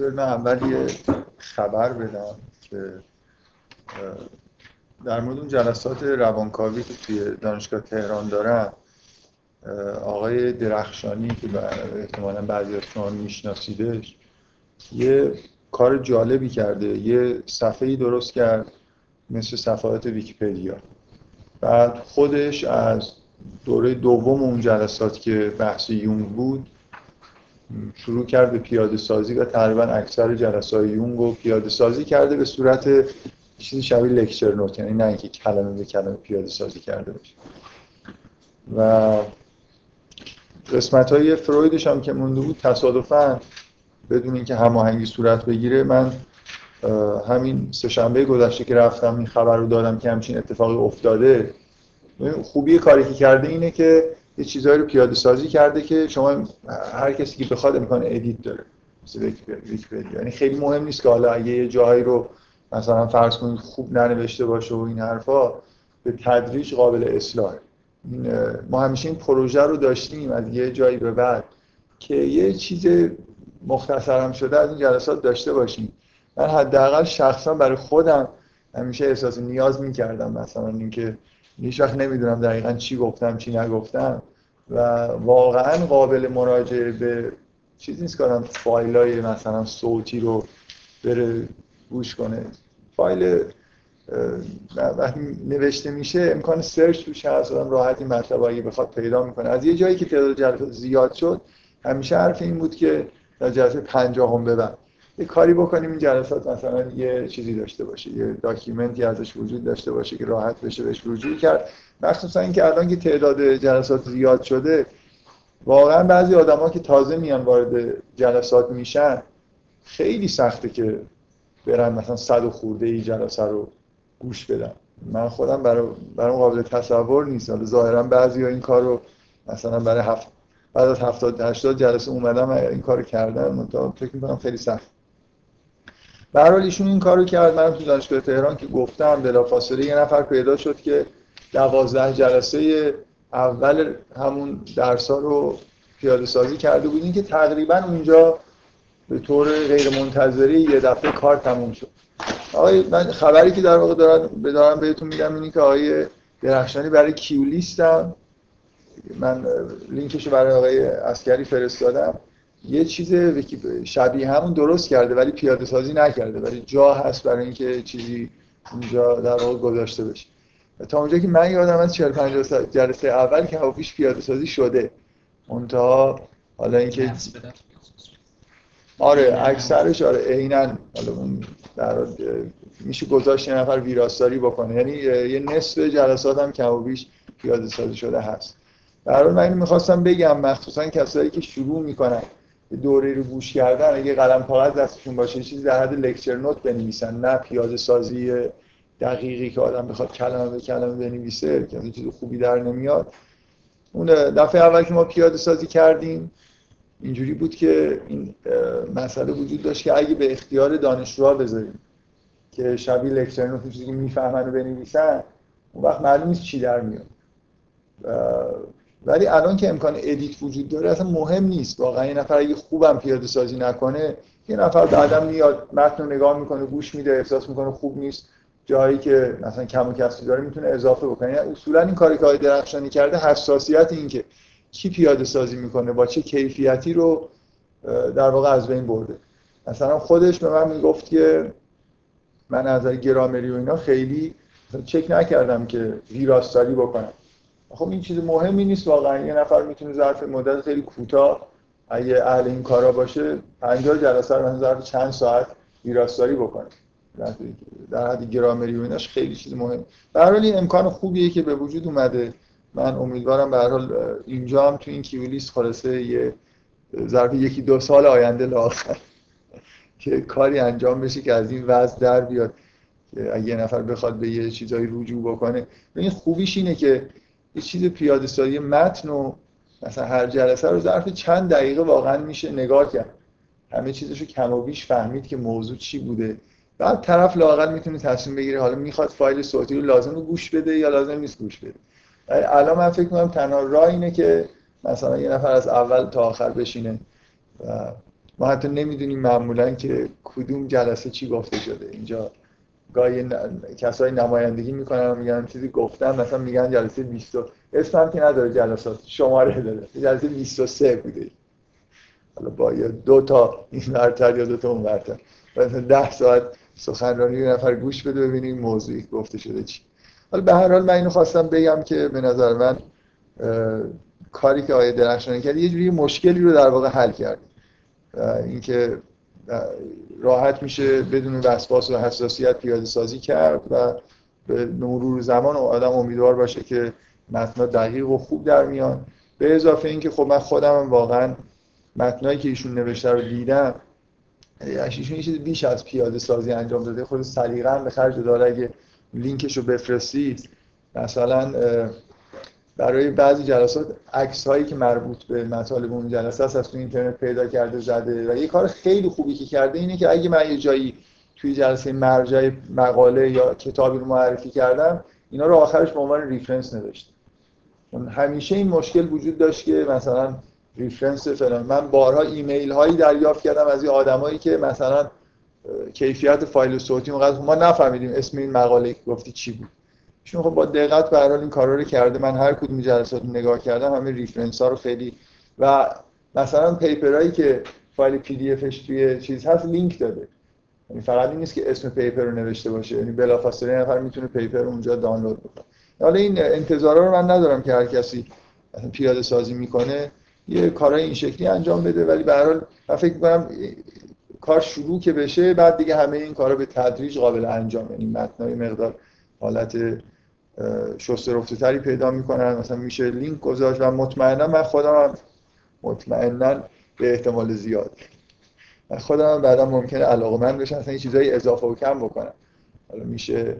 بذارید من اول یه خبر بدم که در مورد اون جلسات روانکاوی که توی دانشگاه تهران دارم آقای درخشانی که احتمالا بعضی از شما میشناسیدش یه کار جالبی کرده یه صفحه درست کرد مثل صفحات ویکیپدیا. بعد خودش از دوره دوم اون جلسات که بحث یونگ بود شروع کرد به پیاده سازی و تقریبا اکثر جلسات یونگ رو پیاده سازی کرده به صورت چیزی شبیه لکچر نوت یعنی نه اینکه کلمه به کلمه پیاده سازی کرده باشه. و قسمت های فرویدش هم که مونده بود تصادفا بدون اینکه هماهنگی صورت بگیره من همین سه شنبه گذشته که رفتم این خبر رو دادم که همچین اتفاقی افتاده. خوبی کاری که کرده اینه که یه چیزهایی رو پیاده سازی کرده که شما هر کسی که بخواد امکان ادیت داره. یعنی خیلی مهم نیست که حالا اگه یه جایی رو مثلا فرض کنید خوب ننوشته باشه و این حرفا به تدریج قابل اصلاح. ما همیشه این پروژه رو داشتیم از یه جایی به بعد که یه چیز مختصرم شده از این جلسات داشته باشیم. من حداقل شخصا برای خودم همیشه احساس نیاز می‌کردم مثلا اینکه هیچ وقت نمی‌دونم دقیقا چی گفتم چی نگفتم. و واقعا قابل مراجعه به چیزی نیست که فایل های مثلا صوتی رو بره گوش کنه. فایل وقتی نوشته میشه امکان search توش هست آدم راحتی مطلب اگه بخواد پیدا می‌کنه. از یه جایی که تعداد جلسات زیاد شد همیشه حرف این بود که در جلسه پنجاهم ببر یه کاری بکنیم این جلسات مثلا یه چیزی داشته باشه یه document ی ازش وجود داشته باشه که راحت بشه بهش رجوع کرد. مخصوصا اینکه الان که تعداد جلسات زیاد شده واقعا بعضی آدما که تازه میان وارد جلسات میشن خیلی سخته که برن مثلا صد و خورده ای جلسه رو گوش بدن. من خودم برای برای قابل تصور نیست. حالا ظاهرا بعضی این کار رو مثلا برای هفت بعد از 70 80 جلسه اومدم این کارو کردم من فکر می‌کنم خیلی سخت. به ایشون این کارو کرد. من تو دانشگاه تهران که گفتم بلافاصله یه نفر پیدا شد که دوازده جلسه اول همون درس رو پیاده سازی کرده بودین که تقریبا اونجا به طور غیر منتظری یه دفعه کار تموم شد. آقای من خبری که در واقع دارم دارم بهتون میدم اینه که آقای درخشانی برای کیولیستم. من لینکش برای آقای اسکری فرستادم. یه چیز شبیه همون درست کرده ولی پیاده سازی نکرده ولی جا هست برای اینکه چیزی اونجا در واقع گذاشته بشه. تا اونجا که من یادم از 40 50 جلسه اول که هواپیش پیاده سازی شده. منتها حالا اینکه آره اکثرش آره عینا حالا اون در میشه گذاشت یه نفر ویراستاری بکنه. یعنی یه نصف جلسات هم کم و بیش پیاده سازی شده هست. در حال من می‌خواستم بگم مخصوصا کسایی که شروع می‌کنن دوره رو گوش کردن اگه قلم کاغذ دستشون باشه چیزی در حد لکچر نوت بنویسن نه پیاده سازی دقیقی که آدم بخواد کلمه به کلمه بنویسه که چیز خوبی در نمیاد. اون دفعه اول که ما پیاده سازی کردیم اینجوری بود که این مسئله وجود داشت که اگه به اختیار دانشجوها بذاریم که شبیه لکچر نوت چیزی که می‌فهمن و بنویسن اون وقت معلوم نیست چی در میاد. ولی الان که امکان ادیت وجود داره اصلا مهم نیست. واقعا یه نفر اگه خوبم پیاده سازی نکنه یه نفر بعدم میاد متن رو نگاه می‌کنه گوش میده احساس می‌کنه خوب نیست. جایی که مثلا کم و کسری داره می‌تونه اضافه بکنه. یعنی اصولا این کاری که آقای درخشانی کرده حساسیت این که کی پیاده سازی می‌کنه با چه کیفیتی رو در واقع از بین برده. مثلا خودش به من می‌گفت که من از گرامری و اینا خیلی چک نکردم که ویراستاری بکنم. خب این چیز مهمی نیست واقعا. یه نفر می‌تونه ظرف مدت خیلی کوتاه اگه اهل این کارا باشه 50 جلسه رو ظرف چند ساعت ویراستاری بکنه. در حد گرامری و ایناش خیلی چیز مهم به هر این امکان خوبیه که به وجود اومده. من امیدوارم به هر حال اینجا هم تو این کیولیس خلاصه یه ظرف یکی دو سال آینده لاخر که کاری انجام بشه که از این وضع در بیاد. اگه یه نفر بخواد به یه چیزایی رجوع بکنه. این خوبیش اینه که یه چیز پیاده سازی متن و مثلا هر جلسه رو ظرف چند دقیقه واقعا میشه نگاه کرد. همه چیزشو کم و بیش فهمید که موضوع چی بوده. بعد طرف لاقل می‌تونه تصمیم بگیره حالا می‌خواد فایل صوتی رو لازم رو گوش بده یا لازم نیست گوش بده. الان من فکر می‌کنم تنها راه اینه که مثلا یه نفر از اول تا آخر بشینه و ما حتی نمی‌دونیم معمولا که کدوم جلسه چی گفته شده. اینجا گاهی کسای نمایندگی می‌کنن میگن چیزی گفتم مثلا میگن جلسه 20 اسم هم که نداره جلسات شماره داره. جلسه 23 بوده. حالا با دو تا این برتر یا دو تا اون برتر مثلا 10 ساعت سخنرانی یه نفر گوش بده ببینیم موضوعی گفته شده چی. حالا به هر حال من اینو خواستم بگم که به نظر من کاری که آیه درخشانی کرد یه جوری مشکلی رو در واقع حل کرد. اینکه راحت میشه بدون وسواس و حساسیت پیاده سازی کرد و به مرور زمان آدم امیدوار باشه که متنها دقیق و خوب در میان. به اضافه اینکه خب من خودم واقعا متنایی که ایشون نوشته رو دیدم ایشون یه چیز بیش از پیاده سازی انجام داده. خود سلیقه به خرج داره اگه لینکش رو بفرستید مثلا برای بعضی جلسات عکس هایی که مربوط به مطالب اون جلسه است از تو اینترنت پیدا کرده زده. و یه کار خیلی خوبی که کرده اینه که اگه من یه جایی توی جلسه مرجع مقاله یا کتابی رو معرفی کردم اینا رو آخرش به عنوان reference نوشته. همیشه این مشکل وجود داشت که مثلا reference فلان. من بارها ایمیل هایی دریافت کردم از این آدمایی که مثلا کیفیت فایل صوتی اونقدر ما نفهمیدیم اسم این مقاله گفتی چی بود. چون خب با دقت به این کارا رو کرده. من هر کدوم جلسات نگاه کردم همه reference ها رو خیلی و مثلا paper ایی که فایل PDF ش توی چیز هست لینک داده. یعنی فقط این نیست که اسم paper رو نوشته باشه. یعنی بلافاصله نفر می‌تونه paper اونجا دانلود بکنه. حالا این انتظارا رو من ندارم که هر کسی پیاده سازی می‌کنه یه کارهای این شکلی انجام بده. ولی به هر حال من فکر می‌کنم کار شروع که بشه بعد دیگه همه این کارا به تدریج قابل انجام. یعنی متنای مقدار حالت رفته تری پیدا می‌کنن مثلا میشه لینک گذاشت و مطمئنا من خودم هم مطمئنا به احتمال زیاد. من خودم هم بعدا ممکنه علاقه من بشم مثلا چیزایی اضافه و کم بکنم. حالا میشه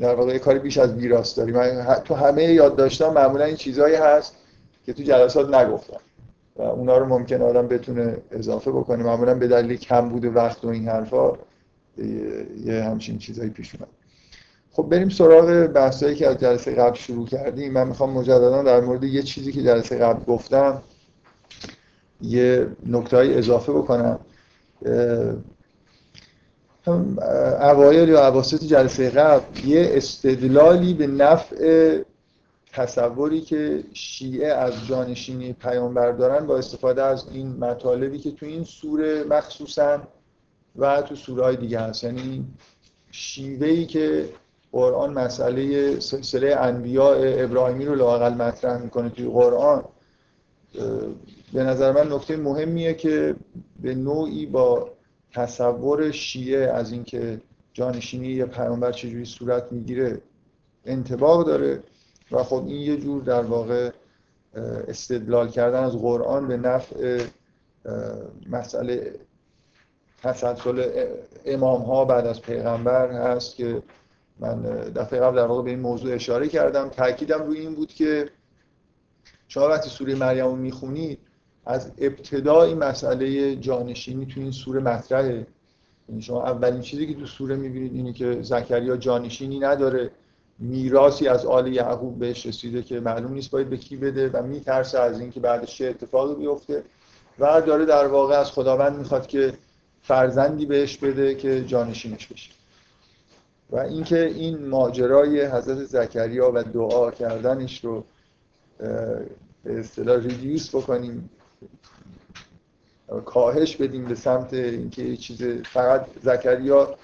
در واقع یه کاری بیش از ویراست داری. من تو همه داشتم معمولا این چیزهایی هست که تو جلسات نگفتم. و اونا رو ممکنه آدم بتونه اضافه بکنه. معمولا به دلیل کم بود وقت و این حرفا. یه همچین چیزایی پیش اومد. خب بریم سراغ بحثایی که از جلسه قبل شروع کردیم. من می‌خوام مجددا در مورد یه چیزی که جلسه قبل گفتم یه نکته اضافه بکنم. اوایل یا عواسط جلسه قبل یه استدلالی به نفع تصوری که شیعه از جانشینی پیامبر دارن با استفاده از این مطالبی که تو این سوره مخصوصا و تو سوره های دیگه هست. یعنی شیوهی که قرآن مسئله سلسله انبیاء ابراهیمی رو لاقل مطرح می‌کنه توی قرآن به نظر من نکته مهمیه که به نوعی با تصور شیعه از اینکه جانشینی یه پیامبر چجوری صورت می‌گیره انتباق داره و خب این یه جور در واقع استدلال کردن از قرآن به نفع مسئله تسلسل امام ها بعد از پیغمبر هست که من دفعه قبل در واقع به این موضوع اشاره کردم. تاکیدم روی این بود که شما وقتی سوره مریم رو می‌خونید از ابتدای مسئله جانشینی تو این سوره مطرحه. یعنی شما اولین چیزی که تو سوره می‌بینید اینه که زکریا جانشینی نداره. میراثی از آل یعقوب بهش رسیده که معلوم نیست باید به کی بده و میترسه از اینکه بعدش چه اتفاقی بیفته. و داره در واقع از خداوند می‌خواد که فرزندی بهش بده که جانشینش بشه. و اینکه این ماجرای حضرت زکریا و دعا کردنش رو به اصطلاح ریدیوس بکنیم کاهش بدیم به سمت اینکه یه چیز فقط زکریا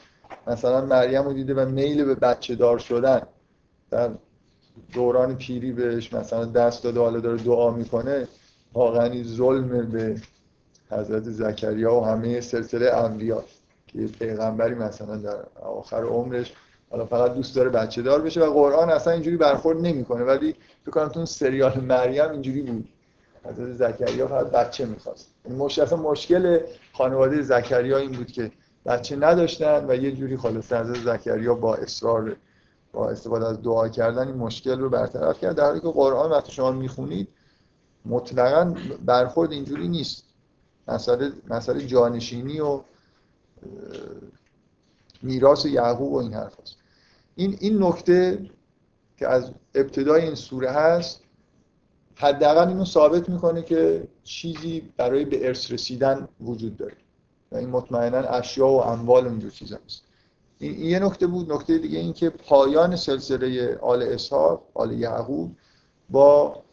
مثلا مریم رو دیده و میل به بچه دار شدن. در دوران پیری بهش مثلا دست داده حالا داره دعا می‌کنه واقعا ظلم به حضرت زکریا و همه سلسله انبیا که پیغمبری مثلا در آخر عمرش حالا فقط دوست داره بچه دار بشه و قرآن اصلا اینجوری برخورد نمی‌کنه ولی فکر کنم تو سریال مریم اینجوری بود. حضرت زکریا فقط بچه می‌خواست. این مش... اصلا مشکل خانواده زکریا این بود که بچه نداشتن و یه جوری خالص حضرت زکریا با اصرار با استفاده از دعا کردن این مشکل رو برطرف کرد. در حالی که قرآن وقتی شما می‌خونید مطلقا برخورد اینجوری نیست. مسئله مسئله جانشینی و میراث یعقوب و این حرف هست. این این نکته که از ابتدای این سوره هست حداقل اینو ثابت می‌کنه که چیزی برای به ارث رسیدن وجود داره و این مطمئنا اشیا و اموال اونجور چیز هست این یه نکته بود نکته دیگه این که پایان سلسله آل اسحاق آل یعقوب با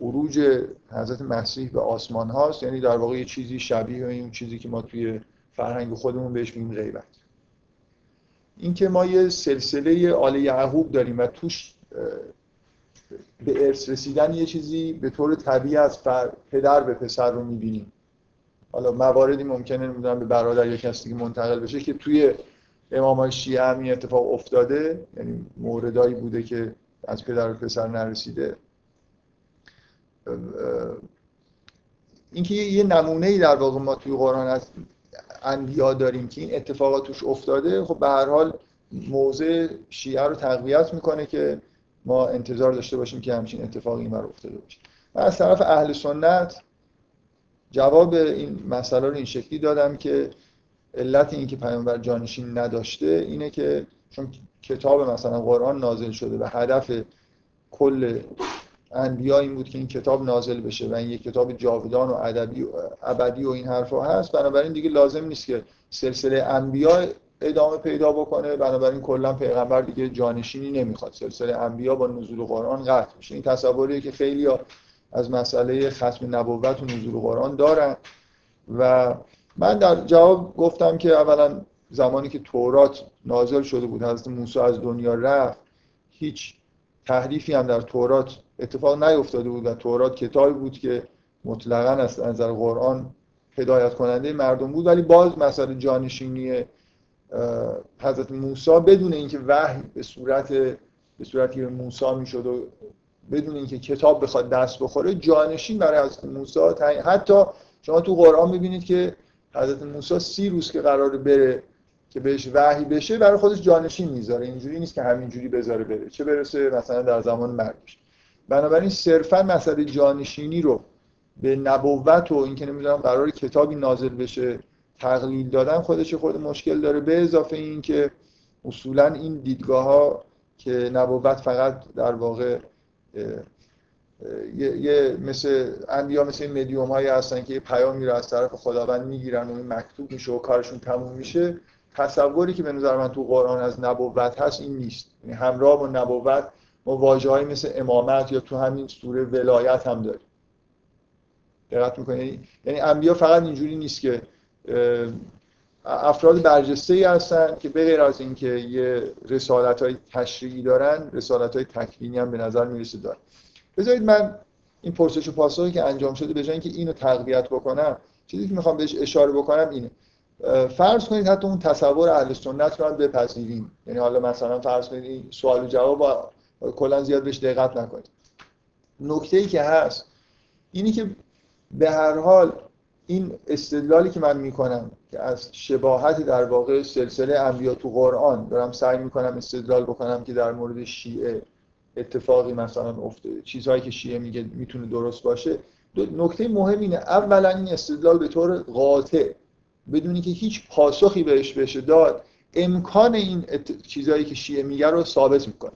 عروج حضرت مسیح به آسمان هاست یعنی در واقع یه چیزی شبیه این چیزی که ما توی فرهنگ خودمون بهش میگیم غیبت. اینکه ما یه سلسله آل یعقوب داریم و توش به ارث رسیدن یه چیزی به طور طبیعی از پدر به پسر رو می‌بینیم. حالا مواردی ممکنه نمی‌دونم به برادر یا کسی که منتقل بشه که توی امام شیعه این اتفاق افتاده یعنی موردایی بوده که از پدر به پسر نرسیده. اینکه یه نمونه ای در واقع ما توی قرآن از انبیا داریم که این اتفاقات توش افتاده. خب به هر حال موضع شیعه رو تقویت می‌کنه که ما انتظار داشته باشیم که همچین اتفاقی این افتاده باشه. من از طرف اهل سنت جواب این مسئله رو این شکلی دادم که علت این که پیامبر جانشین نداشته اینه که چون کتاب مثلا قرآن نازل شده و هدف کل انبیا این بود که این کتاب نازل بشه و این یک کتاب جاودان و ادبی ابدی و این حرفا هست. بنابراین دیگه لازم نیست که سلسله انبیا ادامه پیدا بکنه. بنابراین کلا پیغمبر دیگه جانشینی نمی‌خواد. سلسله انبیا با نزول قرآن قطع میشه این تصوریه که خیلی از مسئله ختم نبوت و نزول قرآن دارن. و من در جواب گفتم که اولا زمانی که تورات نازل شده بود حضرت موسی از دنیا رفت هیچ تحریفی هم در تورات اتفاق نیفتاده بود و تورات کتابی بود که مطلقا از نظر قرآن هدایت کننده مردم بود. ولی باز مسئله جانشینی حضرت موسی بدون اینکه وحی به صورت به صورتی به موسی می‌شد و بدون اینکه کتاب بخواد دست بخوره جانشین برای حضرت موسی حتی شما تو قرآن می‌بینید که حضرت موسی سی روز که قرار بره که بهش وحی بشه برای خودش جانشین می‌ذاره. اینجوری نیست که همینجوری بذاره بره. چه برسه مثلا در زمان مرگش بنابراین صرفا مسئله جانشینی رو به نبوت و اینکه نمی‌دونم قرار کتابی نازل بشه تقلیل دادن خودش خود مشکل داره. به اضافه این که اصولا این دیدگاه ها که نبوت فقط در واقع یه مثل انبیا مثل مدیوم هایی هستن که یه پیام رو از طرف خداوند می‌گیرن و این مکتوب میشه و کارشون تموم میشه. تصوری که به نظر من تو قرآن از نبوت هست این نیست. یعنی همراه با نبوت ما واجه مثل امامت یا تو همین سوره ولایت هم داریم. دقت می‌کنید یعنی انبیا فقط اینجوری نیست که افراد برجسته ای هستن که به غیر از اینکه یه رسالت های تشریعی دارن رسالت های تکوینی هم به نظر می‌رسه دارن. بذارید من این پرسش و پاسخی که انجام شده به اینکه اینو تقویت بکنم چیزی که می‌خوام بهش اشاره بکنم اینه. فرض کنید حتی اون تصور اهل سنت رو هم بپذیریم. یعنی حالا مثلا فرض کنید سوال و جواب کلا زیاد بهش دقت نکنید. نکته ای که هست اینی که به هر حال این استدلالی که من می‌کنم که از شباهت در واقع سلسله انبیا تو قرآن دارم سعی می‌کنم استدلال بکنم که در مورد شیعه اتفاقی مثلا افتاده. چیزهایی که شیعه میگه می‌تونه درست باشه. نکته مهم اینه اولا این استدلال به طور قاطع بدونی که هیچ پاسخی بهش بشه داد امکان این چیزهایی که شیعه میگه رو ثابت می‌کنه.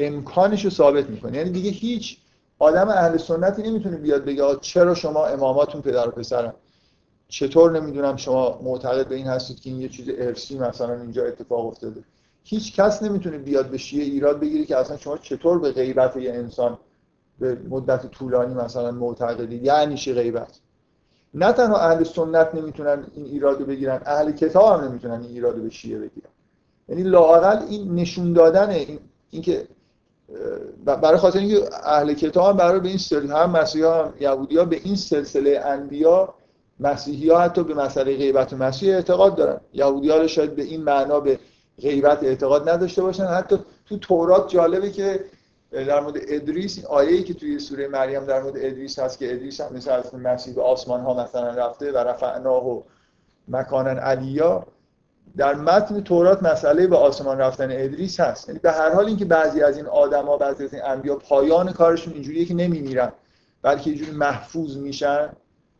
امکانش رو ثابت می‌کنه. یعنی دیگه هیچ آدم اهل سنتی نمی‌تونه بیاد بگه چرا شما اماماتون پدر و پسرن؟ چطور نمی‌دونم شما معتقد به این هستید که این یه چیز ارسی مثلا اینجا اتفاق افتاده؟ هیچ کس نمی‌تونه بیاد به شیعه ایراد بگیره که اصلا شما چطور به غیبت یه انسان به مدت طولانی مثلا معتقدید. یعنی چی غیبت؟ نه تنها اهل سنت نمی‌تونن این ایراد رو بگیرن اهل کتاب هم نمی‌تونن این ایراد رو به شیعه بگیرن. یعنی لاقل این نشون دادن این اینکه برای خاطر اینکه اهل کتاب هم برای به این سلسله هم مسیحا هم یهودی ها به این سلسله انبیا مسیحی ها حتی به مسئله غیبت مسیح اعتقاد دارن. یهودی ها شاید به این معنا به غیبت اعتقاد نداشته باشن. حتی تو تورات جالبه که در مورد ادریس این آیه‌ای که توی سوره مریم در مورد ادریس هست که ادریس هم مثل از مسیح به آسمان ها مثلا رفته و رفعناه و مکانن علیا در متن تورات مسئله به آسمان رفتن ادریس هست. یعنی به هر حال اینکه بعضی از این آدما بعضی از این انبیا پایان کارشون اینجوریه که نمیمیرن بلکه یه جوری محفوظ میشن.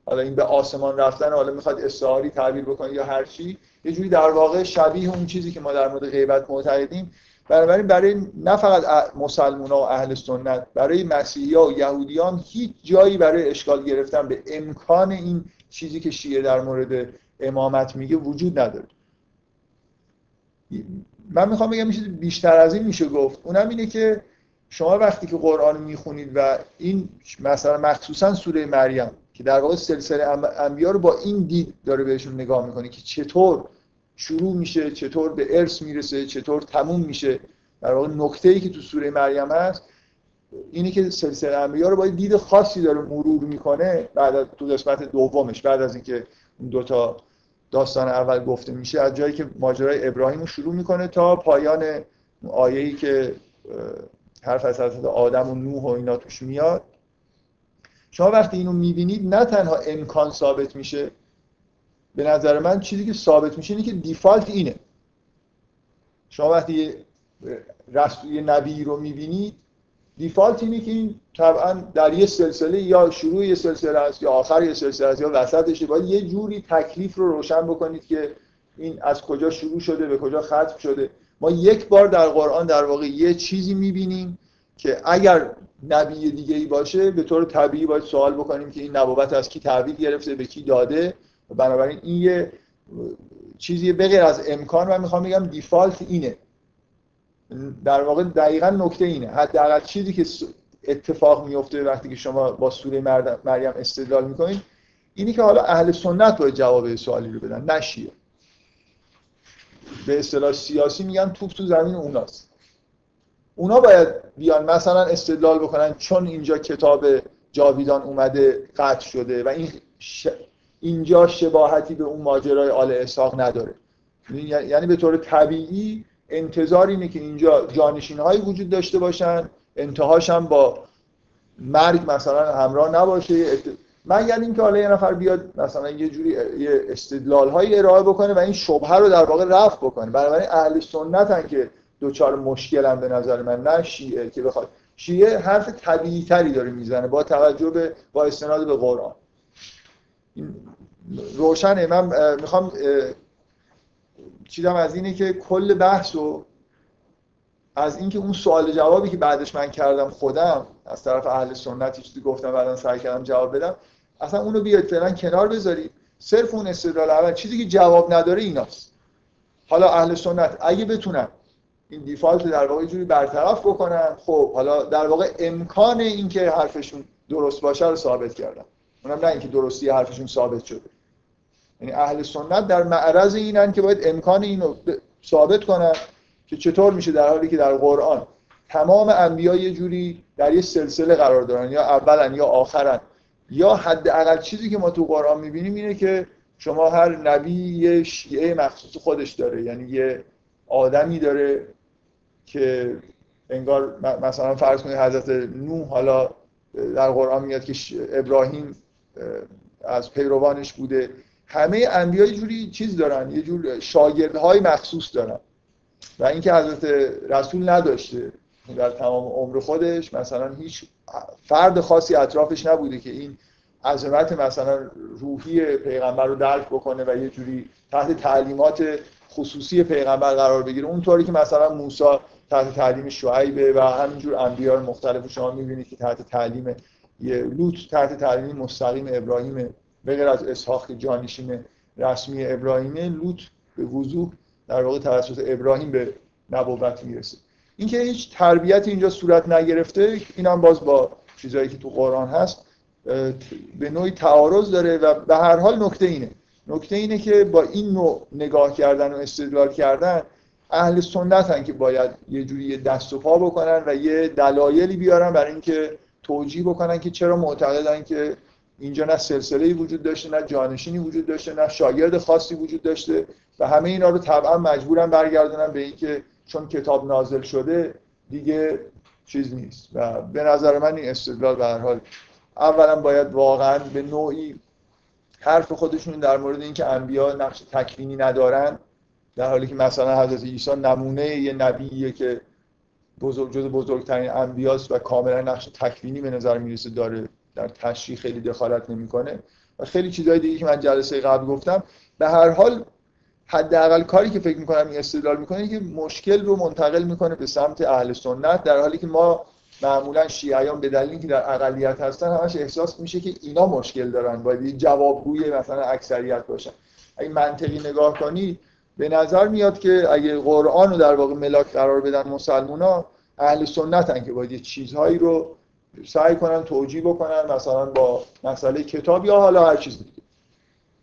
حالا این به آسمان رفتن حالا می‌خواد استعاری تعبیر بکنه یا هر چی یه جوری در واقع شبیه اون چیزی که ما در مورد غیبت معتقدیم. بنابراین برای نه فقط مسلمان و اهل سنت برای مسیحی ها و یهودیان هیچ جایی برای اشکال گرفتن به امکان این چیزی که شیعه در مورد امامت میگه وجود نداره. من می‌خوام بگم چیز بیشتر از این میشه گفت. اونم اینه که شما وقتی که قرآن می‌خونید و این مثلا مخصوصا سوره مریم که در واقع سلسله انبیا رو با این دید داره بهشون نگاه می‌کنه که چطور شروع میشه چطور به ارث می‌رسه چطور تموم میشه. در واقع نکته ای که تو سوره مریم هست اینی که سلسله انبیا رو با دید خاصی داره مرور می‌کنه بعد از تو قسمت دومش بعد از اینکه اون دو تا داستان اول گفته میشه از جایی که ماجرای ابراهیم رو شروع می‌کنه تا پایان آیه‌ای که حرف از حضرت آدم و نوح و اینا توش میاد. شما وقتی اینو می‌بینید نه تنها امکان ثابت میشه به نظر من چیزی که ثابت میشه اینه که دیفالت اینه. شما وقتی رسول نبی رو می‌بینید دیفالت اینه که این طبعا در یه سلسله یا شروع یه سلسله است یا آخر یه سلسله است یا وسطش باید یه جوری تکلیف رو روشن بکنید که این از کجا شروع شده به کجا ختم شده. ما یک بار در قرآن در واقع یه چیزی می‌بینیم که اگر نبی دیگه ای باشه به طور طبیعی باید سوال بکنیم که این نبوت از کی تحویل گرفته به کی داده. بنابراین این یه چیزی بغیر از امکان من می‌خوام بگم دیفالت اینه. در واقع دقیقا نکته اینه. حداقل چیزی که اتفاق میفته وقتی که شما با سوره مریم استدلال می‌کنید اینی که حالا اهل سنت باید جواب سوالی رو بدن نشیه به اصطلاح سیاسی میگن توپ تو زمین اوناست. اونا باید بیان مثلا استدلال بکنن چون اینجا کتاب جاویدان اومده قطع شده و این اینجا شباهتی به اون ماجرای آل اسحاق نداره. یعنی به طور طبیعی انتظار اینه که اینجا جانشین هایی وجود داشته باشن انتهاش هم با مرگ مثلا همراه نباشه. مگر اینکه حالا یه نفر بیاد مثلا یه جوری یه استدلال هایی ارائه بکنه و این شبهه رو در واقع رفع بکنه. بنابراین اهل سنت که دوچار مشکل هم به نظر من نه شیعه که بخواد. شیعه حرف طبیعی تری داره می‌زنه با توجه به با استناد به قرآن. روشنه. من می‌خوام چیزم از اینه که کل بحث و از اینکه اون سوال جوابی که بعدش من کردم خودم از طرف اهل سنتی چیزی گفتم بعدا سعی کردم جواب بدم اصلا اونو بیاید فعلا کنار بذارید. صرف اون استدلال اول. چیزی که جواب نداره ایناست. حالا اهل سنت اگه بتونن این دیفالت در واقع جوری برطرف بکنن خب حالا در واقع امکان اینکه حرفشون درست باشه رو ثابت کردن اونم نه اینکه درستی حرفشون ثابت شده. یعنی اهل سنت در معرض اینن که باید امکان اینو ثابت کنن که چطور میشه در حالی که در قرآن تمام انبیا یه جوری در یه سلسله قرار دارن یا اولا یا آخرن. یا حداقل چیزی که ما تو قرآن می‌بینیم اینه که شما هر نبی یه شیعه مخصوص خودش داره. یعنی یه آدمی داره که انگار مثلا فرض کنید حضرت نوح حالا در قرآن میاد که ابراهیم از پیروانش بوده. همه انبیا یه جوری چیز دارن یه جور شاگردهای مخصوص دارن. و اینکه حضرت رسول نداشته در تمام عمر خودش مثلا هیچ فرد خاصی اطرافش نبوده که این عظمت مثلا روحی پیغمبر رو درک بکنه و یه جوری تحت تعلیمات خصوصی پیغمبر قرار بگیره. اونطوری که مثلا موسی تحت تعلیم شعیبه و همینجور انبیاء مختلف شما می‌بینید که تحت تعلیم یه لوط تحت تعلیم مستقیم ابراهیم بغیر از اسحاق جانشین رسمی ابراهیمه لوط به وضوح در واقع توسط ابراهیم به نبوت می‌رسه. اینکه هیچ تربیت اینجا صورت نگرفته اینم باز با چیزایی که تو قرآن هست به نوعی تعارض داره و به هر حال نکته اینه. نکته اینه که با این نوع نگاه کردن و استدلال کردن اهل سنت هن که باید یه جوری دست و پا بکنن و یه دلایلی بیارن برای اینکه توجیه بکنن که چرا معتقدن که اینجا نه سلسله وجود داشته نه جانشینی وجود داشته نه شاگرد خاصی وجود داشته و همه اینا رو طبعا مجبورن برگردونن به اینکه چون کتاب نازل شده دیگه چیز نیست. و به نظر من این استدلال به هر حال اولا باید واقعا به نوعی حرف خودشون در مورد اینکه انبیا نقش تکوینی ندارن در حالی که مثلا حضرت عیسی نمونه یه نبیه که بزرگ جز بزرگترین انبیاست و کاملا نقش تکوینی به نظر می‌رسه داره. در تشریح خیلی دخالت نمی‌کنه. و خیلی چیزهای دیگه که من جلسه قبل گفتم به هر حال حداقل کاری که فکر می‌کنم این استدلال می‌کنه که مشکل رو منتقل می‌کنه به سمت اهل سنت در حالی که ما معمولا شیعیان به دلیل اینکه در اقلیت هستن همش احساس میشه که اینا مشکل دارن باید جوابگوی مثلا اکثریت باشن. اگه منطقی نگاه کنی به نظر میاد که اگه قرآن رو در واقع ملاک قرار بدن مسلمونا اهل سنتن که باید چیزهایی رو سعی کنن توجیه بکنن مثلا با مسئله کتاب یا حالا هر چیز دیگه.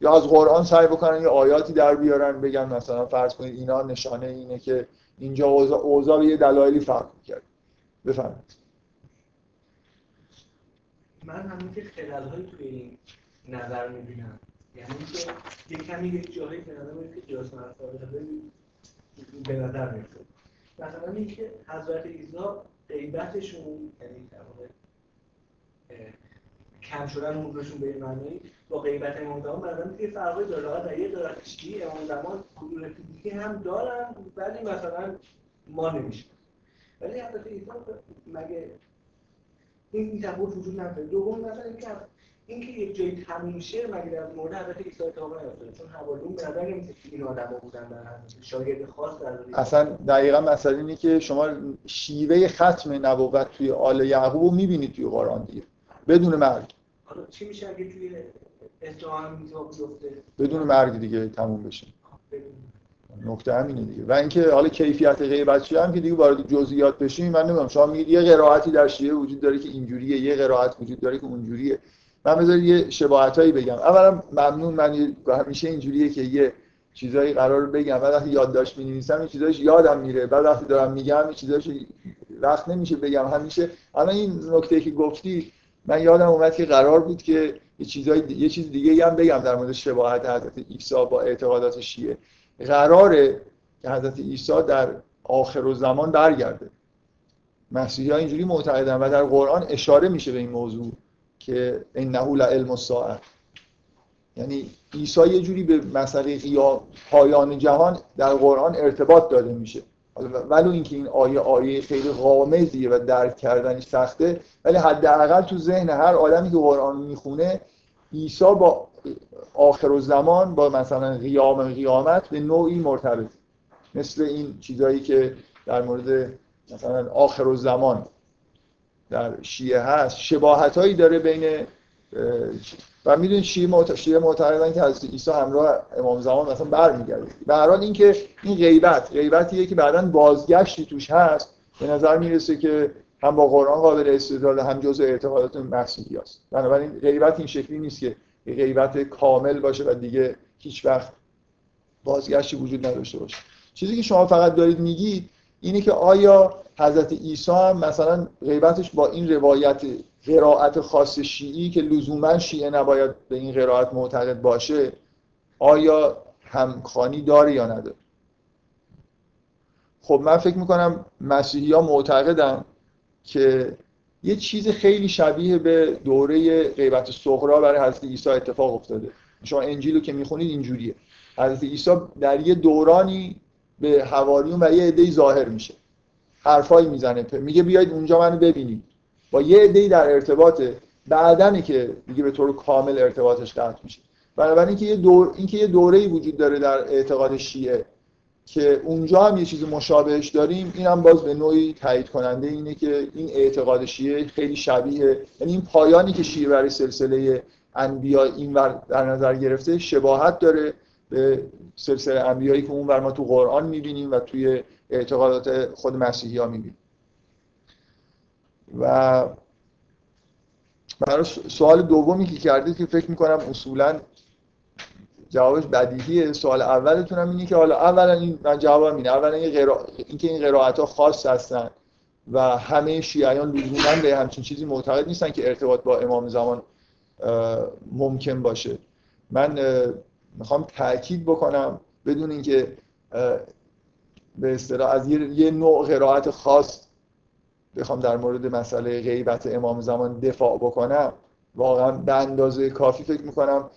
یا از قرآن سعی بکنن یه آیاتی در بیارن بگن مثلا فرض کنید اینا نشانه اینه که اینجا اوضاع به یه دلایلی فرق کرد بفرمایید. من همین که های توی این نظر می‌بینم. یعنی که یه کمی یک جایی به نظر میاد که جاس به نظر میاد مثلا اینکه حضرت ایزا غیبتشون یعنی کم شدن عمرشون به معنی با غیبت امام زمان بعدا یه فرقی داره در یه درخشی امام زمان کدور فیزیکی هم دارن ولی مثلا ما نمیشه ولی حضرت عیسی مگه این تصور وجود نداره دوم مثلا اینکه اینکه یک جایی تموم مگه در مورد حضرت عیسی اتفاق نیفتاده چون حوالیون به نظر نمیاد که این آدما بودن در شاگرد خاص در اصلا دقیقا مسئله اینه که شما شیوه ختم نبوت توی آل یعقوب رو می‌بینید توی قرآن دیگه. بدون مرگ. چی میشه اگه توی بدون مرگ دیگه تموم بشه. نکته همینه دیگه. و اینکه حالا کیفیت غیبت چی هم که دیگه وارد جزئیات بشیم من نمی‌دونم شما میگید یه قرائتی در شیعه وجود داره که اینجوریه یه قرائت وجود داره که اونجوریه. من بذارید یه شباهتایی بگم. اولا ممنون من همیشه اینجوریه که یه چیزایی قرار بگم. بعد وقتی یادداشت می‌نویسم این چیزایش یادم میره. بعد وقتی دارم میگم این چیزایش وقت نمیشه بگم. همیشه الان این نکته که گفتی من یادم اومد که قرار بود که یه چیزای یه چیز دیگه هم بگم در مورد شباهت حضرت عیسی با اعتقادات شیعه. قراره که حضرت عیسی در آخر و زمان برگرده. مسیحی ها اینجوری معتقدن و در قرآن اشاره میشه به این موضوع که انه لعلم الساعه. یعنی عیسی یه جوری به مسئله پایان جهان در قرآن ارتباط داده میشه. ولو اینکه این آیه آیه خیلی غامضیه و درک کردنش سخته ولی حداقل تو ذهن هر آدمی که قرآن می‌خونه عیسی با آخر زمان با مثلا قیام قیامت به نوعی مرتبط مثل این چیزایی که در مورد مثلا آخر زمان در شیعه هست. شباهت هایی داره بین و می‌دونید شیعه معت... شیعه که حضرت عیسی همراه امام زمان مثلا برمیگرده. به هر حال اینکه این غیبت غیبتیه که بعدا بازگشتی توش هست به نظر می‌رسه که هم با قرآن قابل استدلال هم جزء اعتقادات مسیحی است بنابراین غیبت این شکلی نیست که غیبت کامل باشه و دیگه هیچ وقت بازگشتی وجود نداشته باشه. چیزی که شما فقط دارید میگید اینه که آیا حضرت عیسی هم مثلا غیبتش با این روایت قرائت خاص شیعی که لزوما شیعه نباید به این قرائت معتقد باشه آیا همخانی داره یا نداره؟ خب من فکر می‌کنم مسیحی ها معتقدن که یه چیز خیلی شبیه به دوره غیبت صغرا برای حضرت عیسی اتفاق افتاده. شما انجیل رو که می‌خونید اینجوریه. حضرت عیسی در یه دورانی به حواریون و یه عده‌ای ظاهر میشه. حرفایی می‌زنه. میگه بیاید اونجا منو ببینید. با یه عده‌ای در ارتباطه بعدنی که دیگه به طور کامل ارتباطش قطع میشه. بنابراین اینکه یه دور اینکه یه دوره‌ای وجود داره در اعتقاد شیعه که اونجا هم یه چیز مشابهش داریم این هم باز به نوعی تایید کننده اینه که این اعتقاد شیعه خیلی شبیه یعنی این پایانی که شیعه برای سلسله انبیا این در نظر گرفته شباهت داره به سلسله انبیایی که اون ور ما تو قرآن می‌بینیم و توی اعتقادات خود مسیحی می‌بینیم. و برای سوال دومی که کردید که فکر می‌کنم اصولا جوابش بدیهیه. سوال اولتون هم اینه که حالا اولا این من جوابم اینه. اولا این غرا... اینکه این قرائت ها خاص هستن و همه شیعیان لزوما به همچین چیزی معتقد نیستن که ارتباط با امام زمان ممکن باشه. من می‌خوام تاکید بکنم بدون اینکه به اصطلاح از یه نوع قرائت خاص بخوام در مورد مسئله غیبت امام زمان دفاع بکنم واقعا به اندازه کافی فکر می‌کنم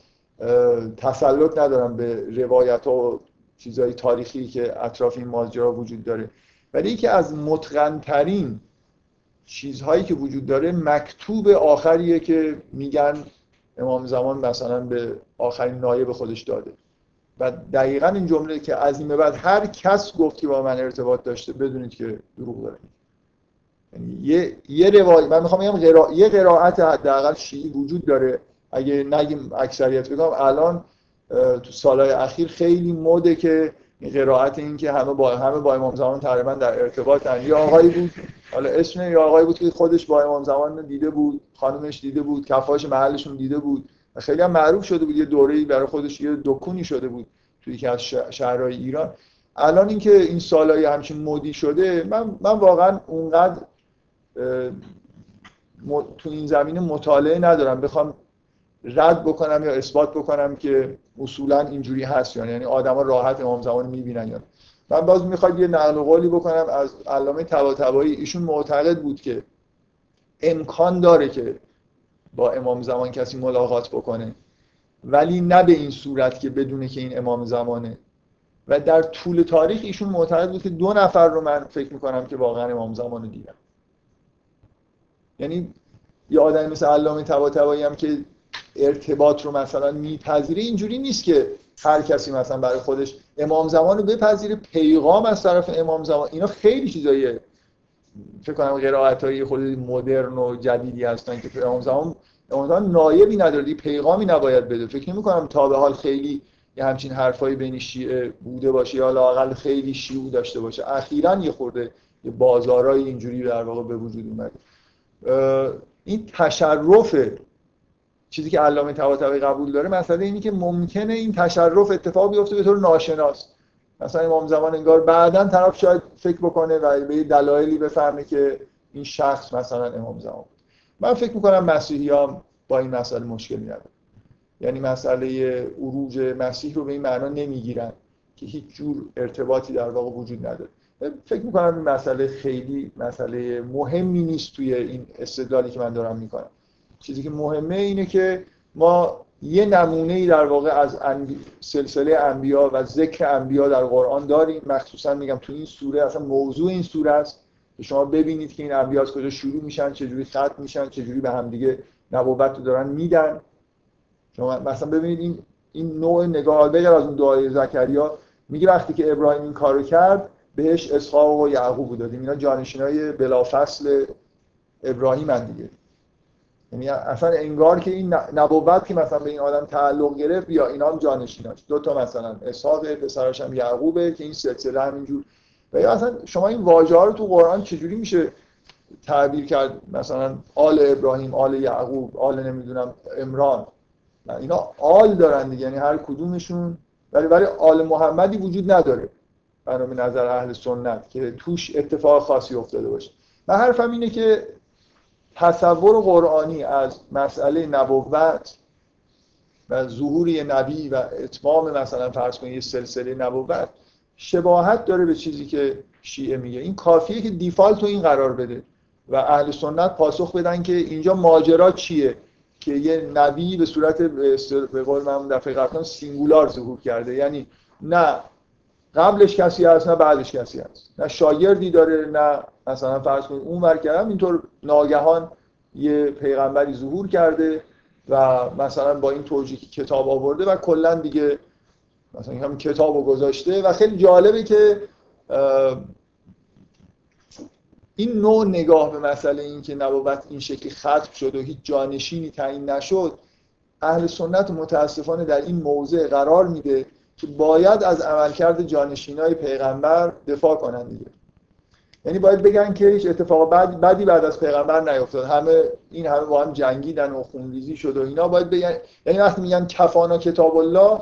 تسلط ندارم به روایت ها و چیزهای تاریخی که اطراف این ماجرا وجود داره. ولی یکی از متقنترین چیزهایی که وجود داره مکتوب آخریه که میگن امام زمان مثلا به آخرین نایب خودش داده. و دقیقا این جمله که از این به بعد هر کس گفت که با من ارتباط داشته بدونید که دروغ داره یه یه روایت من می‌خوام بگم قرا... یه قرائت حداقل شیعی وجود داره. اگه نگیم اکثریت بگم الان تو سالهای اخیر خیلی مده که این قرائت این که همه با همه با امام زمان تقریبا در ارتباطن یا آقایی بود حالا اسم یا آقایی بود که خودش با امام زمان دیده بود خانمش دیده بود کفاش محلشون دیده بود. و خیلی هم معروف شده بود یه دوره‌ای برای خودش یه دکونی شده بود توی یکی از شهرهای ایران. الان اینکه این سالهای همچین مدی شده من من واقعا اونقدر تو این زمینه مطالعه ندارم. بخوام رد بکنم یا اثبات بکنم که اصولا اینجوری هست یعنی, یعنی آدما راحت امام زمان می‌بینن یا من باز می‌خواد یه نقل قولی بکنم از علامه طباطبایی. ایشون معتقد بود که امکان داره که با امام زمان کسی ملاقات بکنه. ولی نه به این صورت که بدونه که این امام زمانه. و در طول تاریخ ایشون معتقد بود که دو نفر رو من فکر می‌کنم که واقعا امام زمان رو دیدم. یعنی یه آدمی مثل علامه طباطبایی هم که ارتباط رو مثلا میپذیره اینجوری نیست که هر کسی مثلا برای خودش امام زمان رو بپذیره پیغام از طرف امام زمان. اینا خیلی چیزاییه. فکر کنم قرائت های خود مدرن و جدیدی هستن که امام زمان امام زمان نایبی نداره پیغامی نباید بده. فکر نمی کنم تا به حال خیلی یه همچین حرفایی بین شیعه بوده باشه یا لاقل خیلی شیوع داشته باشه. اخیرا یه خورده یه بازارای اینجوری در واقع به وجود اومده. این تشرف چیزی که علامه طباطبایی قبول داره مسئله اینی که ممکنه این تشرف اتفاق بیفته به طور ناشناس. مثلا امام زمان انگار بعدا طرف شاید فکر بکنه و به دلایلی بفهمه که این شخص مثلا امام زمان بود. من فکر می‌کنم مسیحی هم با این مسئله مشکلی نداره یعنی مسئله عروج مسیح رو به این معنا نمی‌گیرن که هیچ جور ارتباطی در واقع وجود نداره. فکر می‌کنم این مسئله خیلی مسئله مهمی نیست توی این استدلالی که من دارم می‌کنم چیزی که مهمه اینه که ما یه نمونه ای در واقع از. سلسله انبیا و ذکر انبیا در قرآن داریم مخصوصا میگم تو این سوره اصلا موضوع این سوره است که شما ببینید که این انبیا از کجا شروع میشن چجوری ختم میشن چجوری به هم دیگه نبوت دارن میدن شما مثلا ببینید این این نوع نگاه بغیر از اون دعای زکریا میگه وقتی که ابراهیم این کارو کرد بهش اسحاق و یعقوب دادیم. اینا جانشینای بلافصل ابراهیم هم دیگه. یعنی اصلا انگار که این نبوت که مثلا به این آدم تعلق گرفت یا اینا هم جانشیناش. دو تا مثلا اسحاق پسرش هم یعقوبه که این سلسله همینجور. و یا اصلا شما این واژه رو تو قرآن چجوری میشه تعبیر کرد؟ مثلا آل ابراهیم آل یعقوب آل نمی‌دونم امران اینا آل دارن دیگه. یعنی هر کدومشون. ولی ولی آل محمدی وجود نداره. به نظر اهل سنت که توش اتفاق خاصی افتاده باشه. من حرفم اینه که تصور قرآنی از مسئله نبوت و ظهور نبی و اتمام مثلا فرض کنید یه سلسله نبوت شباهت داره به چیزی که شیعه میگه. این کافیه که دیفالت رو این قرار بده و اهل سنت پاسخ بدن که اینجا ماجرا چیه که یه نبی به صورت به قول من دفعه قبلا سینگولار ظهور کرده. یعنی نه قبلش کسی هست نه بعدش کسی هست. نه شاگردی داره نه مثلا فرض کنید اون ور کردم. اینطور ناگهان یه پیغمبری ظهور کرده و مثلا با این توجیه کتاب آورده و کلا دیگه مثلا هم کتاب رو گذاشته و خیلی جالبه که این نوع نگاه به مسئله این که نبوت این شکلی ختم شد و هیچ جانشینی تعیین نشد اهل سنت متاسفانه در این موضع قرار میده که باید از عملکرد جانشینای پیغمبر دفاع کنن دیگه. یعنی باید بگن که هیچ اتفاق بعد بدی بعد از پیغمبر نیفتاد. همه این همه با هم جنگیدن و خونریزی شد و اینا. باید بگن یعنی وقتی میگن کفانا کتاب الله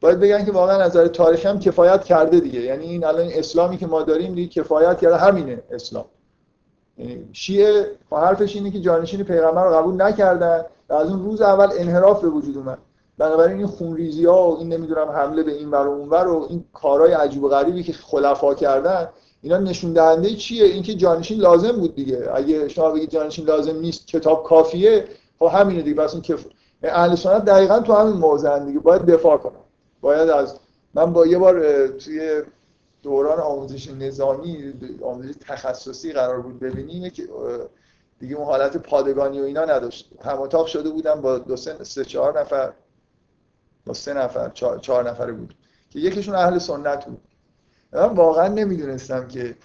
باید بگن که واقعا نظر تاریخی هم کفایت کرده دیگه. یعنی این الان اسلامی که ما داریم دیگه کفایت کرده. همینه اسلام. یعنی شیعه حرفش اینه که جانشین پیغمبر رو قبول نکردن. و از اون روز اول انحراف به وجود اومد. بنابراین این خونریزی ها و این نمی‌دونم حمله به این ور و اون و این کارهای عجیب و غریبی که خلفا کردن اینا نشون دهنده چیه اینکه جانشین لازم بود دیگه. اگه شما بگید جانشین لازم نیست کتاب کافیه خب همینه دیگه. پس این کف... اهل سنت دقیقا تو همین موضع دیگه. باید دفاع کنم باید از من با یه بار توی دوران آموزش نظامی آموزش تخصصی قرار بود ببینیم. که دیگه اون حالت پادگانی و اینا نداشت. هم شده بودم با دو سه چهار نفر. با سه نفر چهار, چهار نفره بود که یکیشون اهل سنت بود. من واقعا نمی‌دونستم که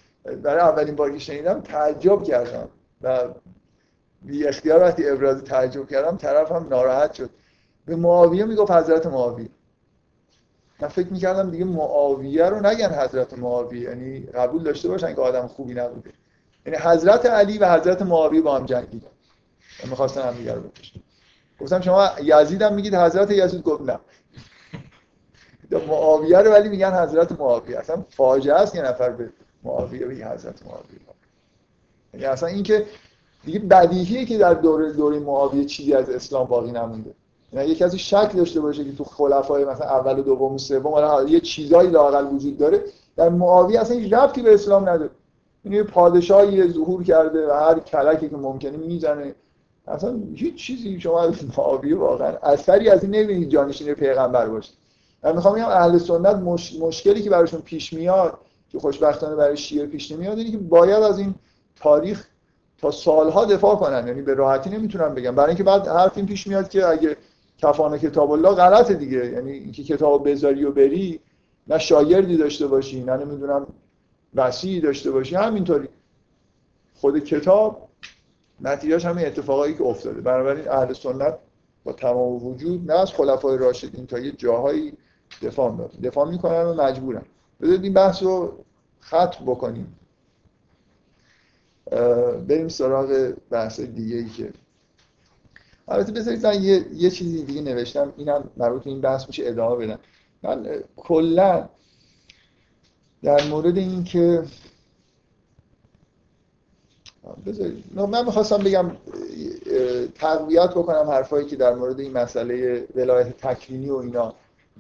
برای اولین باری شنیدم تعجب کردم و بی اختیار وقتی ابراز تعجب کردم طرفم ناراحت شد. به معاویه می‌گفت حضرت معاویه. من فکر می‌کردم دیگه معاویه رو نگن حضرت معاویه یعنی قبول داشته باشن که آدم خوبی نبوده. یعنی حضرت علی و حضرت معاویه با هم جنگیدن. می‌خواستن هم دیگر رو بکشن گفتم شما یزید هم میگید حضرت یزید؟ گفت نه. معاویه رو ولی میگن حضرت معاویه. اصلا فاجعه است یه نفر به معاویه بگه حضرت معاویه. یعنی اصلا این که دیگه بدیهیه که در دوره دوره معاویه چیزی از اسلام باقی نمونده. یعنی یکی از شک داشته باشه که تو خلفای مثلا اول و دوم و سوم یه چیزایی لاقل وجود داره در معاویه اصلا هیچ ربطی به اسلام نداره. یعنی پادشاهی ظهور کرده و هر کلکی که ممکنه می‌زنه. اصلا هیچ چیزی شما از معاویه واقعا اثری از این نمی‌بینید جانشین پیغمبر باشه. من می‌خوام بگم اهل سنت مش... مشکلی که براشون پیش میاد که خوشبختانه برای شیعه پیش نمیاد اینه که باید از این تاریخ تا سالها دفاع کنن. یعنی به راحتی نمی‌تونم بگم. برای اینکه بعد حرف این پیش میاد که اگه کفانه کتاب الله غلطه دیگه. یعنی اینکه کتاب بذاری و بری نه شاگردی داشته باشی نه نمی‌دونم وسیعی داشته باشی. همینطوری. خود کتاب نتیجهش همین اتفاقایی که افتاده. بنابراین اهل سنت با تمام وجود نه از خلفای راشدین تا یه جاهایی دفاع می‌کنن. دفاع می‌کنن و مجبورن. بذارید این بحث رو ختم بکنیم. بریم سراغ بحث دیگه ای که البته بذارید من یه, یه چیزی دیگه نوشتم. اینم مربوط به این بحث میشه ادامه بدم. من کلا در مورد این که بذارید. من می‌خواستم بگم تقویت بکنم حرفایی که در مورد این مسئله ولایت تکوینی و اینا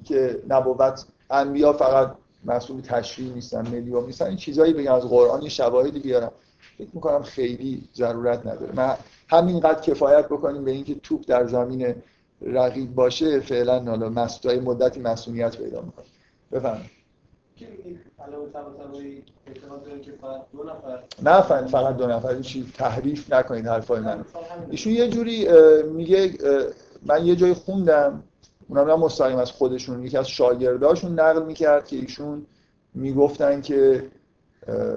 که نبوت انبیا فقط مسئول تشریع نیستن ملیوم نیستن. این چیزایی بگم از قرآن شواهدی بیارم. فکر می‌کنم خیلی ضرورت نداره. من همینقدر کفایت بکنیم به اینکه توپ در زمین رقیب باشه فعلا حالا مسئول مدتی مسئولیت پیدا می‌کنه. بفرمایید. نه فقط دو نفر چی تحریف نکنید حرفای من ایشون یه جوری میگه من یه جای خوندم اونا هم مستقیم از خودشون یکی از شاگرداشون نقل می‌کرد که ایشون می‌گفتن که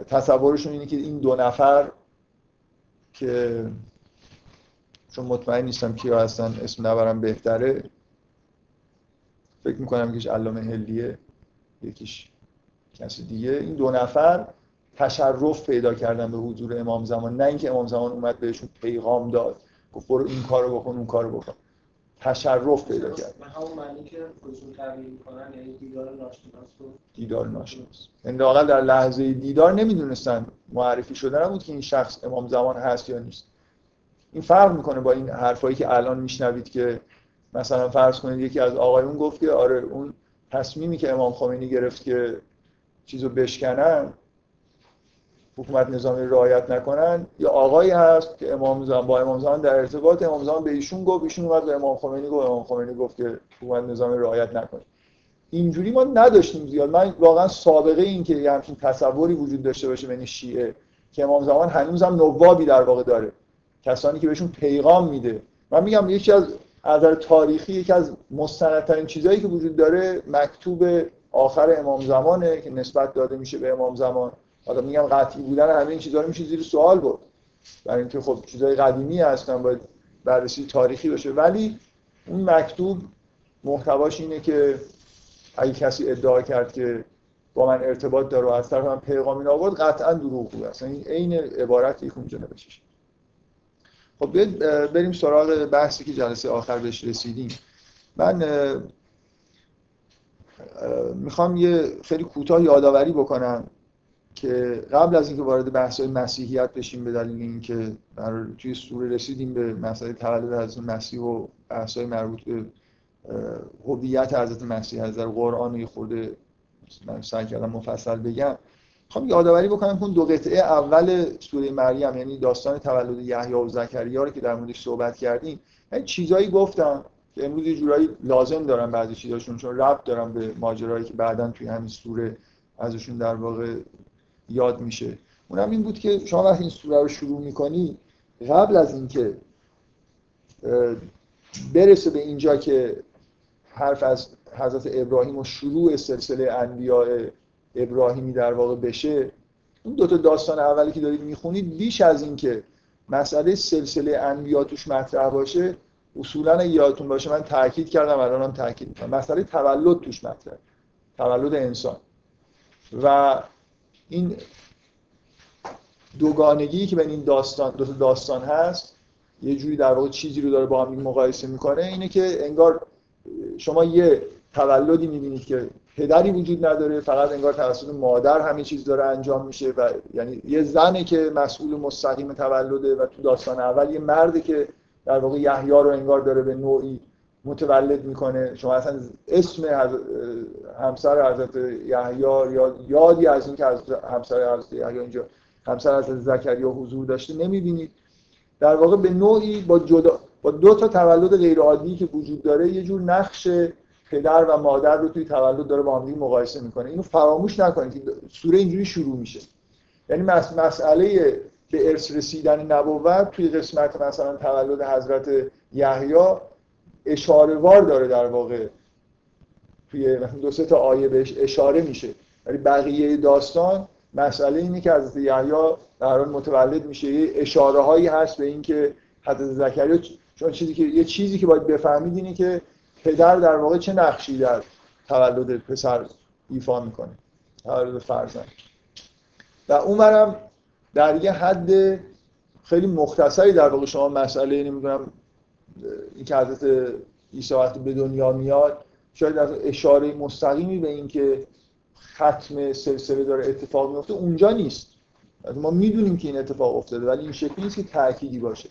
تصورشون اینه که این دو نفر که چون مطمئن نیستم کیا هستن اسم نبرم بهتره فکر می‌کنم یکیش علامه هلیه یکیش. کسی دیگه. این دو نفر تشرف پیدا کردن به حضور امام زمان. نه اینکه امام زمان اومد بهشون پیغام داد. گفت برو این کارو بکن اون کارو بکن. تشرف پیدا کرد. من همون معنی که خودشون تغییر می‌کنن یعنی دیدار ناشناس دیدار ناشناس. یعنی در لحظه دیدار نمی‌دونستن معرفی شده نبود که این شخص امام زمان هست یا نیست. این فرق می‌کنه با این حرفایی که الان میشنوید که مثلا فرض کنید یکی از آقایون گفت که آره اون تصمیمی که امام خمینی گرفت که چیزو بشکنن حکومت نظامی رعایت نکنن. یا آقایی هست که امام زمان با امام زمان در ارتباط. امام زمان به ایشون گفت ایشون اومد به امام خمینی گفت. امام خمینی گفت که حکومت نظامی رعایت نکنه. اینجوری ما نداشتیم زیاد. من واقعا سابقه این که یه همچین تصوری وجود داشته باشه بین شیعه که امام زمان هنوز هم نوابی در واقع داره. کسانی که بهشون پیغام میده. من میگم یکی از از تاریخی یکی از مستندترین چیزهایی که وجود داره مکتوب آخر امام زمانه که نسبت داده میشه به امام زمان. حالا میگم قطعی بودن همه این چیزا میشه زیر سوال برد. برای اینکه خب چیزای قدیمی هستن باید بررسی تاریخی باشه. ولی اون مکتوب محتواش اینه که اگه کسی ادعا کرد که با من ارتباط داره و از طرف من پیغامی آورد قطعا دروغ بود. اصلا این عین عبارتی که اونجا نوشته خب بریم سراغ بحثی که جلسه آخر بهش رسیدیم. من می‌خوام یه خیلی کوتاه یادآوری بکنم که قبل از اینکه وارد بحث مسیحیت بشیم به دلیل اینکه توی سوره رسیدیم به مسئله تولد حضرت مسیح و بحث مربوط به هویت حضرت مسیح از در قرآن خورده من سعی کردم مفصل بگم. خب یادآوری بکنم که دو قطعه اول سوره مریم یعنی داستان تولد یحیی و زکریا رو که در موردش صحبت کردیم من چیزایی گفتم که امروز یه جورایی لازم دارم بعضی چیزاشون چون ربط دارم به ماجرایی که بعدا توی همین سوره ازشون در واقع یاد میشه. اونم این بود که شما وقتی این سوره رو شروع می‌کنی قبل از اینکه برسه به اینجا که حرف از حضرت ابراهیم و شروع سلسله انبیاء ابراهیمی در واقع بشه اون دو تا داستان اولی که دارید می‌خونید بیش از این که مسئله سلسله انبیا توش مطرح باشه اصولا یادتون باشه من تاکید کردم الانم تاکید می‌کنم. مسئله تولد توش مطرح تولد انسان. و این دوگانگی که بین این داستان دو تا داستان هست یه جوری در واقع چیزی رو داره با هم مقایسه می‌کنه اینه که انگار شما یه تولدی می‌بینید که پدری وجود نداره فقط انگار توسط مادر همه چیز داره انجام میشه و یعنی یه زنه که مسئول مستقیم تولده و تو داستان اول یه مردی که در واقع یحیی رو انگار داره به نوعی متولد می‌کنه. شما اصلا اسم همسر حضرت یحیی یا یادی از این که از همسر حضرت یحیی اینجا همسر حضرت زکریا حضور داشته نمی‌بینید. در واقع به نوعی با جدا با دو تا تولد غیر عادی که وجود داره یه جور نقش پدر و مادر رو توی تولد داره با هم مقایسه می‌کنه. اینو فراموش نکنید که سوره اینجوری شروع میشه. یعنی مسئله به ارث رسیدن نبوت توی قسمت مثلا تولد حضرت یحیی اشاره وار داره در واقع. توی دو سه تا آیه بهش اشاره میشه. ولی بقیه داستان مسئله اینه که حضرت یحیی در حال متولد میشه. یه اشاره هایی هست به اینکه حضرت زکریا چون چیزی که یه چیزی که باید بفهمید اینه که پدر در واقع چه نقشی در تولد پسر ایفا می‌کنه. تولد فرزند. و اونورم در یه حد خیلی مختصری در واقع شما مسئله نمی‌دونم این که حضرت عیسی به دنیا میاد شاید در اشاره مستقیمی به اینکه ختم سلسله داره اتفاق میفته اونجا نیست. ما می‌دونیم که این اتفاق افتاده ولی این شکلی نیست که تأکیدی باشه.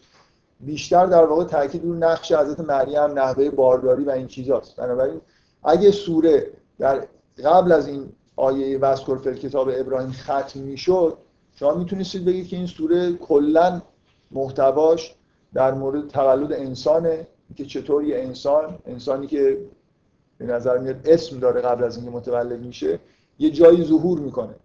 بیشتر در واقع تاکید رو نقش حضرت مریم نحوه بارداری و این چیزاست. بنابراین اگه سوره در قبل از این آیه وذکر فل کتاب ابراهیم ختم می‌شد شما می‌تونستید بگید که این سوره کلا محتواش در مورد تولد انسانه که چطور یه انسان انسانی که به نظر میاد اسم داره قبل از اینکه متولد میشه یه جایی ظهور می‌کنه.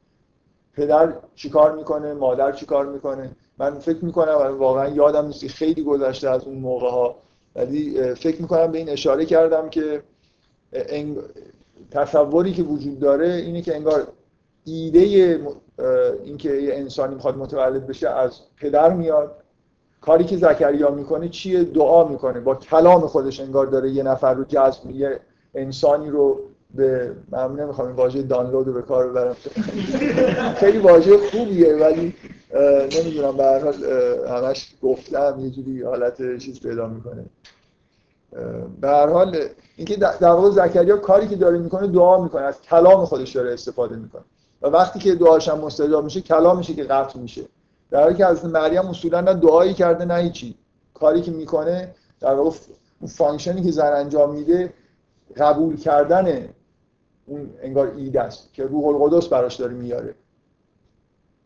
پدر چیکار می‌کنه؟ مادر چیکار می‌کنه؟ من فکر می‌کنم واقعا یادم نیست خیلی گذشته از اون موقع ها ولی فکر می‌کنم به این اشاره کردم که تصوری که وجود داره اینه که انگار ایده اینکه یه انسانی می‌خواد متولد بشه از پدر میاد. کاری که زکریا می‌کنه چیه؟ دعا می‌کنه. با کلام خودش انگار داره یه نفر رو جذب یه انسانی رو به من نمی‌خوام این واژه دانلود رو به کار ببرم. خیلی واژه خوبیه ولی نمی‌دونم به هر حال همش گفتم یه جوری حالت چیز پیدا می‌کنه. به هر حال اینکه در واقع زکریا کاری که داره می‌کنه دعا می‌کنه از کلام خودش داره استفاده می‌کنه. و وقتی که دعاش هم مستجاب میشه کلامشه که قطع میشه. در حالی که از مریم اصولا نه دعایی کرده نه هیچی. کاری که می‌کنه در واقع اون function ی که زن انجام میده قبول کردن اون انگار ایده است که روح القدس براش داره میاره.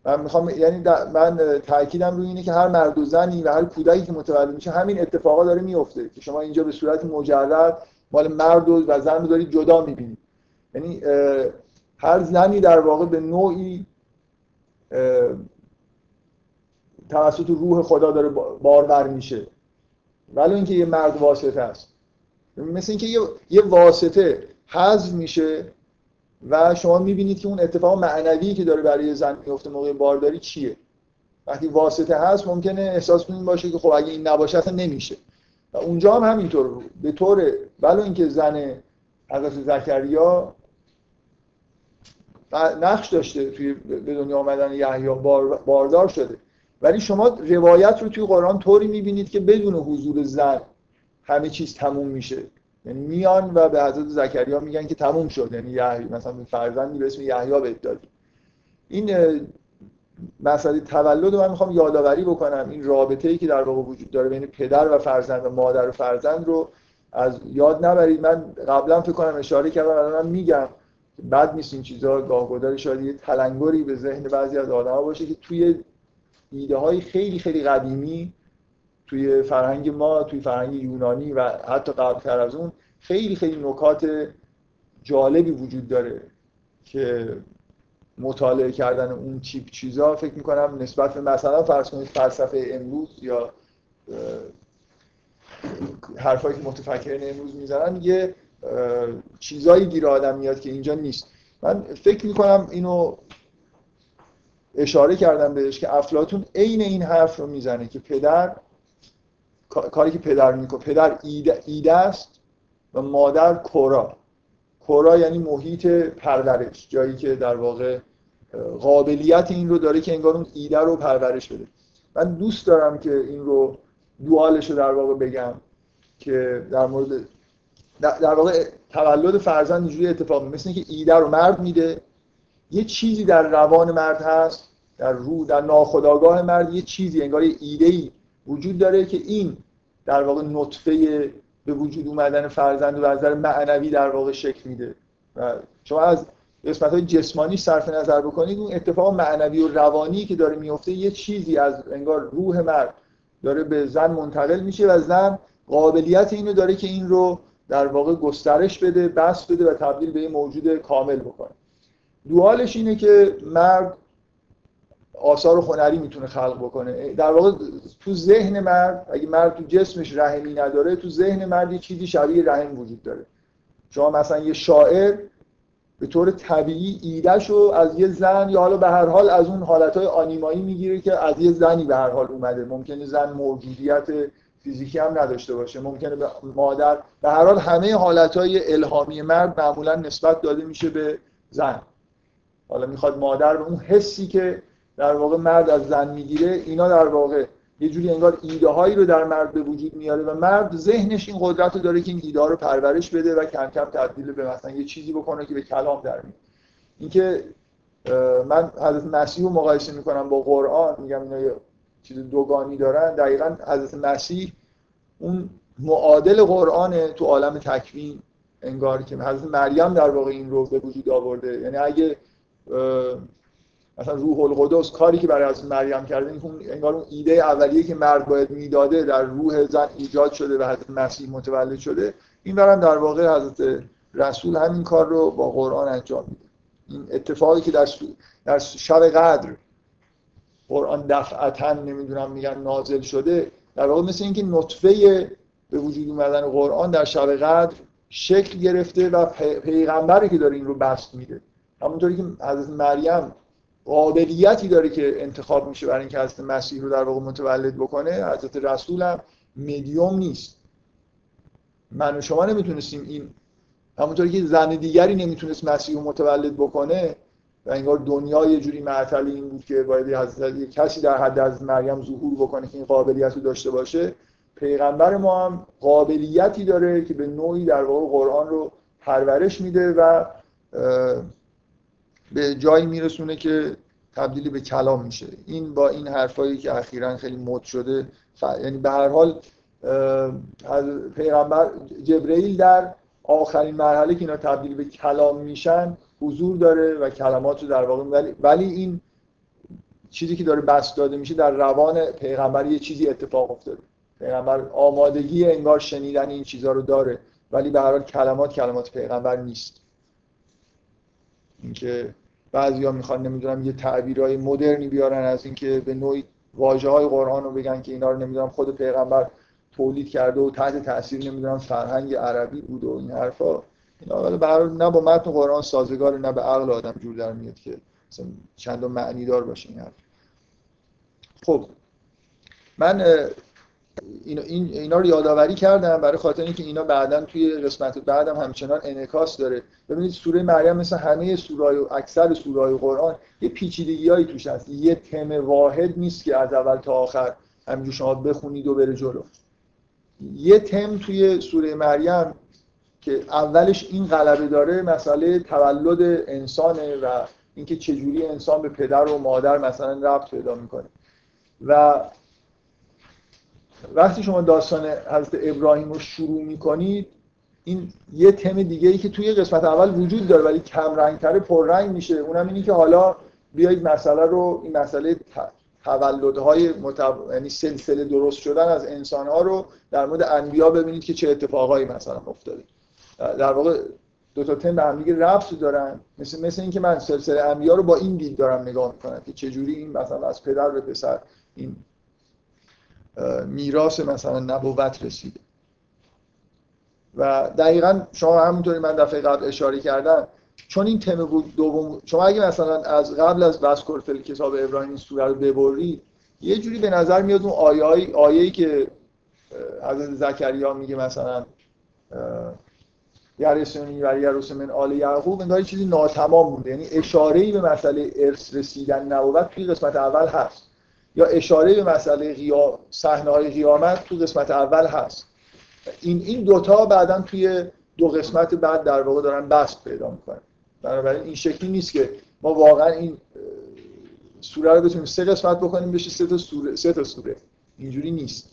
من می‌خوام یعنی من تاکیدم روی اینه که هر مرد و زنی و هر کودکی که متولد میشه همین اتفاقا داره میفته که شما اینجا به صورت مجرد مال مرد و زن رو دارید جدا می‌بینید. یعنی هر زنی در واقع به نوعی توسط روح خدا داره بارور میشه. ولی اینکه یه مرد واسطه است. مثل اینکه یه, یه واسطه حذف میشه و شما می‌بینید که اون اتفاق معنوی که داره برای زن میفته موقع بارداری چیه. وقتی واسطه هست ممکنه احساس کنید باشه که خب اگه این نباشه اصلا نمیشه. و اونجا هم همینطور. به طور ولو اینکه زن حضرت زکریا نقش داشته توی به دنیا آمدن یحیی باردار شده. ولی شما روایت رو توی قرآن طوری می‌بینید که بدون حضور زن همه چیز تموم میشه. یعنی میان و به حضرت زکریا میگن که تموم شد. یعنی یحیی مثلا فرزندی به اسم یحیی بهت دادی. این مسئله تولد رو من می‌خوام یادآوری بکنم. این رابطه ای که در واقع وجود داره بین پدر و فرزند و مادر و فرزند رو از یاد نبرید. من قبلا فکر کنم اشاره کردم الان میگم. بد نیست این چیزا گاهگداری شاید یه تلنگری به ذهن بعضی از آدم‌ها باشه که توی ایده های خیلی خیلی قدیمی توی فرهنگ ما توی فرهنگ یونانی و حتی قبلتر از اون خیلی خیلی نکات جالبی وجود داره که مطالعه کردن اون چیپ چیزا فکر می‌کنم نسبت به مثلا فرض کنید فلسفه امروز یا حرفایی که متفکرین امروز می‌زنن یه چیزایی گیر آدم میاد که اینجا نیست. من فکر می‌کنم اینو اشاره کردم بهش که افلاتون عین این حرف رو می‌زنه که پدر کاری که پدر می‌کنه پدر ایده, ایده است و مادر کورا. کورا یعنی محیط پرورش جایی که در واقع قابلیت این رو داره که انگار اون ایده رو پرورش بده. من دوست دارم که این رو دوالش رو در واقع بگم که در مورد در واقع تولد فرزند اینجوری اتفاق مثل اینکه ایده رو مرد میده. یه چیزی در روان مرد هست در رو در ناخودآگاه مرد یه چیزی انگار یه ایده ای وجود داره که این در واقع نطفه به وجود اومدن فرزند و نظر معنوی در واقع شکل میده. و شما از قسمت های جسمانی صرف نظر بکنید اون اتفاق معنوی و روانی که داره میفته یه چیزی از انگار روح مرد داره به زن منتقل میشه و زن قابلیت اینو داره که این رو در واقع گسترش بده بس بده و تبدیل به یه موجود کامل بکنه. دوالش اینه که مرد آثار هنری می‌تونه خلق بکنه. در واقع تو ذهن مرد اگه مرد تو جسمش رحمی نداره تو ذهن مرد یه چیزی شبیه رحم وجود داره. شما مثلا یه شاعر به طور طبیعی ایدهشو از یه زن یا حالا به هر حال از اون حالتهای آنیمایی می‌گیره که از یه زنی به هر حال اومده. ممکنه زن موجودیت فیزیکی هم نداشته باشه. ممکنه به مادر به هر حال همه حالتهای الهامی مرد معمولا نسبت داده میشه به زن. حالا می‌خواد مادر به اون حسی که در واقع مرد از زن می‌گیره اینا در واقع یه جوری انگار ایده هایی رو در مرد به وجود میاره و مرد ذهنش این قدرت رو داره که این ایده رو پرورش بده و کم کم تبدیل به مثلا یه چیزی بکنه که به کلام در میاد. اینکه من حضرت مسیح رو مقایسه می‌کنم با قرآن میگم اینا چیز دوگانی دارن دقیقا حضرت مسیح اون معادل قرآن تو عالم تکوین انگار که حضرت مریم در واقع این رو به وجود آورده. یعنی اگه مثلا روح القدس کاری که برای از مریم کرده این انگار اون ایده اولیه که مرد باید می‌داده در روح زن ایجاد شده و حضرت مسیح متولد شده این برم در واقع حضرت رسول همین کار رو با قرآن انجام میده. این اتفاقی که در, در شب قدر قرآن دفعتا نمی‌دونم میگن نازل شده. در واقع مثل اینکه نطفه به وجود اومدن قرآن در شب قدر شکل گرفته و پیغمبری که داره این رو بست میده. همونطوری که حضرت مریم قابلیتی داره که انتخاب میشه برای اینکه حضرت مسیح رو در واقع متولد بکنه حضرت رسول هم مدیوم نیست. من و شما نمی‌تونستیم این همونطوری که زن دیگری نمی‌تونست مسیح رو متولد بکنه و انگار دنیا یه جوری معطل این بود که باید حضرت کسی در حد از مریم ظهور بکنه که این قابلیت رو داشته باشه. پیغمبر ما هم قابلیتی داره که به نوعی در واقع قرآن رو پرورش میده و به جایی میرسونه که تبدیلی به کلام میشه. این با این حرفایی که اخیرا خیلی مد شده ف... یعنی به هر حال پیغمبر جبرئیل در آخرین مرحله که اینا تبدیل به کلام میشن حضور داره و کلمات رو در واقع ولی, ولی این چیزی که داره بست داده میشه در روان پیغمبر یه چیزی اتفاق افتاده. پیغمبر آمادگی انگار شنیدن این چیزها رو داره ولی به حال کلمات کلمات پیغمبر نیست. اینکه بعضیا می‌خوان نمی‌دونم یه تعبیرهای مدرنی بیارن از اینکه به نوعی واژه های قرآن رو بگن که اینا رو نمی‌دونم خود پیغمبر تولید کرده و تحت تاثیر نمی‌دونم فرهنگ عربی بود و این حرفا. اینا ولی نه با متن قرآن سازگار نه به عقل آدم جور در میاد که مثلا چند معنی دار باشه این حرف. خب من این اینا رو یادآوری کردم برای خاطر اینکه اینا بعدا توی قسمت بعدم همچنان انعکاس داره. ببینید سوره مریم مثل همه سورای و اکثر سورای قرآن یه پیچیدگیایی توش هست. یه تم واحد نیست که از اول تا آخر همینجور شما بخونید و بره جلو. یه تم توی سوره مریم که اولش این غلبه داره مسئله تولد انسانه و اینکه چجوری انسان به پدر و مادر مثلا ربط پیدا می‌کنه. و وقتی شما داستان حضرت ابراهیم رو شروع می‌کنید این یه تم دیگه ای که توی قسمت اول وجود داره ولی کم رنگ تره پررنگ میشه. اونم اینی که حالا بیایید مسئله رو این مسئله تولدهای متو... یعنی سلسله درست شدن از انسانها رو در مورد انبیا ببینید که چه اتفاقایی مثلا افتاده. در واقع دو تا تم به هم دیگه ربط دارن. مثل مثل اینکه من سلسله انبیا رو با این دید دارم نگاه می‌کنم که چجوری این مثلا از پدر به پسر این میراث مثلا نبوت رسیده. و دقیقا شما همونطوری من دفعه قبل اشاره کردم چون این تم بود دوم شما اگه مثلا از قبل از وسکورفل کتاب ابراهیم این سوره رو ببرید یه جوری به نظر میاد اون آیه آیه‌ای که حضرت زکریا میگه مثلا یرسونی و یرس من آل یعقوب انگار چیزی ناتمام مونده. یعنی اشاره ای به مسئله ارث رسیدن نبوت توی قسمت اول هست. یا اشاره به مسئله غیا... صحنه های قیامت تو قسمت اول هست. این این دوتا بعدا توی دو قسمت بعد در واقع دارن بست پیدا می‌کنن. بنابراین این شکلی نیست که ما واقعا این سوره رو بتونیم سه قسمت بکنیم بشه سه تا سوره سه تا سوره. اینجوری نیست.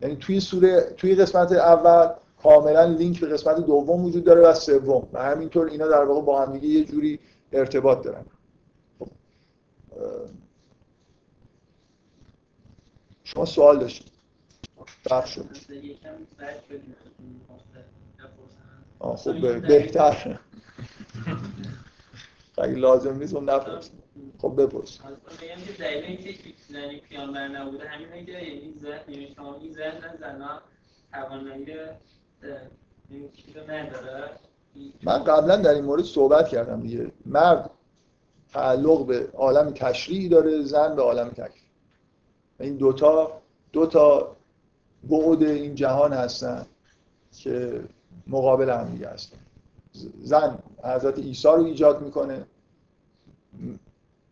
یعنی توی سوره توی قسمت اول کاملا لینک به قسمت دوم وجود داره و سوم. و همینطور اینا در واقع با هم یه جوری ارتباط دارن. خب. شما سوال داشتید. بخ شد. خب بهتر. اگه لازم نیست اون نپرس خب بپرس. میگم که دلیل اینکه زنی پیامبر نبوده همینه که یعنی ذهن یعنی شما این ذهن زنا توانایی من قبلا در این مورد صحبت کردم دیگه. مرد تعلق به عالم تشریعی داره زن به عالم تکلیف این دوتا دوتا بعد این جهان هستن که مقابل هم دیگه هستن. زن حضرت عیسی رو ایجاد می‌کنه.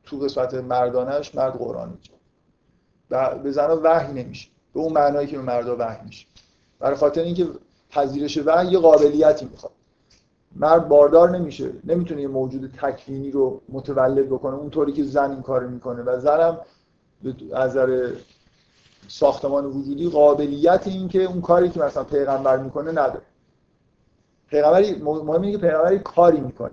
تو قسمت مردانش مرد قرآن ایجاد به زن وحی نمیشه. به اون معنایی که به مردا وحی میشه. برای خاطر اینکه پذیرش وحی یه قابلیتی می‌خواد. مرد باردار نمیشه. نمی‌تونه یه موجود تکوینی رو متولد بکنه. اونطوری که زن این کار می‌کنه. و زنم از نظر ساختمان وجودی قابلیت این که اون کاری که مثلا پیغمبر می‌کنه نداره. پیغمبری مهم اینه که پیغمبری کاری می‌کنه.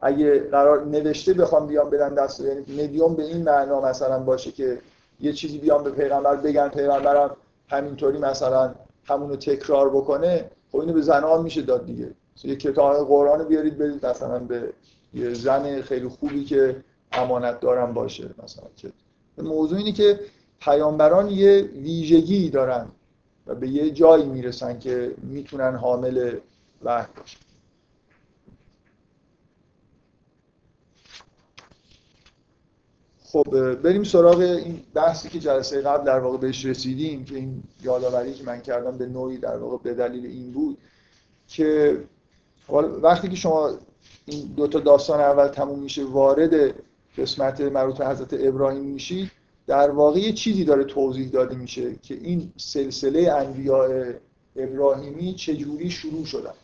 اگه قرار نوشته بخوام بیام بدن دست یعنی مدیوم به این معنا مثلا باشه که یه چیزی بیام به پیغمبر بگن پیغمبرم همینطوری مثلا همونو تکرار بکنه خب اینو به زنان میشه داد دیگه. یه کتاب قرآن بیارید بدید مثلا به یه زن خیلی خوبی که امانت دارم باشه مثلا که موضوع اینه که پیامبران یه ویژگی دارن و به یه جایی می‌رسن که می‌تونن حامل وحی باشن. خب بریم سراغ این بحثی که جلسه قبل در واقع بهش رسیدیم که این یادآوری که من کردم به نوعی در واقع به دلیل این بود که وقتی که شما این دو تا داستان اول تموم میشه وارد قسمت مربوط به حضرت ابراهیم میشید در واقع یه چیزی داره توضیح داده میشه که این سلسله انبیاء ابراهیمی چجوری شروع شدن.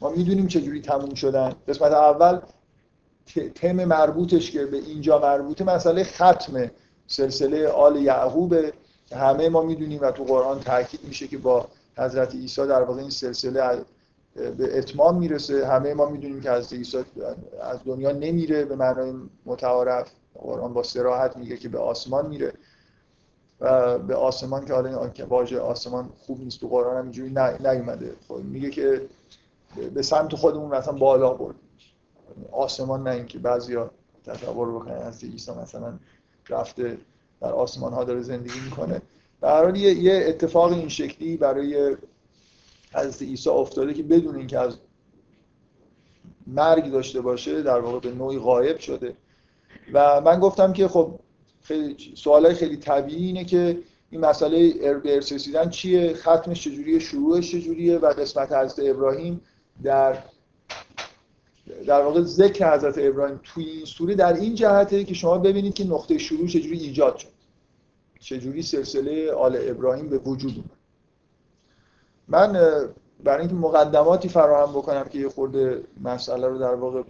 ما می‌دونیم چجوری تموم شدن. قسمت اول تم مربوطش که به اینجا مربوطه مسئله ختم سلسله آل یعقوب. همه ما می‌دونیم و تو قرآن تاکید میشه که با حضرت عیسی در واقع این سلسله به اتمام می‌رسه. همه ما می‌دونیم که حضرت عیسی از دنیا نمیره به معنای متعارف. قرآن با سراحت میگه که به آسمان میره. و به آسمان که حالا واژه آسمان خوب نیست تو قرآن هم اینجوری نیومده. خب میگه که به سمت خودمون مثلا بالا برد. آسمان نه اینکه بعضیا تصور بکنن از عیسی مثلا رفته در آسمان ها داره زندگی می‌کنه. در یه،, یه اتفاق این شکلی برای حضرت عیسی افتاده که بدون اینکه از مرگ داشته باشه در واقع به نوعی غایب شده. و من گفتم که خب خیلی سوالای خیلی طبیعی اینه که این مسئله به ارث رسیدن چیه؟ ختمش چجوریه؟ شروعش چجوریه؟ و قسمت حضرت ابراهیم در در واقع ذکر حضرت ابراهیم توی این سوره در این جهته که شما ببینید که نقطه شروع چجوری ایجاد شد. چجوری سلسله آل ابراهیم به وجود اومد. من برای اینکه مقدماتی فراهم بکنم که یه خورده مسئله رو در واقع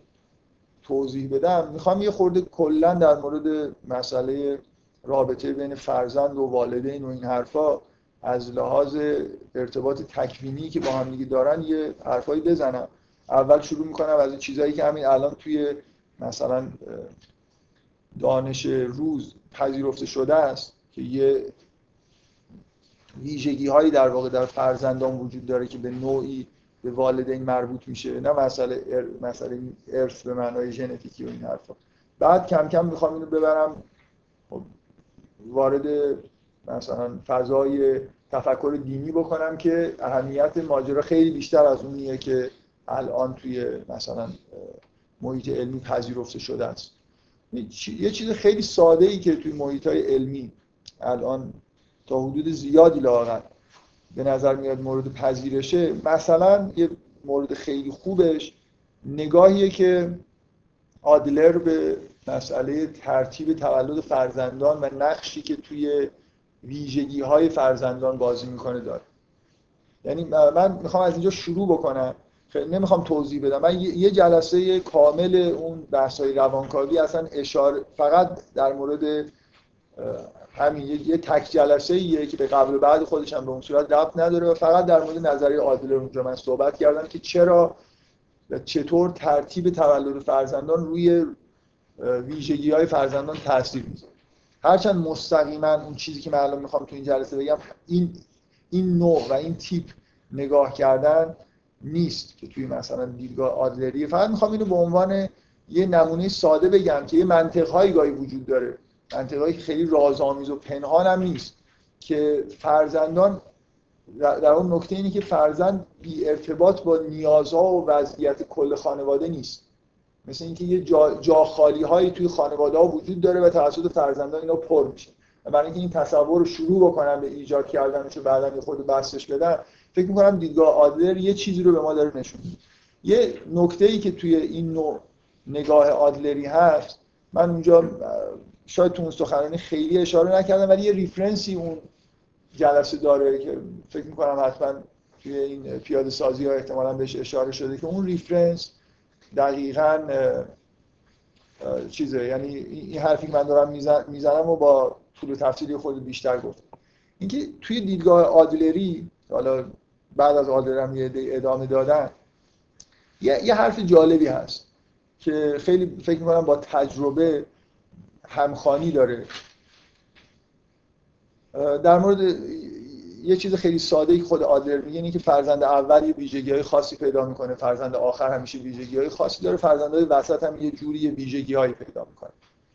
توضیح بدم می‌خوام یه خورده کلا در مورد مسئله رابطه بین فرزند و والدین و این حرفا از لحاظ ارتباط تکوینی که با هم دیگه دارن یه حرفایی بزنم. اول شروع می‌کنم از این چیزهایی که همین الان توی مثلا دانش روز پذیرفته شده است که یه ویژگی هایی در واقع در فرزندان وجود داره که به نوعی به والدین مربوط میشه. نه مسئله ار... مسئله ارث به معنای ژنتیکی و این حرفا. بعد کم کم می‌خوام اینو ببرم. خب، وارد مثلا فضای تفکر دینی بکنم که اهمیت ماجرا خیلی بیشتر از اونیه که الان توی مثلا محیط علمی پذیرفته شده است. یه چیز خیلی ساده ای که توی محیط های علمی الان تا حدود زیادی لاغر به نظر میاد مورد پذیرشه. مثلا یه مورد خیلی خوبش نگاهیه که آدلر به مسئله ترتیب تولد فرزندان و نقشی که توی ویژگی های فرزندان بازی می‌کنه داره. یعنی من می‌خوام از اینجا شروع بکنم. نمی‌خوام توضیح بدم. من یه جلسه کامل اون بحث های روانکاوی اصلا اشاره فقط در مورد همین یه تک جلسه ایه که به قبل و بعد خودش هم به اون صورت ربط نداره و فقط در مورد نظریه عادل اونجا من صحبت کردم که چرا و چطور ترتیب تولد فرزندان روی ویژگی های فرزندان تاثیر می‌ذاره. هرچند مستقیما اون چیزی که من الان می‌خوام تو این جلسه بگم این این نوع و این تیپ نگاه کردن نیست که توی مثلا دیدگاه آدلری. فقط می‌خوام اینو به عنوان یه نمونه ساده بگم که یه منطقهایی گاهی وجود داره. منطقهایی خیلی رازآمیز و پنهان هم نیست. که فرزندان در اون نکته اینه که فرزند بی ارتباط با نیازها و وضعیت کل خانواده نیست. مثل اینکه یه جا, جا خالی هایی توی خانواده ها وجود داره و توسط فرزندان اینا پر میشه. برای اینکه این تصور رو شروع بکنم به ایجاد کردنش و بعدا خود بحثش بدم فکر می‌کنم دیدگاه آدلر یه چیزی رو به ما داره نشون یه نکته ای که توی این نوع نگاه آدلری هست من اونجا شاید تو اون سخنرانی خیلی اشاره نکردم ولی یه reference ی اون جلسه داره که فکر می‌کنم حتما توی این پیاده سازی ها احتمالا بهش اشاره شده که اون reference دقیقا چیزه. یعنی این حرفی من دارم می‌زنم و با طول تفصیلی خود بیشتر گفت اینکه توی دیدگاه آدلری حالا بعد از آدلر یه ادامه دادن یه،, یه حرف جالبی هست که خیلی فکر می‌کنم با تجربه همخانی داره. در مورد یه چیز خیلی ساده ای خود آدلر میگه اینه که فرزند اول یه ویژگی های خاصی پیدا می‌کنه. فرزند آخر همیشه ویژگی های خاصی داره. های وسط هم یه جوری ویژگی هایی پیدا می‌کنه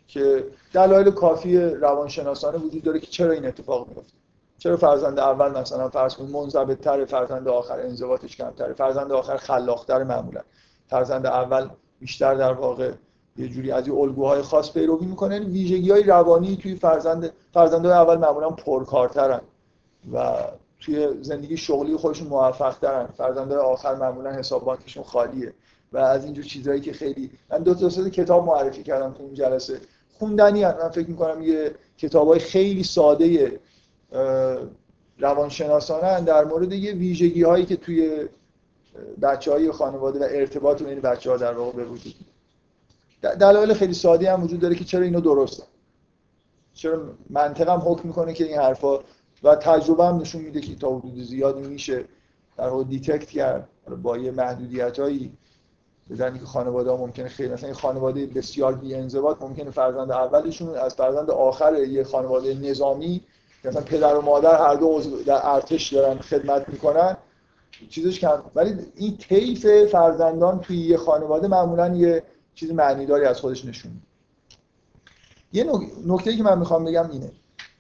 که دلایل کافی روانشناسانه وجود داره که چرا این اتفاق میفته چرا فرزند اول مثلا فرض کنید منضبط تر فرزند آخر انضباطش کمتره. فرزند آخر خلاقتر معمولا. فرزند اول بیشتر در واقع یه جوری از این الگوهای خاص پیروی می‌کنه. ویژگی های روانی توی فرزند فرزندای اول معمولا پرکارترن و توی زندگی شغلی خودشون موفق ترن فرزندای آخر معمولا حساب بانکشون خالیه. و از اینجور چیزهایی که خیلی من دو تا کتاب معرفی کردم تو اون جلسه. خوندنی هم. من فکر می‌کنم یه کتابای خیلی ساده روانشناسانه در مورد یه ویژگی هایی که توی بچه های خانواده و ارتباط بین بچه ها در واقع به وجود دلایل خیلی ساده هم وجود داره که چرا اینو درسته. چرا منطق هم حکم می‌کنه که این حرفا و تجربه هم نشون میده که تا حدود زیادی میشه در واقع detect کرد. با یه محدودیت هایی که خانواده ها ممکنه خیلی مثلا خانواده بسیار بی ممکنه فرزند اولشون از فرزند آخر یه خانواده نظامی مثلا پدر و مادر هر دو در ارتش دارن خدمت می‌کنن چیزش کم. ولی این طیف فرزندان توی یه خانواده معمولا یه چیز معنیداری از خودش نشون یه نکته که من می‌خوام بگم اینه.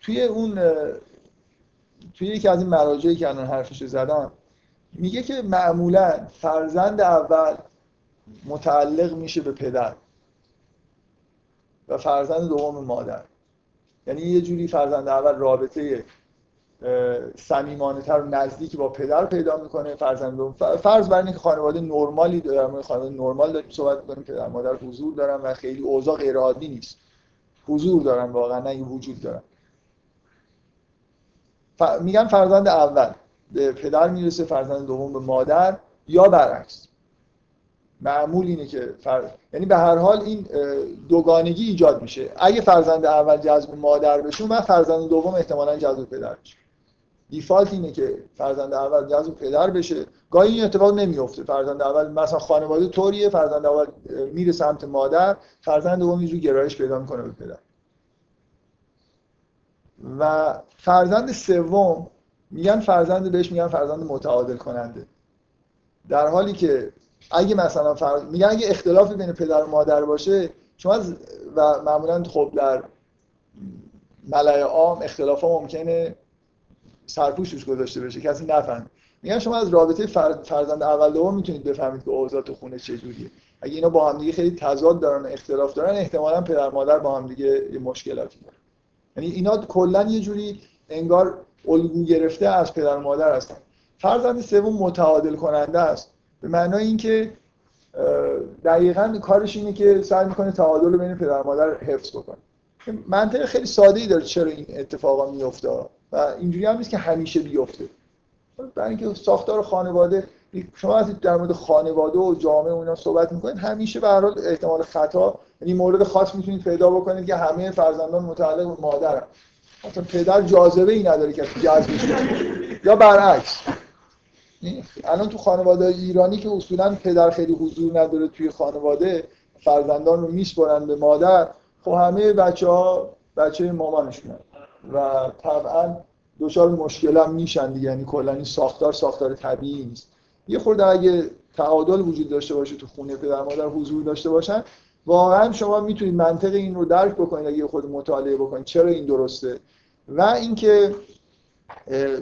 توی اون توی یکی از این مراجعی که الان حرفش زدم میگه که معمولا فرزند اول متعلق میشه به پدر و فرزند دوم مادر. یعنی یه جوری فرزند اول رابطه صمیمانه تر و نزدیکی با پدر پیدا می‌کنه فرزند دوم. فرض بر اینکه خانواده نرمالی در خانواده نرمال داریم صحبت می‌کنیم پدر مادر حضور دارن و خیلی اوضاع غیر عادی نیست. حضور دارن واقعا نه وجود دارن. ف... میگن فرزند اول به پدر می‌رسه فرزند دوم به مادر یا برعکس. معمول اینه که فر... یعنی به هر حال این دوگانگی ایجاد میشه. اگه فرزند اول جذب مادر بشه من فرزند دوم احتمالا جذب پدر بشه دیفالت اینه که فرزند اول جذب پدر بشه. گاهی این اتفاق نمیفته فرزند اول مثلا خانواده طوریه فرزند اول میره سمت مادر فرزند دوم یه گرایش پیدا می‌کنه به پدر. و فرزند سوم میگن فرزند بهش میگن فرزند متعادل کننده در حالی که اگه مثلا فرض میگن اگه اختلافی بین پدر و مادر باشه شما و معمولا خب در ملأ عام اختلاف ها ممکنه سرپوش گذاشته بشه کسی نفهمه میگن شما از رابطه فرزند اول دوم می‌تونید بفهمید که اوضاع تو خونه چجوریه اگه اینا با هم دیگه خیلی تضاد دارن اختلاف دارن احتمالا پدر مادر با هم دیگه مشکلاتی دارن. یعنی اینا کلا یه جوری انگار الگو گرفته از پدر مادر هستن. فرزند سوم متعادل کننده است. به معنای اینکه دقیقا کارش اینه که سعی می‌کنه تعادل بین پدر مادر حفظ بکنه. منطق خیلی ساده ای داره چرا این اتفاقا میفته و اینجوری هم نیست که همیشه بیفته. برای اینکه ساختار خانواده شما وقتی در مورد خانواده و جامعه و اینا صحبت می‌کنید همیشه به هر احتمال خطا یعنی مورد خاص می‌تونید پیدا بکنید که همه فرزندان متعلق به مادرن. مثلا پدر جاذبه ای نداره که جذبش یا برعکس. الان تو خانواده ایرانی که اصولا پدر خیلی حضور نداره توی خانواده فرزندان رو میسپرن به مادر خب همه بچه ها بچه مامانشونن و طبعا دچار مشکل هم میشن دیگه یعنی کلا این ساختار ساختار طبیعی نیست. یه خورده اگه تعادل وجود داشته باشه تو خونه پدر مادر حضور داشته باشن واقعا شما می‌تونید منطق این رو درک بکنید اگه خود مطالعه بکنید چرا این درسته؟ و اینکه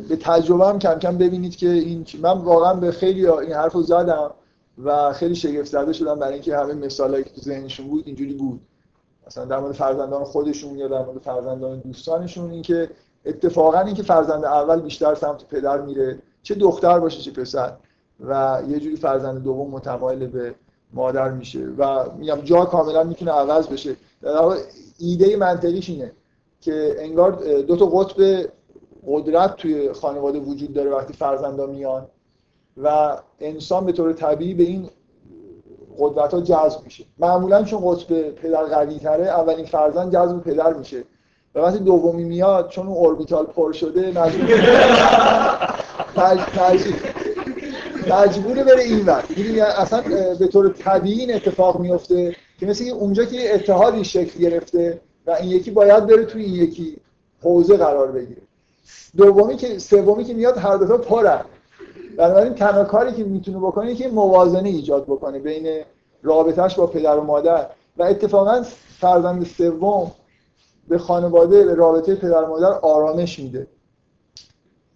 به تجربه هم کم کم ببینید که این من واقعا به خیلی این حرف رو زدم و خیلی شگفت زده شدم برای اینکه همه مثالایی که تو ذهنشون بود اینجوری بود. مثلا در مورد فرزندان خودشون یا در مورد فرزندان دوستانشون اینکه اتفاقا اینکه فرزند اول بیشتر سمت پدر میره چه دختر باشه چه پسر و یه جوری فرزند دوم متمایل به مادر میشه. و میگم جا کاملا می‌تونه عوض بشه. در واقع ایده منطقیش اینه که انگار دو تا قطب قدرت توی خانواده وجود داره وقتی فرزندا میان و انسان به طور طبیعی به این قدرت ها جذب میشه. معمولا چون قطب پدر قوی تره اولین فرزند جذب پدر میشه. و وقتی دومی میاد چون اون اوربیتال پر شده مجبوره بره این وقت اصلا به طور طبیعی این اتفاق میفته که مثل اونجا که اتحادی شکل گرفته و این یکی باید بره توی این یکی حوزه قرار بگیره. دومی که سومی که میاد هر دو پرن بنابراین تنها کاری که می‌تونه بکنه که موازنه ایجاد بکنه بین رابطهش با پدر و مادر. و اتفاقا فرزند سوم به خانواده به رابطه پدر مادر آرامش میده.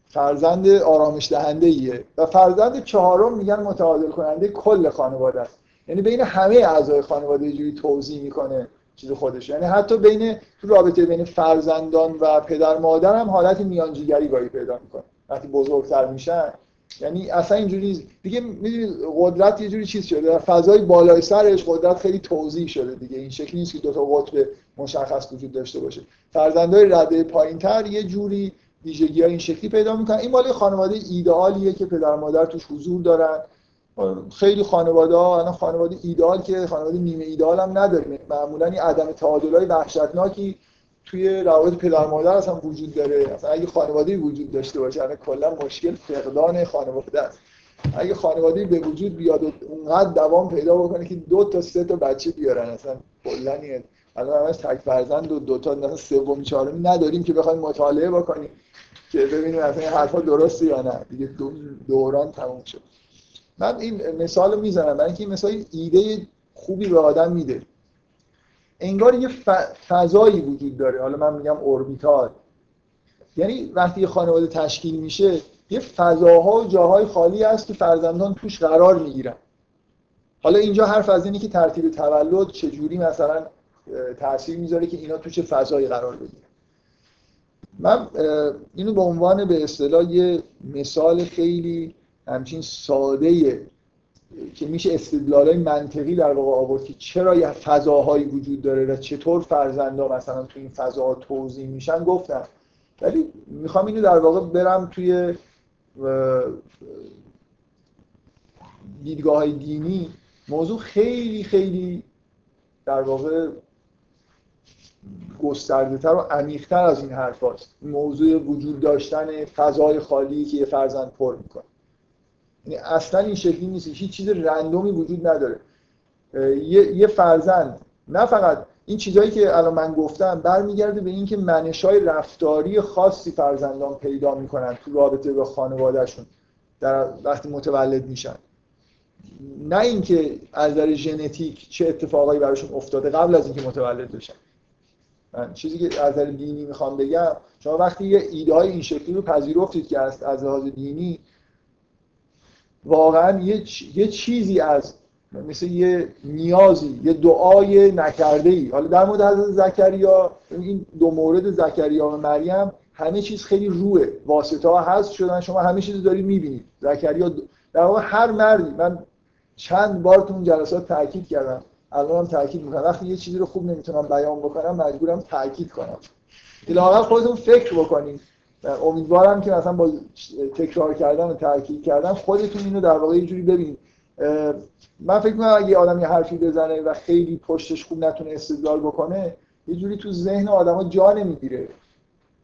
فرزند آرامش دهنده ایه و فرزند چهارم میگن متعادل کننده کل خانواده است. یعنی بین همه اعضای خانواده جوری توضیح می‌کنه. چیز خودش یعنی حتی بین تو رابطه بین فرزندان و پدر مادر هم حالت میانجیگری گاهی پیدا می‌کنه. وقتی بزرگتر میشن یعنی اصلا اینجوری دیگه می‌دونید قدرت یه جوری چیز شده. در فضای بالای سرش قدرت خیلی توضیح شده دیگه. این شکلی نیست که دو تا قطب مشخص وجود داشته باشه. فرزندای رده پایینتر یه جوری ویژگی این شکلی پیدا می‌کنن. این مال خانواده ایدئالیه که پدر مادر توش حضور دارن. خیلی خانواده ها الان خانواده ایدئال که خانواده نیمه ایدئال هم نداریم. معمولا این عدم تعادل های وحشتناکی توی روابط پدر مادر اصلا وجود داره. اصلا اگه خانواده وجود داشته باشه الان کلا مشکل فقدان خانواده است. اگه خانواده به وجود بیاد و اونقدر دوام پیدا بکنه که دو تا سه تا بچه بیارن اصلا کلا الان همش تک فرزند و دو تا مثلا سومی چهارمی نداریم که بخوایم مطالعه بکنیم که ببینیم اصلا این حرفا درسته یا نه. دیگه دوران تموم شد. من این مثال رو می‌زنم برای اینکه این مثال ایده خوبی به آدم میده. انگار یه فضایی وجود داره. حالا من میگم اوربیتال. یعنی وقتی یه خانواده تشکیل میشه یه فضاها و جاهای خالی هست که فرزندان توش قرار می‌گیرن. حالا اینجا حرف از اینه که ترتیب تولد چجوری مثلا تاثیر می‌ذاره که اینا تو چه فضایی قرار بگیرن. من اینو به عنوان به اصطلاح یه مثال خیلی همچین ساده که میشه استدلال های منطقی در واقع آورد که چرا یه فضاهایی وجود داره و چطور فرزندا مثلا تو این فضاها توضیح میشن گفتم ولی می‌خوام اینو در واقع برم توی دیدگاه های دینی. موضوع خیلی خیلی در واقع گسترده تر و عمیقتر از این حرف هست. موضوع وجود داشتن فضای خالی که یه فرزند پر می‌کنه. اصلا این شکلی نیست. هیچ چیز رندومی وجود نداره. یه،, فرزند نه فقط این چیزهایی که الان من گفتم برمیگرده به اینکه منشای رفتاری خاصی فرزندان پیدا می‌کنن تو رابطه با خانوادهشون. در وقتی متولد میشن. نه اینکه از نظر ژنتیک چه اتفاقایی براشون افتاده قبل از اینکه متولد بشن. من چیزی که از نظر دینی می‌خوام بگم شما وقتی یه ایده های این شکلی رو پذیرفتید که از از لحاظ دینی واقعا یه, یه چیزی از مثل یه نیازی یه دعای نکرده ای حالا در مورد حضرت زکریا این دو مورد زکریا و مریم همه چیز خیلی روه واسطه ها هست شدن شما همه چیز دارید می‌بینید زکریا در واقع هر مردی من چند بار تو اون جلسات تاکید کردم. الان هم تاکید می‌کنم. وقتی یه چیزی رو خوب نمی‌تونم بیان بکنم مجبورم تاکید کنم. لااقل خودتون فکر بکنید امیدوارم که مثلا با تکرار کردن و تاکید کردن خودتون اینو در واقع یه جوری ببینید. من فکر می‌کنم اگه آدم یه حرفی بزنه و خیلی پشتش خوب نتونه استدلال بکنه یه جوری تو ذهن آدما جا نمی‌گیره.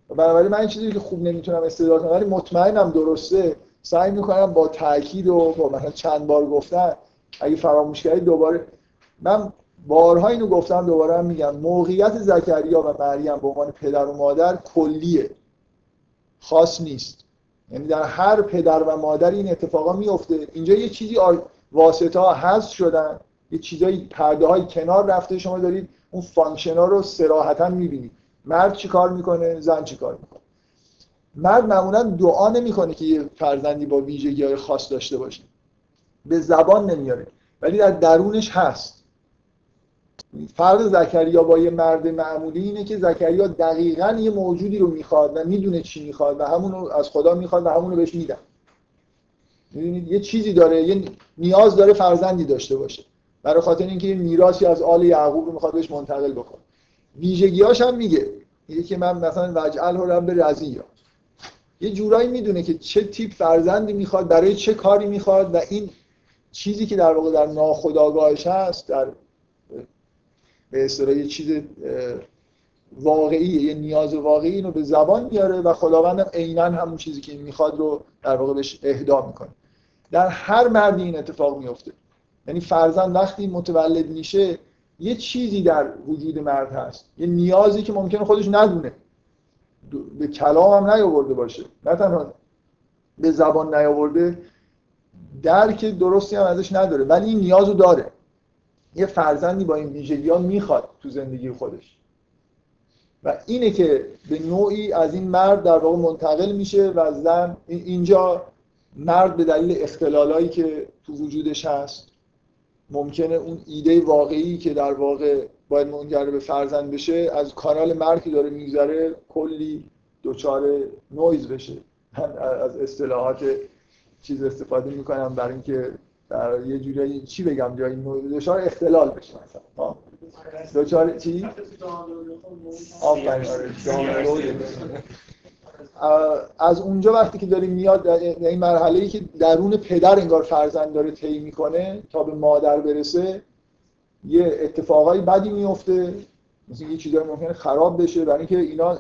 بنابراین من این چیزی که خوب نمی‌تونم استدلال کنم ولی مطمئنم درسته. سعی می‌کنم با تاکید و با مثلا چند بار گفتن اگه فراموش کردی دوباره. من بارها اینو گفتم دوباره هم میگم. موقعیت زکریا و مریم به عنوان پدر و مادر کلیه. خاص نیست. یعنی در هر پدر و مادر این اتفاقا میفته اینجا یه چیزی واسطه ها حذف شدن. یه چیزایی پرده های کنار رفته. شما دارید اون function ها رو صراحتا می‌بینید. مرد چی کار می‌کنه؟ زن چی کار می‌کنه؟ مرد معمولا دعا نمی‌کنه که یه فرزندی با ویژگی های خاص داشته باشه. به زبان نمیاره. ولی در درونش هست. فرق زکریا با یه مرد معمولی اینه که زکریا دقیقا یه موجودی رو می‌خواد و می‌دونه چی می‌خواد و همونو از خدا می‌خواد و همونو بهش میدن. می‌دونید؟ یه چیزی داره یه نیاز داره فرزندی داشته باشه. برای خاطر اینکه یه میراثی از آل یعقوب رو می‌خواد بهش منتقل بکنه. ویژگیاش هم میگه. میگه که من مثلا وجعل رب رضیا یه جورایی می‌دونه که چه تیپ فرزندی می‌خواد برای چه کاری می‌خواد و این چیزی که در واقع در ناخودآگاهش هست در به اصطلاح یه چیز واقعی یه نیاز واقعی اینو به زبان میاره و خداوندم عینا همون چیزی که می‌خواد رو در واقع بهش اهدا می‌کنه. در هر مردی این اتفاق میفته یعنی فرزند وقتی متولد میشه یه چیزی در وجود مرد هست. یه نیازی که ممکنه خودش ندونه. به کلام هم نیاورده باشه. نه تنها به زبان نیاورده درک درستی هم ازش نداره. ولی این نیاز رو داره. یه فرزندی با این ویژگی ها می‌خواد تو زندگی خودش. و اینه که به نوعی از این مرد در واقع منتقل میشه و زن اینجا مرد به دلیل اختلالایی که تو وجودش هست ممکنه اون ایده واقعی که در واقع باید منجر به فرزند بشه از کانال که داره میگذره کلی دچار نویز بشه. از اصطلاحات چیز استفاده می‌کنم برای اینکه در یه جوری چی بگم جایی دچار اختلال بشه مثلا دچار چی؟ از اونجا وقتی که داریم میاد در این مرحله ای که درون پدر انگار فرزند داره طی می‌کنه تا به مادر برسه یه اتفاقای بدی میفته مثل یه چیزایی ممکنه خراب بشه برای اینکه اینا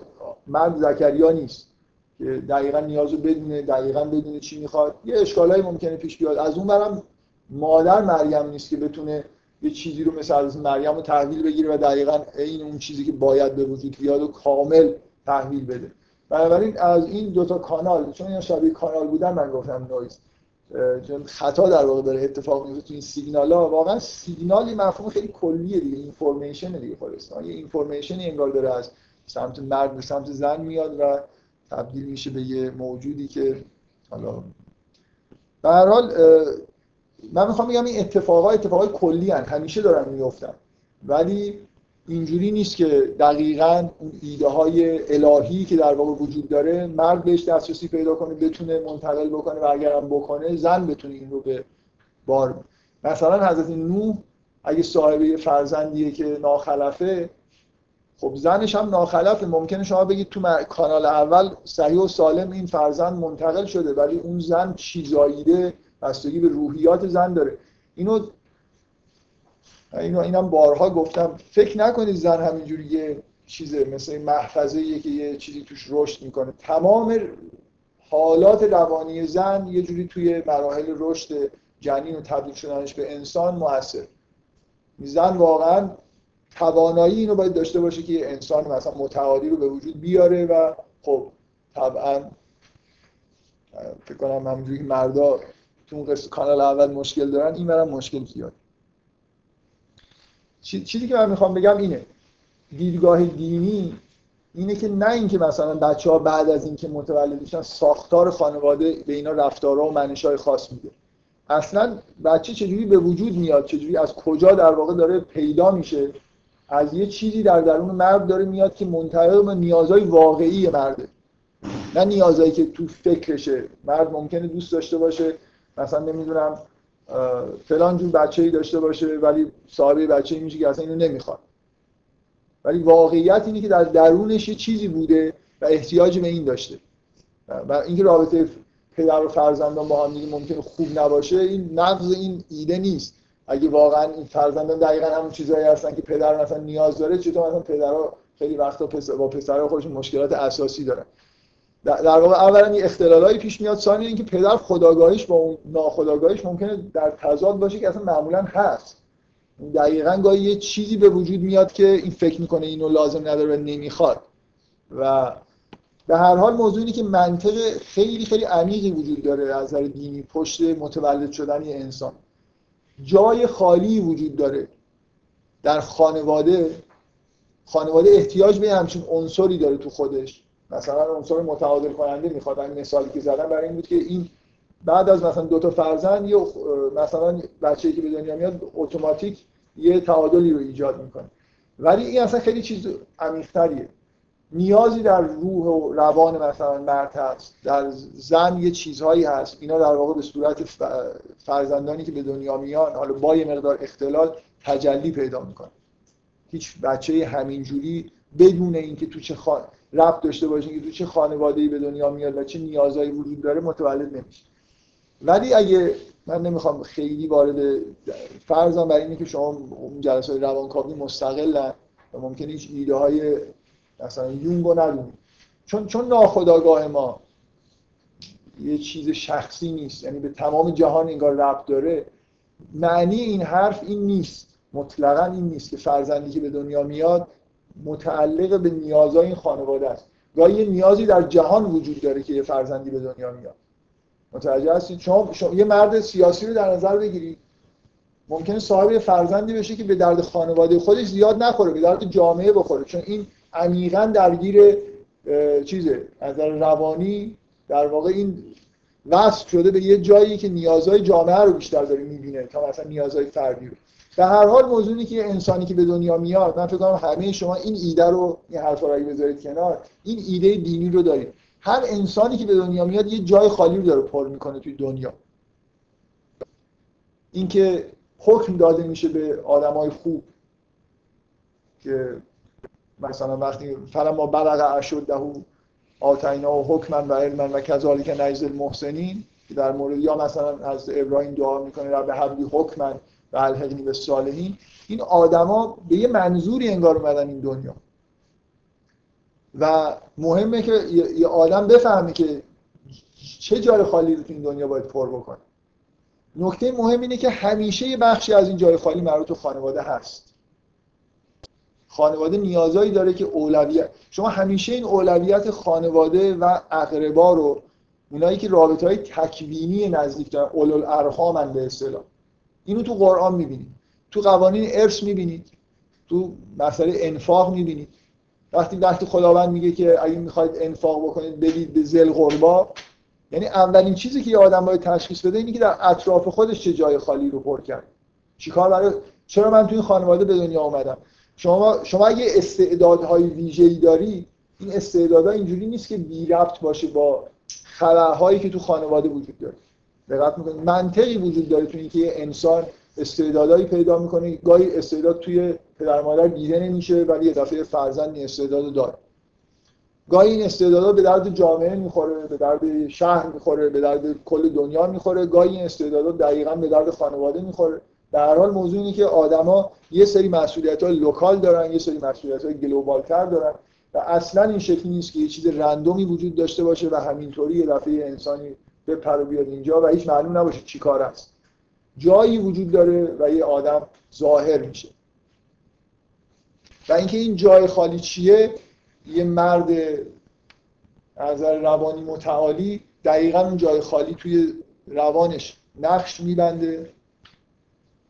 مرد زکریا نیست که دقیقا نیازو بدونه دقیقا بدونه چی می‌خواد. یه اشکالایی ممکنه پیش بیاد. از اون برم مادر مریم نیست که بتونه یه چیزی رو مثل از مریم رو تحویل بگیره و دقیقا این اون چیزی که باید به وجود بیاد و کامل تحویل بده. بنابراین از این دوتا کانال چون اینا شبیه کانال بودن من گفتم نویز چون خطا در واقع داره اتفاق میفته تو این سیگنال ها واقعا سیگنالی مفهوم خیلی کلیه دیگه information دیگه خلاص. یه information ی انگار داره از سمت مرد به سمت زن میاد و تبدیل میشه به یه موجودی که حالا به هر حال من می‌خوام بگم این اتفاقات اتفاقای کلی هن. همیشه دارن میفتن ولی اینجوری نیست که دقیقا اون ایده های الهی که در واقع وجود داره مرد بهش دسترسی پیدا کنه بتونه منتقل بکنه و اگرم بکنه زن بتونه این رو به بار مثلا حضرت نوح اگه صاحب فرزندیه که ناخلفه خب زنش هم ناخلفه. ممکنه شما بگید تو کانال اول صحیح و سالم این فرزند منتقل شده ولی اون زن چیزاییده بستگی به روحیات زن داره. اینو اینو اینم بارها گفتم. فکر نکنید زن همینجوری یه چیزه مثل محفظه که یه چیزی توش رشد می‌کنه. تمام حالات روانی زن یه جوری توی مراحل رشد جنین و تبدیل شدنش به انسان موثر. زن واقعا توانایی اینو باید داشته باشه که یه انسان مثلا متعادی رو به وجود بیاره و خب طبعا فکر کنم همونجوری مردا تو اون کانال اول مشکل دارن این برم مشکل زیاد چیزی که من می‌خوام بگم اینه. دیدگاه دینی اینه که نه اینکه مثلا بچه ها بعد از اینکه متولد میشن ساختار خانواده به اینا رفتارها و منش های خاص میده. اصلا بچه چجوری به وجود میاد؟ چجوری از کجا در واقع داره پیدا میشه؟ از یه چیزی در درون مرد داره میاد که منطبق به نیازهای واقعی مرده. نه نیازهایی که تو فکرشه. مرد ممکنه دوست داشته باشه مثلا نمی‌دونم فلان جور بچه ای داشته باشه ولی صاحب بچه ای میشه که اصلا اینو نمی‌خواد. ولی واقعیت اینه که در درونش یه چیزی بوده و احتیاج به این داشته. و اینکه رابطه پدر و فرزندان با هم ممکنه خوب نباشه این نقض این ایده نیست. اگه واقعا این فرزندان دقیقا همون چیزهایی هستن که پدر مثلا نیاز داره چطور مثلا پدرها خیلی وقتا پسر با پسرها خودشون مشکلات اساسی دارن. در واقع اولا یه اختلالایی پیش میاد ثانیا اینکه پدر خداگاهیش با اون ناخداگاهیش ممکنه در تضاد باشه که اصلا معمولا هست. دقیقا گاهی یه چیزی به وجود میاد که این فکر می‌کنه اینو لازم نداره و نمی‌خواد. و به هر حال موضوع اینه که منطق خیلی خیلی عمیقی وجود داره از نظر دینی پشت متولد شدن یه انسان. جای خالی وجود داره. در خانواده خانواده احتیاج به همچین عنصری داره تو خودش. مثلا عنصر متعادل کننده می‌خواد این مثالی که زدم برای این بود که این بعد از مثلا دو تا فرزند یا مثلا بچه‌ای که به دنیا میاد اتوماتیک یه تعادلی رو ایجاد می‌کنه. ولی این اصلا خیلی چیز عمیق‌تریه. نیازی در روح و روان مثلا مرد هست در زن یه چیزهایی هست. اینا در واقع به صورت فرزندانی که به دنیا میان حالا با یه مقدار اختلال تجلی پیدا می‌کنه. هیچ بچه همینجوری بدون اینکه تو چه خان... ربط داشته باشه که تو چه خانواده‌ای به دنیا میاد و چه نیازهایی وجود داره متولد نمیشه. ولی اگه من نمی‌خوام خیلی وارد فرضم برای اینه که شما جلسات روانکاوی مستقلن و ممکنه هیچ ایده های مثلا یونگ رو ندونیم چون چون ناخداگاه ما یه چیز شخصی نیست. یعنی به تمام جهان انگار ربط داره. معنی این حرف این نیست. مطلقا این نیست که فرزندی که به دنیا میاد متعلق به نیازهای این خانواده است. گاهی یه نیازی در جهان وجود داره که یه فرزندی به دنیا میاد. متوجه هستید؟ شما یه مرد سیاسی رو در نظر بگیرید. ممکنه صاحب فرزندی بشه که به درد خانواده خودش زیاد نخوره به درد جامعه بخوره. چون این عمیقا درگیر چیزه از روانی در واقع این وصل شده به یه جایی که نیازهای جامعه رو بیشتر داره می‌بینه. تا مثلا نیازهای فردی رو. به هر حال موضوعی که انسانی که به دنیا میاد من فکر کنم همه شما این ایده رو این حرفا رو بذارید کنار این ایده دینی رو دارید. هر انسانی که به دنیا میاد یه جای خالی رو داره پر می‌کنه توی دنیا. اینکه حکم داده میشه به آدمای خوب که مثلا وقتی فلما بلغ اشده آتینا و حکما و علما و کذالک نجز المحسنین که در مورد یا مثلا از ابراهیم دعا می‌کنه رب حبلی حکما و الحقنی به صالحین این آدما به یه منظوری انگار اومدن این دنیا. و مهمه که یه آدم بفهمه که چه جای خالی رو تو این دنیا باید پر بکنه. نکته مهم اینه که همیشه یه بخشی از این جای خالی مربوط به خانواده هست. خانواده نیازایی داره که اولویت شما همیشه این اولویت خانواده و اقربا رو اونایی که رابطه های تکوینی نزدیک دارن اولو ارحامن به اصطلاح. اینو تو قرآن می‌بینید تو قوانین ارث می‌بینید تو مسئله انفاق می‌بینید وقتی وقتی خداوند میگه که اگه می‌خواید انفاق بکنید بدید به زل قربا. یعنی اولین چیزی که یه آدم باید تشخیص بده اینه که در اطراف خودش چه جای خالی رو پر کرد. چیکار برای چرا من تو این خانواده به دنیا آمدم شما شما اگه استعدادهای ویژه‌ای داری این استعدادها اینجوری نیست که بی ربط باشه با خلاهایی که تو خانواده وجود داره. دقت می‌کنید منطقی وجود داره تو اینکه یه انسان استعدادایی پیدا می‌کنه. گاهی استعداد توی پدر مادر دیده نمیشه ولی یه دفعه فرزند استعداد داره. گاهی این استعدادها به درد جامعه می‌خوره به درد شهر می‌خوره به درد کل دنیا می‌خوره. گاهی این استعدادها دقیقا به درد خانواده می‌خوره. در حال موضوع اینه که آدما یه سری مسئولیت های local دارن یه سری مسئولیت های global تر دارن و اصلا این شکلی نیست که یه چیز random ی وجود داشته باشه و همینطوری یه دفعه انسانی بپره بیاد اینجا و هیچ معلوم نباشه چی کار است. جایی وجود داره و یه آدم ظاهر میشه. و اینکه این جای خالی چیه؟ یه مرد از روانی متعالی دقیقا اون جای خالی توی روانش نقش میبنده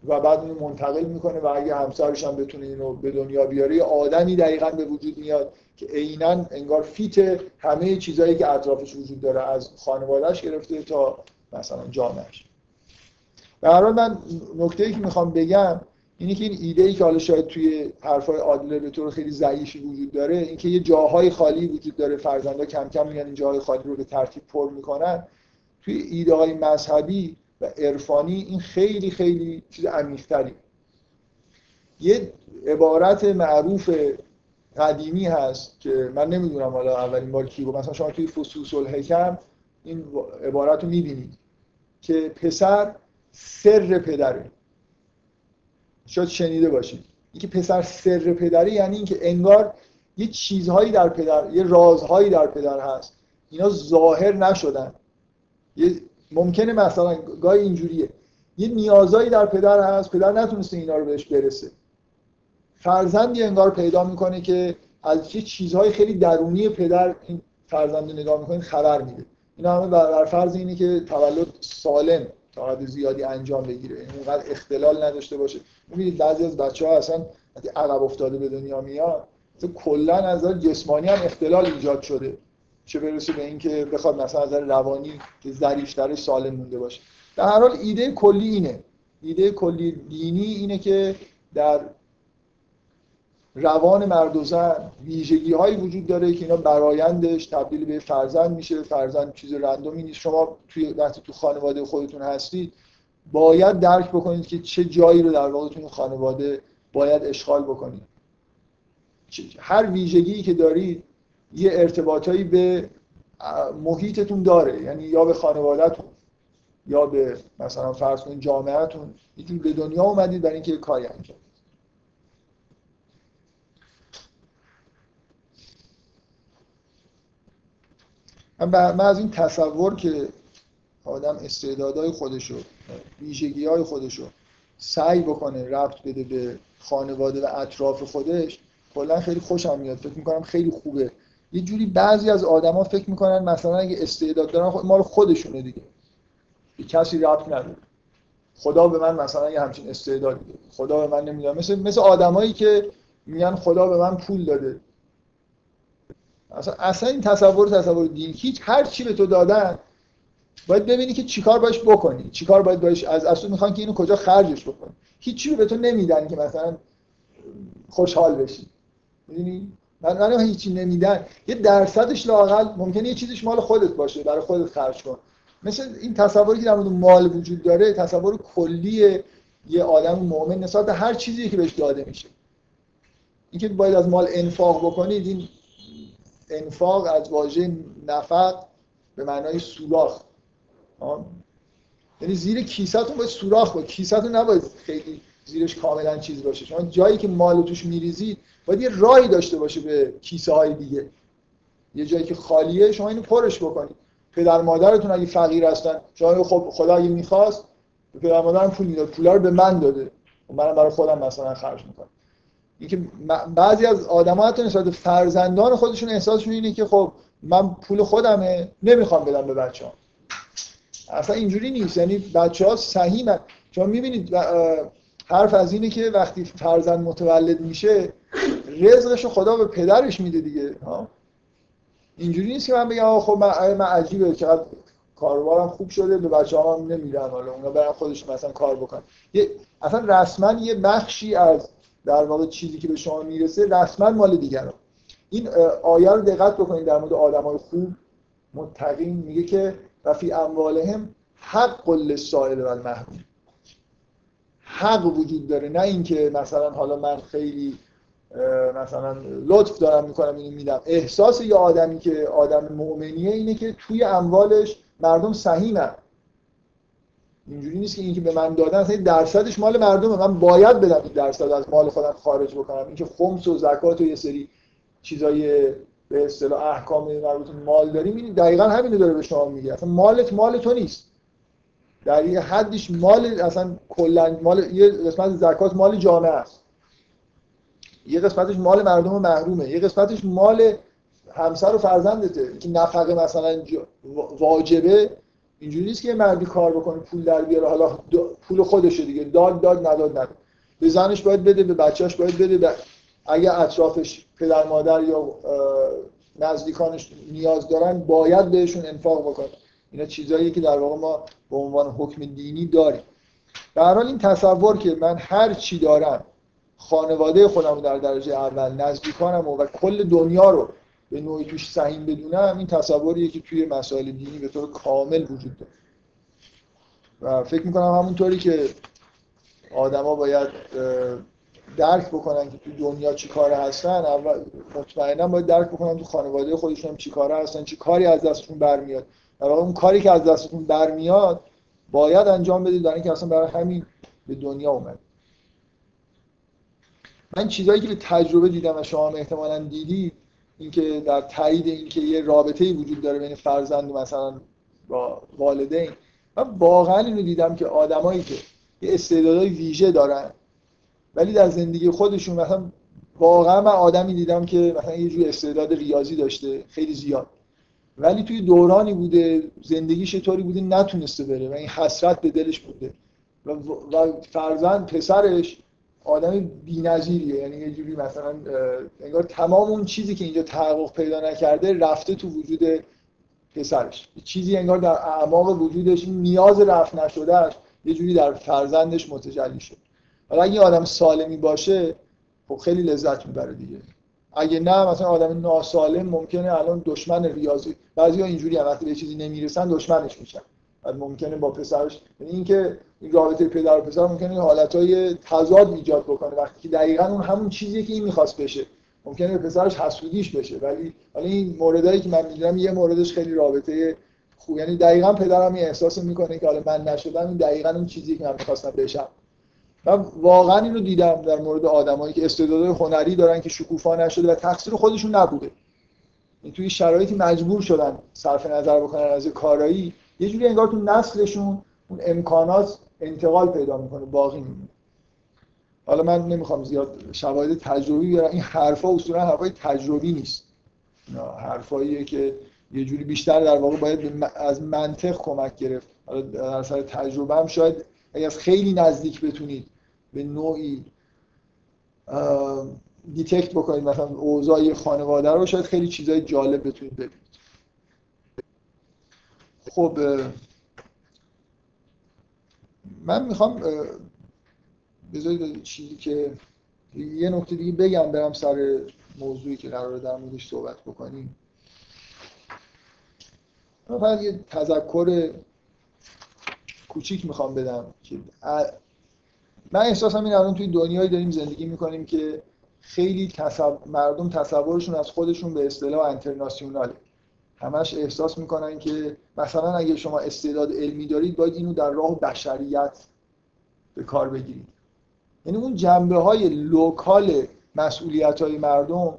و بعد اونو منتقل می‌کنه و اگه همسرش هم بتونه اینو به دنیا بیاره یه آدمی دقیقا به وجود میاد که عینا انگار فیت همه چیزهایی که اطرافش وجود داره از خانوادهش گرفته تا مثلا جامعش به هر حال من نکته ای که می‌خوام بگم اینه که این ایده ای که حالا شاید توی حرفای عادله به طور خیلی ضعیفی وجود داره اینکه یه جاهای خالی وجود داره فرزندا کم کم میگن این جاهای خالی رو به ترتیب پر می‌کنن. توی ایده های مذهبی و عرفانی این خیلی خیلی چیز عمیق‌تری. یه عبارت معروف قدیمی هست که من نمی‌دونم حالا اولین بار کی بود. مثلا شما توی فصوص الحکم این عبارت رو می‌بینید که پسر سر پدره. شاید شنیده باشید. اینکه پسر سر پدره یعنی اینکه انگار یه چیزهایی در پدر یه رازهایی در پدر هست. اینا ظاهر نشدن. یه ممکنه مثلا گاهی اینجوریه. یه نیازایی در پدر هست. پدر نتونسته اینا رو بهش برسه. فرزندی انگار پیدا می‌کنه که از یه چیزهای خیلی درونی پدر این فرزند نگاه می‌کنه خبر میده. این همه بر فرض اینه که تولد سالم تا حد زیادی انجام بگیره. یعنی اونقدر اختلال نداشته باشه. می‌بینید بعضی از بچه ها اصلا وقتی عقب افتاده به دنیا میاد کلا از نظر جسمانی هم اختلال ایجاد شده. چه برسه به اینکه بخواد مثلا از نظر روانی که ظریف‌تر سالم مونده باشه. در هر حال ایده کلی اینه. ایده کلی دینی اینه که در روان مرد و زن ویژگی هایی وجود داره که اینا برایندش تبدیل به فرزند میشه. فرزند چیز رندومی نیست. شما توی وقتی تو خانواده خودتون هستید باید درک بکنید که چه جایی رو در واقع تو خانواده باید اشغال بکنید. هر ویژگی که دارید یه ارتباطایی به محیطتون داره. یعنی یا به خانوادهتون یا به مثلا فرض کنید جامعهتون. یکی به دنیا اومدید برای اینکه کاری انجام من از این تصور که آدم استعدادهای خودشو ویژگی های خودشو سعی بکنه ربط بده به خانواده و اطراف خودش کلا خیلی خوشم میاد. فکر می‌کنم خیلی خوبه. یه جوری بعضی از آدما فکر می‌کنن مثلا اگه استعداد دارن خود مال خودشونه دیگه. به کسی ربط نداره. خدا به من مثلا یه همچین استعدادی خدا به من نمی‌دونم مثل مثل آدمایی که میگن خدا به من پول داده. اصلا اصلا این تصور تصور دین. هیچ هر چی به تو دادن باید ببینی که چیکار باش بکنی. چیکار باید باش از اصلا می‌خوان که اینو کجا خرجش بکنی. هیچی به تو نمیدن که مثلا خوشحال بشی. می‌دونی؟ من من هیچی نمیدن. یه درصدش لاقل ممکنه یه چیزش مال خودت باشه برای خودت خرج کن. مثل این تصوری که در مورد مال وجود داره تصور کلی یه آدم مؤمن نسبت به هر چیزی که بهش داده میشه. اینکه باید از مال انفاق بکنید این انفاق از واژه نفق به معنای سوراخ. یعنی زیر کیسهتون باید سوراخ باید. کیسهتون نباید خیلی زیرش کاملا چیز باشه. شما جایی که مال توش میریزید باید یه راهی داشته باشه به کیسه های دیگه. یه جایی که خالیه شما اینو پرش بکنید. پدر مادرتون اگه فقیر هستن شما خب خدا اگه می‌خواست پدر مادرم پول می‌داد. پولا رو به من داده. و منم برای خودم مثلا خرج می‌کنم اینکه بعضی از آدم‌ها حتی نسبت فرزندان خودشون احساسشون اینه که خب من پول خودمه نمی‌خوام بدم به بچه‌ها. اصلا اینجوری نیست. یعنی بچه ها سهیمن شما می‌بینید حرف از اینه که وقتی فرزند متولد میشه رزقش خدا به پدرش میده دیگه. ها؟ اینجوری نیست که من بگم خب من, من عجیبه. چقدر کاروارم خوب شده به بچه هم نمیدن. حالا اونا برن خودش مثلا کار بکن یه اصلا رسما یه بخشی از در واقع چیزی که به شما می‌رسه رسما مال دیگران. این آیه رو دقت بکنید در مورد آدمای خوب. متقین میگه که و فی اموالهم حق للسائل و المحروم حق وجود داره. نه اینکه مثلا حالا من خیلی مثلا لطف دارم می‌کنم اینو میدم. احساس یه آدمی که آدم مؤمنیه اینه که توی اموالش مردم سهیمن اینجوری نیست که اینکه به من دادن اصلا درصدش مال مردمه. من باید بدم این درصد از مال خودم خارج بکنم. اینکه خمس و زکات و یه سری چیزای به اصطلاح احکام مربوط مال داریم این دقیقا همینو داره به شما میگه. اصلا مالت مال تو نیست. در یه حدش مال اصلا کلا مال یه قسمت زکات مال جامعه است. یه قسمتش مال مردم محرومه. یه قسمتش مال همسر و فرزندته. که نفقه مثلا واجبه اینجوری نیست که مردی کار بکنه پول در بیاره حالا پول خودشه دیگه. داد داد نداد نداد. به زنش باید بده به بچهش باید بده. اگه اطرافش پدر مادر یا نزدیکانش نیاز دارن باید بهشون انفاق بکنه اینا چیزاییه که در واقع ما به عنوان حکم دینی داریم. به هر حال این تصور که من هر چی دارم خانواده خودم در درجه اول نزدیکانم و, و کل دنیا رو به نوعی توش سهیم بدونم این تصوریه که توی مسائل دینی به طور کامل وجود داره. و فکر می‌کنم همونطوری که آدما باید درک بکنن که تو دنیا چی کاره هستن اول مطمئنا باید درک بکنن تو خانواده خودشون چی کاره هستن چی کاری از دستشون برمیاد. در واقع اون کاری که از دستتون برمیاد باید انجام بدید در اینکه اصلا برای همین به دنیا اومد. من چیزایی که به تجربه دیدم و شما هم احتمالا دیدید اینکه در تایید اینکه یه رابطه ای وجود داره بین فرزند و مثلا با والدین من واقعا اینو دیدم که آدمایی که یه استعدادهای ویژه دارن ولی در زندگی خودشون مثلا واقعا من آدمی دیدم که مثلا یه جور استعداد ریاضی داشته خیلی زیاد. ولی توی دورانی بوده زندگیش طوری بوده نتونسته بره و این حسرت به دلش بوده. و, و فرزند پسرش آدم بی‌نظیریه. یعنی یه جوری مثلا انگار تمام اون چیزی که اینجا تحقق پیدا نکرده رفته تو وجود پسرش. چیزی انگار در اعماق وجودش نیاز رفت نشدهش یه جوری در فرزندش متجلی شد. حالا اگه آدم سالمی باشه خب خیلی لذت می‌بره دیگه. اگه نه مثلا آدم ناسالم ممکنه الان دشمن ریاضی بعضیا اینجوری هم وقتی به چیزی نمی‌رسن دشمنش میشن. ممکنه با پسرش یعنی اینکه این رابطه پدر و پسر ممکنه حالتهای تضاد ایجاد بکنه. وقتی که دقیقا اون همون چیزیه که این می‌خواست بشه. ممکنه به پسرش حسودیش بشه. ولی حالا این موردایی که من می‌دونم یه موردش خیلی رابطه خوب. یعنی دقیقا پدرم این احساس می‌کنه که حالا من نشدم این دقیقا اون چیزی که من می‌خواستم بشم. من واقعا اینو دیدم در مورد آدمایی که استعدادهای هنری دارن که شکوفا نشده و تقصیر خودشون نبوده. این توی شرایطی مجبور شدن صرف نظر بکنن از کارایی یه جوری انگار تو نسلشون اون امکانات انتقال پیدا می‌کنه باقی میمونه. حالا من نمی‌خوام زیاد شواهد تجربی بیارم. این حرفا اصولا حرفای تجربی نیست. حرفاییه که یه جوری بیشتر در واقع باید از منطق کمک گرفت. حالا در اثر تجربه هم شاید اگر خیلی نزدیک بتونید به نوعی دیتکت بکنید مثلا اوضاع خانواده رو شاید خیلی چیزای جالب بتونید ببینید خب من می‌خوام بذارید چیزی که یه نکته دیگه بگم برم سر موضوعی که قراره در موردش صحبت بکنیم. من فقط یه تذکر کوچیک می‌خوام بدم که من احساسم این الان توی دنیایی داریم زندگی می‌کنیم که خیلی مردم تصورشون از خودشون به اصطلاح انترناسیوناله همش احساس می‌کنن که مثلا اگه شما استعداد علمی دارید باید اینو در راه بشریت به کار بگیرید. یعنی اون جنبه های لوکال مسئولیت های مردم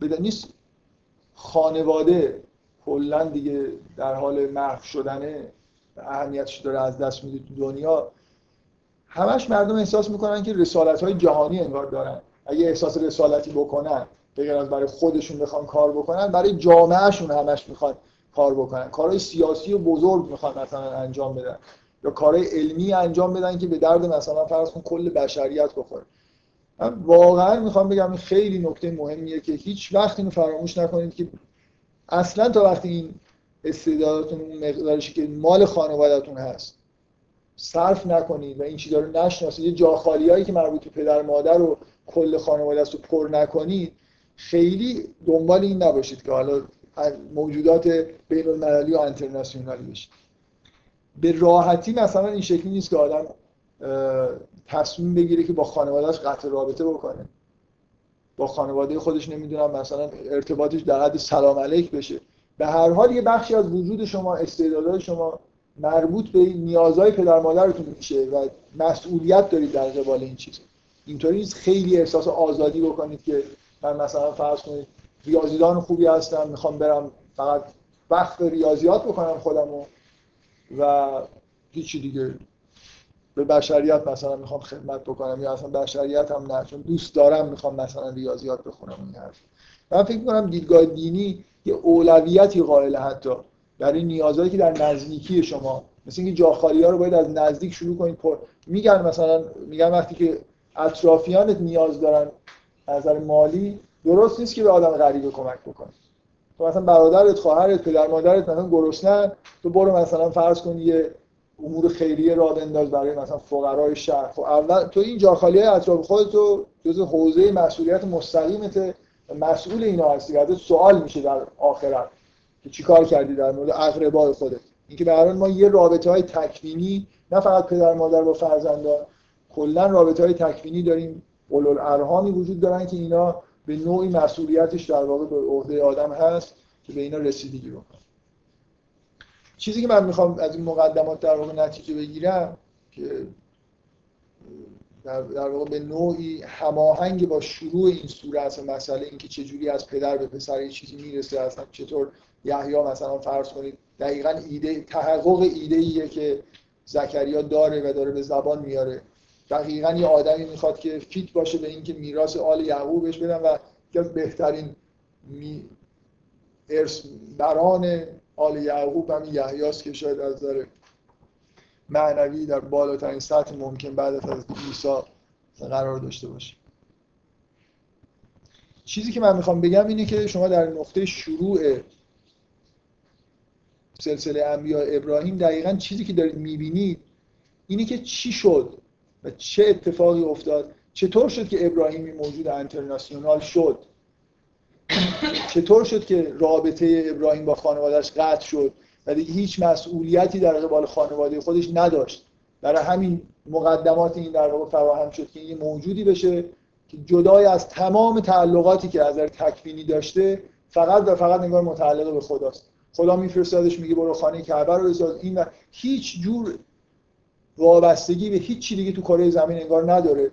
بده نیست خانواده کلا دیگه در حال محو شدنه اهمیتش داره از دست میده تو دنیا. همش مردم احساس می‌کنن که رسالت های جهانی انگار دارن. اگه احساس رسالتی بکنن بگر از برای خودشون بخوان کار بکنن برای جامعهشون همش می‌خوان کار بکنن. کارهای سیاسی و بزرگ می‌خوان مثلا انجام بدن. یا کارهای علمی انجام بدن که به درد مثلا فرض کن کل بشریت بخوره. من واقعا می‌خوام بگم این خیلی نکته مهمیه که هیچ وقت اینو فراموش نکنید که اصلا تا وقتی این استعداداتون اون که مال خانوادهتون هست صرف نکنید و این چیزا رو نشناسید. یه جاخالی هایی که مربوط به پدر مادر و کل خانواده است رو پر نکنید خیلی دنبال این نباشید که حالا موجودات بین المللی و انترناسیونالی بشید. به راحتی مثلا این شکلی نیست که آدم تصمیم بگیره که با خانوادهش قطع رابطه بکنه. با خانواده خودش نمی‌دونم مثلا ارتباطش در حد سلام علیک بشه. به هر حال یه بخشی از وجود شما استعدادهای شما مربوط به نیازهای پدر مادرتون میشه و مسئولیت دارید در قبال این چیز اینطوری نیست. خیلی احساس آزادی بکنید که من مثلا فرض کنید ریاضیدان خوبی هستم می‌خوام برم فقط وقت ریاضیات بکنم خودمو و هیچی دیگه. به بشریت مثلا می‌خوام خدمت بکنم یا اصلا بشریت هم نه چون دوست دارم می‌خوام مثلا ریاضیات بخونم. این حرف. من فکر کنم دیدگاه دینی یه اولویتی قائل حتی برای نیازهایی که در نزدیکی شما. مثل اینکه جاخالی ها رو باید از نزدیک شروع کنید پر میگن مثلا میگن وقتی که اطرافیانت نیاز دارن نظر مالی درست نیست که به آدم غریبه کمک بکنی. تو مثلا برادرت خواهرت پدر مادرت مثلا گرسنه تو برو مثلا فرض کن یه امور خیریه را بنداز برای مثلا فقرای شهر. خب اول تو این جاخالی اطراف خودت تو جز حوزه مسئولیت مستقیمت مسئول اینا هستی. ازت سوال میشه در آخرت که چیکار کردی در مورد اقربای خودت. اینکه به ما یه رابطه های تکوینی نه فقط پدر مادر با فرزندان کلا رابطه های تکوینی داریم. اولو ارهامی وجود دارن که اینا به نوعی مسئولیتش در واقع به عهده آدم هست که به اینا رسیدگی بکنه. چیزی که من می‌خوام از این مقدمات در واقع نتیجه بگیرم که در, در واقع به نوعی هماهنگ با شروع این سوره است مسئله اینکه چجوری از پدر به پسر یه چیزی می‌رسه اصلا چطور یحیی مثلا فرض کنید دقیقا ایده تحقق ایده ایه که زکریا داره و داره به زبان میاره. دقیقا یه آدمی می‌خواد که فیت باشه به اینکه میراث آل یعقوب بهش بدن و یکی از بهترین می... ارث بران آل یعقوب همین یحیاست که شاید از نظر معنوی در بالاترین سطح ممکن بعد از عیسی قرار داشته باشه. چیزی که من می‌خوام بگم اینه که شما در نقطه شروع سلسله انبیاء ابراهیم دقیقا چیزی که دارید می‌بینید اینه که چی شد؟ و چه اتفاقی افتاد. چطور شد که ابراهیمی موجود انترناسیونال شد؟ چطور شد که رابطه ابراهیم با خانوادهش قطع شد؟ و دیگه هیچ مسئولیتی در قبال خانواده خودش نداشت. برای همین مقدمات این در واقع فراهم شد که این موجودی بشه که جدای از تمام تعلقاتی که از تکوینی داشته فقط و فقط انگار متعلق به خداست. خدا میفرستادش میگه برو خانه کعبه رو بساز. این و هیچ جور وابستگی به هیچ چی دیگه تو کره زمین انگار نداره.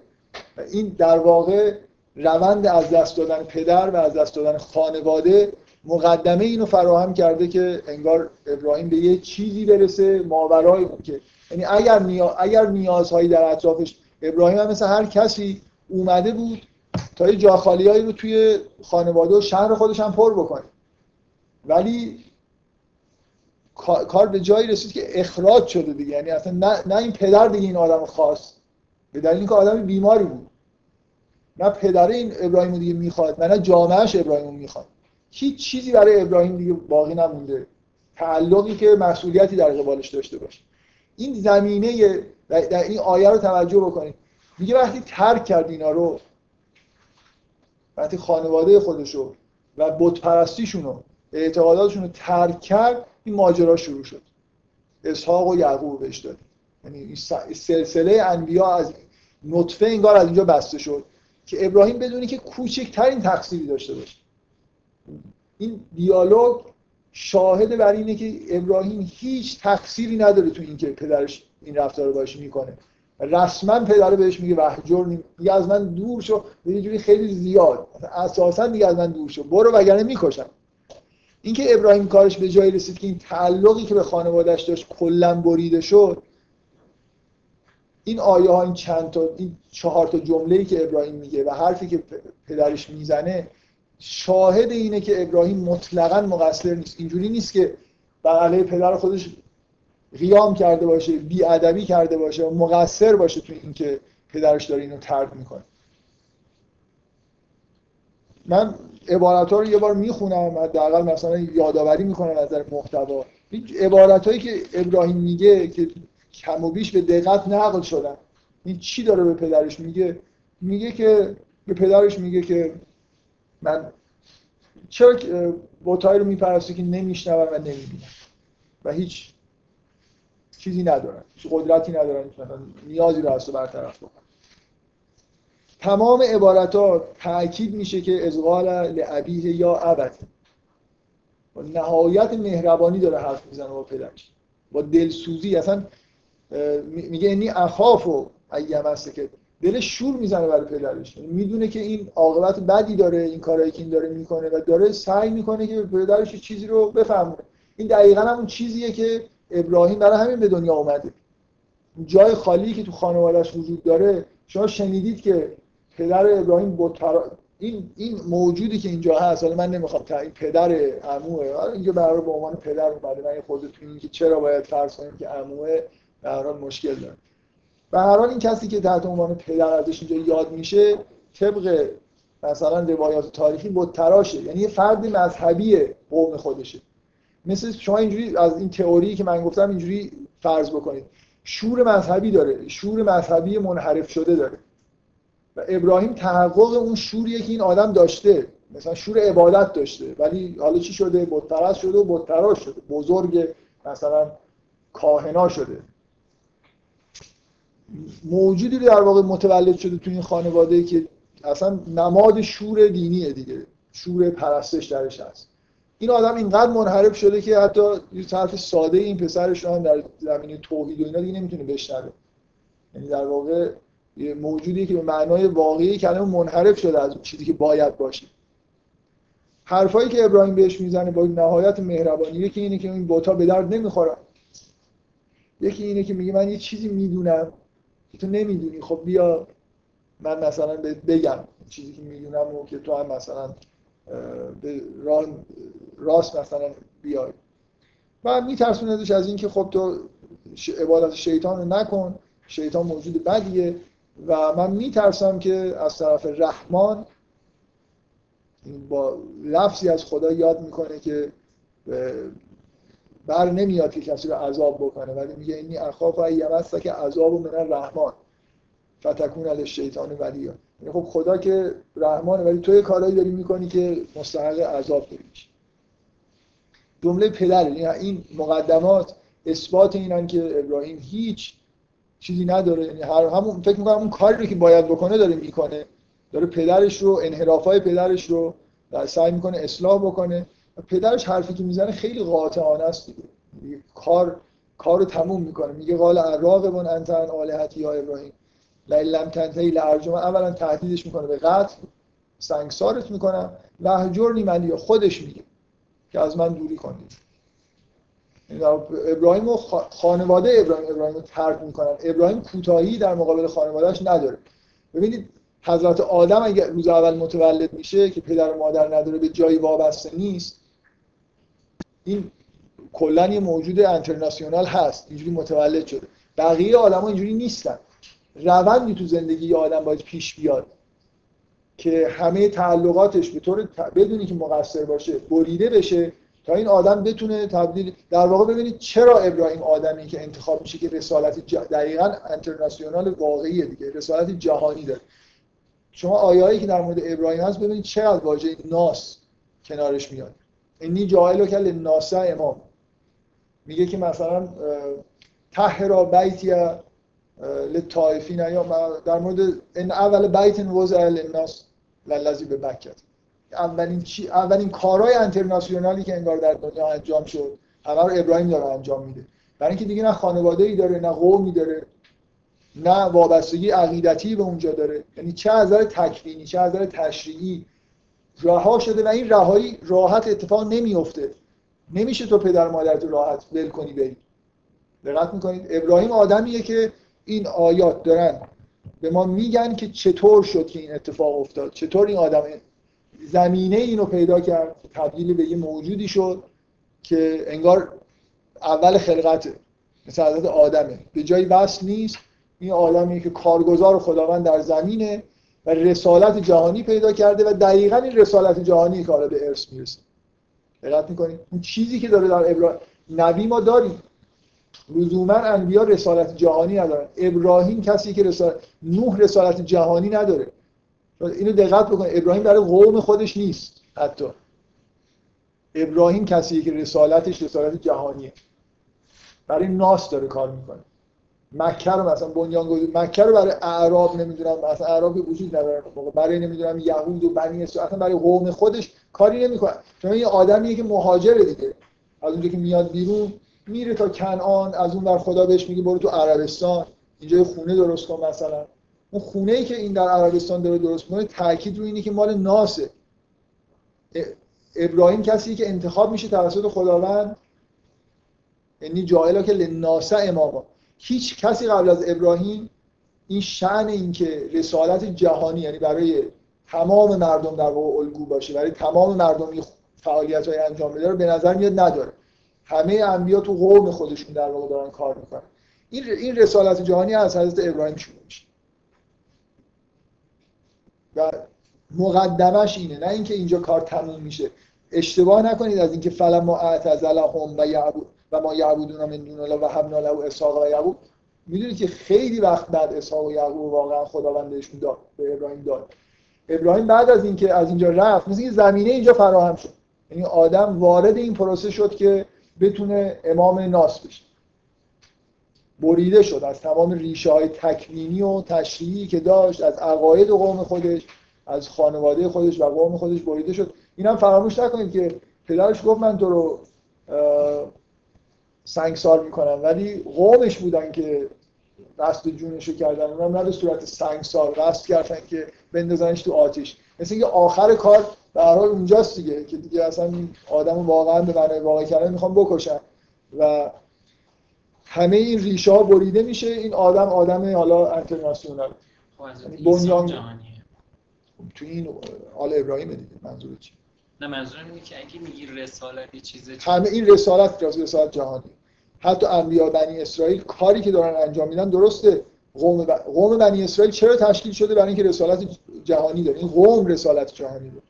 و این در واقع روند از دست دادن پدر و از دست دادن خانواده مقدمه اینو فراهم کرده که انگار ابراهیم به یه چیزی برسه ماورای اون که یعنی اگر, نیا... اگر نیازهایی در اطرافش ابراهیم هم مثل هر کسی اومده بود تا یه جاخالیایی رو توی خانواده و شهر خودش هم پر بکنه. ولی کار به جایی رسید که اخراج شده دیگه. یعنی اصلا نه, نه این پدر دیگه این آدم خواست به دلیل اینکه آدم بیماری بود. نه پدر این ابراهیم دیگه می‌خواد و نه جامعهش ابراهیم می‌خواد. هیچ چیزی برای ابراهیم دیگه باقی نمونده. تعلقی که مسئولیتی در قبالش داشته باشه. این زمینه در این آیه رو توجه بکنید. میگه وقتی ترک کرد اینا رو وقتی خانواده خودشو و بت پرستیشون رو اعتقاداتشون رو ترک کرد این ماجرا شروع شد. اسحاق و یعقوب بهش داد یعنی سلسله انبیا از نطفه انگار از اینجا بسته شد که ابراهیم بدونی که کوچکترین تقصیری داشته باشه. این دیالوگ شاهد بر اینه که ابراهیم هیچ تقصیری نداره تو اینکه پدرش این رفتار رو باش می‌کنه. رسما پدر بهش میگه وحجر دیگه از من دور شو. یه جوری خیلی زیاد. اساسا دیگه از من دور شو. برو وگرنه می‌کشم. اینکه ابراهیم کارش به جایی رسید که این تعلقی که به خانوادهش داشت کلا بریده شد این آیه ها این چند تا این چهار تا جمله‌ای که ابراهیم میگه و حرفی که پدرش می‌زنه شاهد اینه که ابراهیم مطلقا مقصر نیست. اینجوری نیست که بر پدر خودش قیام کرده باشه بی ادبی کرده باشه و مقصر باشه تو اینکه پدرش داره اینو ترک می‌کنه. من عبارت ها رو یه بار می‌خونم حداقل مثلا یادآوری می‌کنم از نظر محتوا. عبارت هایی که ابراهیم میگه که کم و بیش به دقت نقل شدن. این چی داره به پدرش میگه؟ میگه که به پدرش میگه که من چرا بوتایی رو میپرستی که نمیشنوم و نمی‌بینم و هیچ چیزی ندارن. هیچ قدرتی ندارن نیازی رو از برطرف بکنن. تمام عبارت ها تاکید میشه که ازغال لعبیه یا عبد نهایت مهربانی داره حرف می‌زنه با پدرش. با دلسوزی اصلا میگه اینی اخاف و ایام که دلش شور می‌زنه برای پدرش. می‌دونه که این عاقبت بدی داره این کارهایی که این داره می‌کنه و داره سعی می‌کنه که به پدرش چیزی رو بفهمونه. این دقیقا همون چیزیه که ابراهیم برای همین به دنیا اومده. جای خالی که تو خانوادهش وجود داره شما شنیدید که پدر ابراهیم بتپرا... این این موجودی که اینجا هست حالا من نمی‌خوام این پدر عموه. اینجا برای به عنوان پدر اومده. من خود تو این که چرا باید فرض کنیم که عموه به هر حال مشکل داره. به هر حال این کسی که تحت عنوان پدر ازش اینجا یاد میشه طبق مثلا روایات تاریخی تراشه یعنی یه فرد مذهبی قوم خودشه. مثل شما اینجوری از این تئوری که من گفتم اینجوری فرض بکنید. شور مذهبی داره. شور مذهبی منحرف شده داره. و ابراهیم تحقق اون شوریه که این آدم داشته. مثلا شور عبادت داشته ولی حالا چی شده؟ بتپرست شده و بتپرست شده. بزرگ مثلا کاهنا شده. موجودی در واقع متولد شده تو این خانواده که اصلا نماد شور دینیه دیگه. شور پرستش درش هست. این آدم اینقدر منحرف شده که حتی یه طرف ساده این پسرش در زمینه توحید و اینا دیگه نمی‌تونه بشنوه. یعنی در واقع موجودی که به معنای واقعی کلمه منحرف شده از چیزی که باید باشه. حرفایی که ابراهیم بهش می‌زنه با نهایت مهربانی یکی اینه که این بوتا به درد نمی‌خورن یکی اینه که میگه من یه چیزی می‌دونم که تو نمی‌دونی. خب بیا من مثلا بگم چیزی که می‌دونم و که تو هم مثلا به راست مثلا بیای. و میترسوندش از اینکه خب تو عبادت شیطان رو نکن. شیطان موجود بدیه. و من میترسم که از طرف رحمان با لفظی از خدا یاد می‌کنه که بر نمیاد که کسی رو عذاب بکنه. ولی میگه اینی اخاف و یمسته که عذاب من رحمان فتکون علی شیطان ولی یعنی خب خدا که رحمانه ولی تو یه کارایی داری می‌کنی که مستحق عذاب داری جمله پدر یعنی این مقدمات اثبات اینن که ابراهیم هیچ چیزی نداره. یعنی هر همون فکر می‌کنم اون کاری که باید بکنه داره می‌کنه. داره پدرش رو انحرافای پدرش رو در سعی می‌کنه اصلاح بکنه. و پدرش حرفی که می‌زنه خیلی قاطعانه است دیگه. کار کارو تموم می‌کنه. میگه قال اراغبون انت ان الهتی یا ابراهیم. لم تنتهی اولا تهدیدش می‌کنه به قتل. سنگسارت می‌کنم وهجرنی من یا خودش میگه که از من دوری کنید. یعنی ابراهیم و خانواده ابراهیم ابراهیم ترک می‌کنن. ابراهیم کوتاهی در مقابل خانوادهش نداره. ببینید حضرت آدم اگر روز اول متولد میشه که پدر و مادر نداره به جایی وابسته نیست. این کلا یه موجود انترناسیونال هست. اینجوری متولد شده. بقیه ها اینجوری نیستن. روندی تو زندگی یه آدم باید پیش بیاد که همه تعلقاتش به طور بدونی که مقصر باشه بریده بشه تا این آدم بتونه تبدیل در واقع ببینید چرا ابراهیم آدمی که انتخاب میشه که رسالت ج... دقیقا انترناسیونال واقعیه دیگه رسالت جهانی داره. شما آیایی که در مورد ابراهیم هست ببینید چقدر واژه ناس کنارش میاد. اینی جاهلو که لناسه امام. میگه که مثلا تهرا بیتی لطائفین یا در مورد این اول بیت وضع للناس للذی به بکت اولین چی اولین کارهای انترناسیونالی که انگار در دنیا انجام شد همه رو ابراهیم داره انجام میده. برای اینکه دیگه نه خانواده ای داره نه قومی داره نه وابستگی عقیدتی به اونجا داره. یعنی چه از نظر تکوینی چه از نظر تشریعی رها شده و این رهایی راحت اتفاق نمیفته نمیشه تو پدر مادرت راحت ول کنی بری. دقت می‌کنید؟ ابراهیم آدمیه که این آیات دارن. به ما میگن که چطور شد که این اتفاق افتاد. چطور این آدم زمینه اینو پیدا کرد تبدیل به یه موجودی شد که انگار اول خلقته مثل حضرت آدمه. به جایی بس نیست این آدمی که کارگزار خداوند در زمینه و رسالت جهانی پیدا کرده و دقیقا این رسالت جهانی که حالا به ارث می‌رسه. دقت می‌کنید؟ اون چیزی که داره در ابراهیم نبی ما داریم. لزوما انبیا رسالت جهانی ندارن. ابراهیم کسی که رسالت نوح رسالت جهانی نداره. اینو دقت بکنید. ابراهیم برای قوم خودش نیست حتی. ابراهیم کسی که رسالتش رسالت جهانیه. برای ناس داره کار می‌کنه. مکه رو مثلا بنیان گذاری مکه رو برای اعراب نمی‌دونم مثلا اعرابی وجود نداره. برای نمی‌دونم یهود و بنی اسرائیل اصلا برای قوم خودش کاری نمی‌کنه. چون یه آدمیه که مهاجره دیگه. از اونجا که میاد بیرون میره تا کنعان از اون بر خدا بهش میگه برو تو عربستان. اینجا خونه درست کن مثلا. اون خونه ای که این در عربستان داره درست کنه تاکید رو اینه که مال ناسه. ابراهیم کسی که انتخاب میشه توسط خداوند یعنی جایلا که لناسه اماما. هیچ کسی قبل از ابراهیم این شعن این که رسالت جهانی یعنی برای تمام مردم در واقع الگو باشه برای تمام مردم این فعالیت های انجام بده رو به نظر میاد نداره. همه انبیا تو قوم خودشون در واقع دارن کار می‌کنن. این این رسالت جهانی از حضرت ابراهیم شروع میشه. و مقدمش اینه نه اینکه اینجا کار تموم میشه. اشتباه نکنید از اینکه فلما اعتزلهم و یعبود و ما یعبودون من دون الله و حبنا له اسحاق و یعقوب. می‌دونید که خیلی وقت بعد اسحاق و یعقوب واقعا خداوند بهشون داد به ابراهیم داد. ابراهیم بعد از اینکه از اینجا رفت مثل زمینه اینجا فراهم شد. یعنی آدم وارد این پروسه شد که بتونه امام ناس بشه. بریده شد از تمام ریشه های تکوینی و تشریعی که داشت از عقاید قوم خودش از خانواده خودش و قوم خودش بریده شد. اینم فراموش نکنید که پدرش گفت من تو رو سنگسار می‌کنم. ولی قومش بودن که قصد جونشو کردن. اونم نه به صورت سنگسار قصد کردن که بندازنش تو آتیش. مثل اینکه آخر کار به حال اونجاست دیگه که دیگه اصلا این آدم واقعا به معنی واقع کردن می‌خوام بکشن. و همه این ریشه ها بریده میشه. این آدم آدم حالا انترناسیونال خب، بنیان تو این آل ابراهیم دیگه. منظور چی نه منظورم اینه که اگه میگی رسالت یه چیز همه این رسالت رسالت جهانی. حتی انبیا بنی اسرائیل کاری که دارن انجام میدن درسته. قوم, ب... قوم بنی اسرائیل چرا تشکیل شده؟ برای اینکه رسالت جهانی داره. این قوم رسالت جهانی داره.